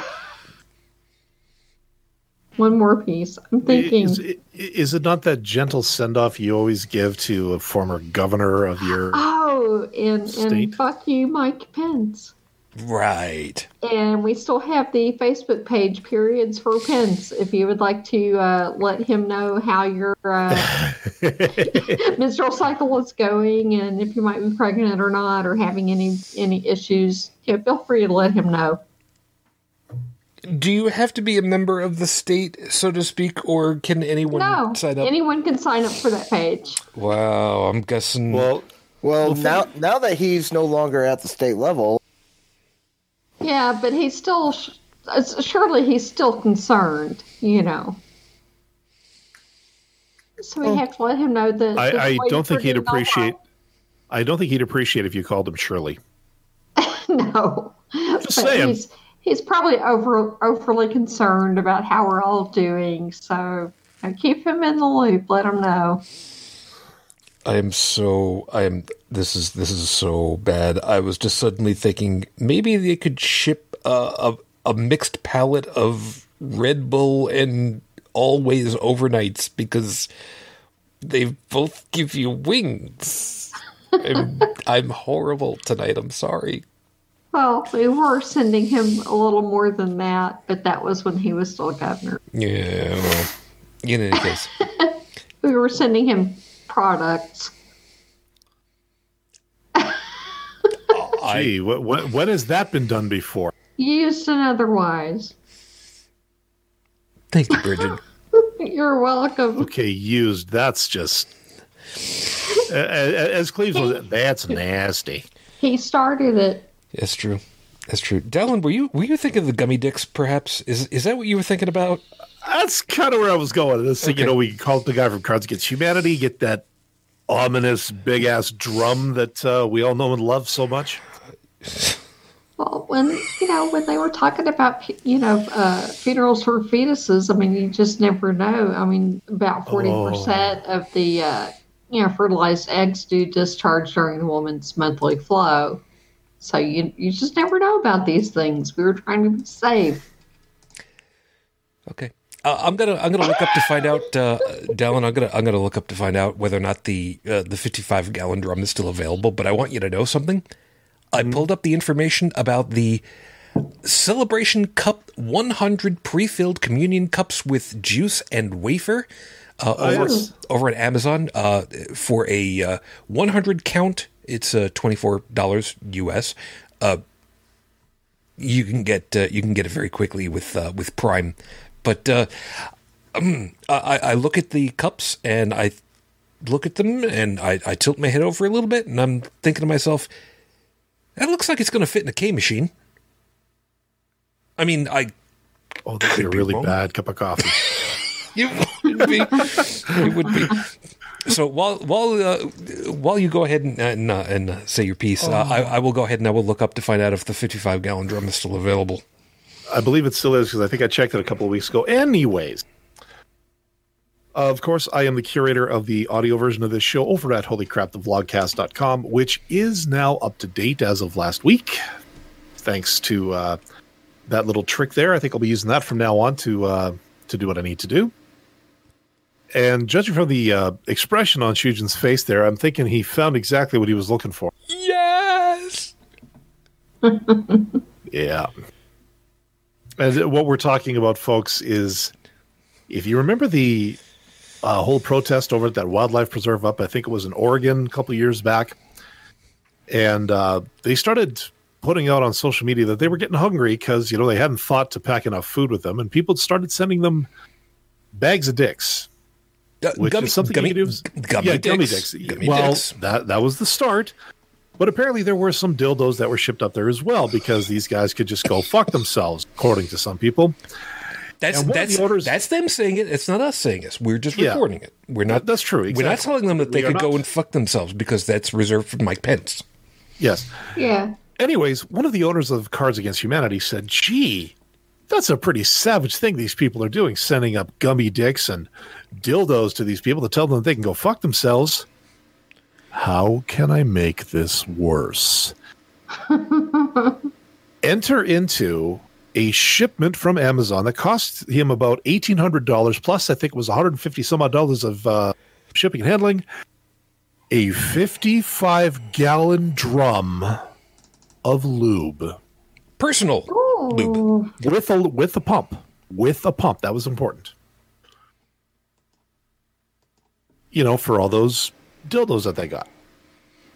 One more piece. I'm thinking. Is, is it not that gentle send off you always give to a former governor of your? Oh, and State. and fuck you, Mike Pence. Right. And we still have the Facebook page, Periods for Pence, if you would like to uh, let him know how your uh, menstrual cycle is going and if you might be pregnant or not or having any any issues. Yeah, feel free to let him know. Do you have to be a member of the state, so to speak, or can anyone No, sign up? anyone can sign up for that page. wow, I'm guessing. well, Well, now now that he's no longer at the state level, Yeah, but he's still, uh, surely he's still concerned, you know. So we have to let him know that. this I, I don't think he'd appreciate. I don't think he'd appreciate if you called him Shirley. No, Just but saying. he's he's probably over overly concerned about how we're all doing. So uh, keep him in the loop. Let him know. I am so I am this is this is so bad. I was just suddenly thinking maybe they could ship a a, a mixed palette of Red Bull and always overnights because they both give you wings. I'm, I'm horrible tonight. I'm sorry. Well, we were sending him a little more than that, but that was when he was still governor. Yeah. Well, in any case, We were sending him products. Gee, what, what, when has that been done before? Used and otherwise. thank you, Bridget. You're welcome. Okay, used. That's just. A- a- As Cleveland, that's nasty. He started it. That's true. That's true. Dallin, were you were you thinking of the gummy dicks? Perhaps is is that what you were thinking about? That's kind of where I was going. This thing, you Okay. know, we call it the guy from Cards Against Humanity. Get that ominous big ass drum that uh, we all know and love so much. Well, when you know when they were talking about you know uh, funerals for fetuses, I mean you just never know. I mean about forty percent of the uh, you know fertilized eggs do discharge during a woman's monthly flow. So you you just never know about these things. We were trying to be safe. Okay. Uh, I'm gonna I'm gonna look up to find out, uh, Dallin. I'm gonna I'm gonna look up to find out whether or not the uh, the 55 gallon drum is still available. But I want you to know something. I pulled up the information about the Celebration Cup 100 pre-filled communion cups with juice and wafer uh, over yes. over at Amazon uh, for a uh, 100 count. It's uh, twenty four dollars US. Uh, you can get uh, you can get it very quickly with uh, with Prime. But uh, um, I, I look at the cups and I look at them and I, I tilt my head over a little bit and I'm thinking to myself, that looks like it's going to fit in a K machine. I mean, I Oh, that'd be a really wrong. bad cup of coffee. it would be it would be. So while while uh, while you go ahead and and, uh, and uh, say your piece, uh, I, I will go ahead and I will look up to find out if the 55 gallon drum is still available. I believe it still is because I think I checked it a couple of weeks ago. Anyways, of course, I am the curator of the audio version of this show over at holycrapthevlogcast.com, which is now up to date as of last week. Thanks to uh, that little trick there. I think I'll be using that from now on to uh, to do what I need to do. And judging from the uh, expression on Shujin's face there, I'm thinking he found exactly what he was looking for. Yes. Yeah. And what we're talking about, folks, is if you remember the uh, whole protest over at that wildlife preserve up, I think it was in Oregon a couple of years back, and uh, they started putting out on social media that they were getting hungry because you know they hadn't thought to pack enough food with them, and people started sending them bags of dicks, Uh, which gummy, is something gummy, you can do. gummy yeah, dicks. gummy dicks. Gummy well, dicks. that that was the start. But apparently, there were some dildos that were shipped up there as well because these guys could just go fuck themselves, according to some people. That's And one of that's the orders- that's them saying it. It's not us saying it. We're just Yeah. recording it. We're not. That's true, We're not telling them that they We are could go and fuck themselves because that's reserved for Mike Pence. Yes. Yeah. Anyways, one of the owners of Cards Against Humanity said, gee, that's a pretty savage thing these people are doing, sending up gummy dicks and dildos to these people to tell them they can go fuck themselves. How can I make this worse? enter into a shipment from Amazon that cost him about eighteen hundred dollars plus. I think it was one hundred and fifty some odd dollars of uh, shipping and handling. A fifty-five gallon drum of lube Personal lube. With a with a pump with a pump. That was important. You know, for all those dildos that they got.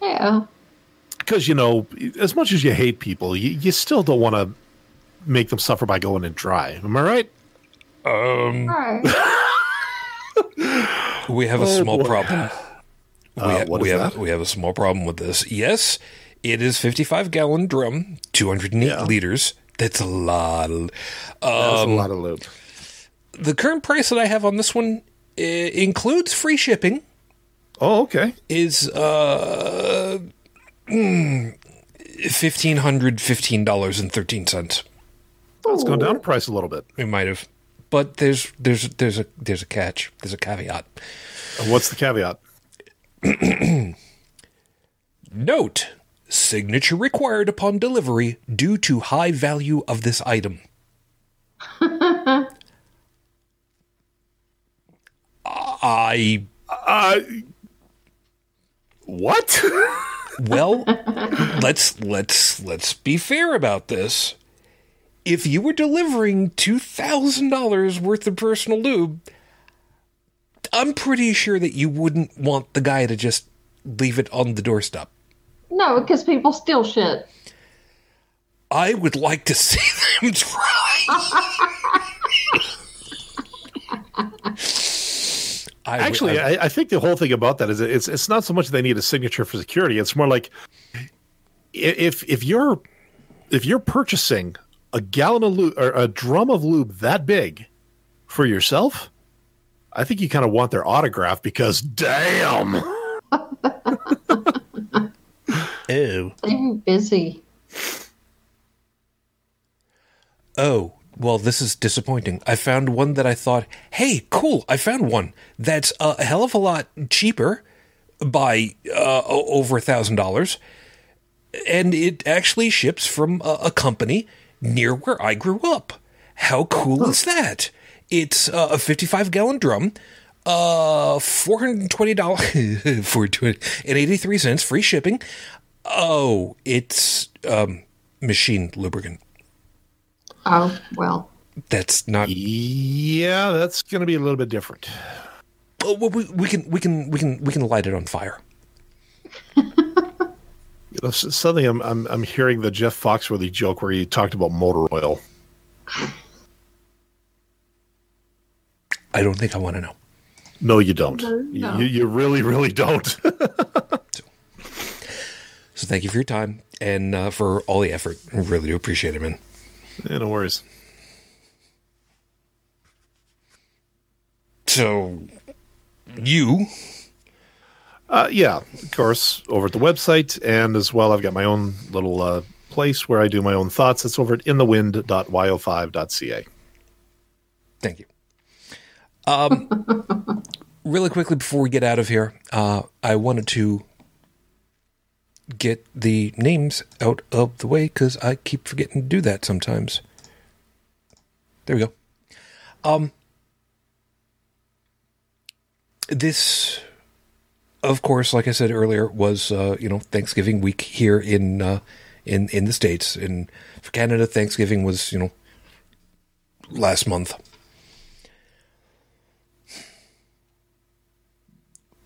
Yeah. because you know as much as you hate people you, you still don't want to make them suffer by going in dry am i right Um, Right. we have a Oh, small boy. problem. We, Uh, ha- what we is have that? we have a small problem with this. Yes, it is 55 gallon drum, 208 Yeah. liters. That's a lot. of- that's Um, a lot of lube the current price that I have on this one uh, includes free shipping. oh okay Is uh mm, fifteen hundred fifteen dollars and thirteen Oh, cents. it's gone down in price a little bit We might have, but there's there's there's a there's a catch. There's a caveat. what's the caveat Note: signature required upon delivery due to high value of this item. I uh what well, let's let's let's be fair about this. If you were delivering two thousand dollars worth of personal lube, I'm pretty sure that you wouldn't want the guy to just leave it on the doorstep. No, because people steal shit. I would like to see them try. I actually I- I, I think the whole thing about that is it's it's not so much they need a signature for security. It's more like if if you're if you're purchasing a gallon of lube or a drum of lube that big for yourself i think you kind of want their autograph because damn! Oh, They're busy. oh, well, this is disappointing. I found one that I thought, hey, cool. I found one that's a hell of a lot cheaper by uh, over a thousand dollars, and it actually ships from a, a company near where I grew up. How cool is that? It's uh, a 55 gallon drum, uh, $420 for and 83 cents free shipping. Oh, it's um, machine lubricant. Oh, well. That's not. yeah that's going to be a little bit different Oh, well, we, we can we can we can we can light it on fire. you know, suddenly I'm, I'm i'm hearing the jeff foxworthy joke where he talked about motor oil I don't think I want to know. no you don't No. You, you really really don't So thank you for your time and uh, for all the effort. I really do appreciate it, man. Yeah, no worries So you Uh, yeah, of course, over at the website, and as well, I've got my own little uh, place where I do my own thoughts. It's over at inthewind.yo5.ca. Thank you. Um, really quickly before we get out of here, uh, I wanted to get the names out of the way because I keep forgetting to do that sometimes. There we go. Um, this, of course, like I said earlier, was uh, you know Thanksgiving week here in uh, in in the states. And for Canada, Thanksgiving was you know last month.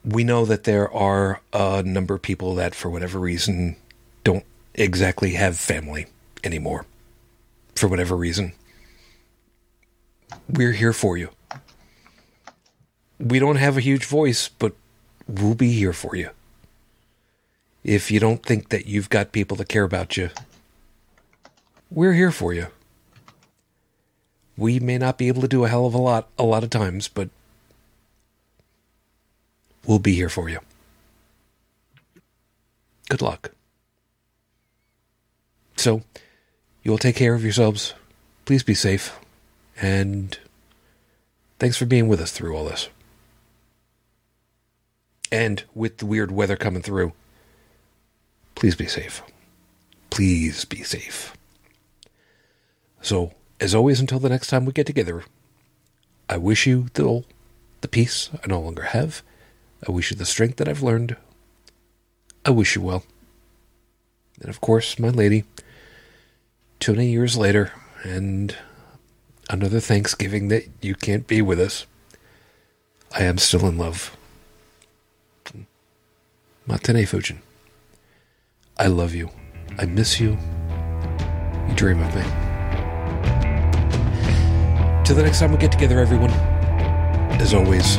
We know that there are a number of people that, for whatever reason, don't exactly have family anymore. For whatever reason. We're here for you. We don't have a huge voice, but we'll be here for you. If you don't think that you've got people that care about you, we're here for you. We may not be able to do a hell of a lot a lot of times, but we'll be here for you. Good luck. So, you will take care of yourselves. Please be safe. And thanks for being with us through all this. And with the weird weather coming through, please be safe. please be safe. So, as always, until the next time we get together, I wish you the, the peace I no longer have. I wish you the strength that I've learned. I wish you well. And of course, my lady, 20 years later, and another Thanksgiving that you can't be with us, I am still in love. Matane Fujin. I love you. I miss you. You dream of me. Till the next time we get together, everyone. As always.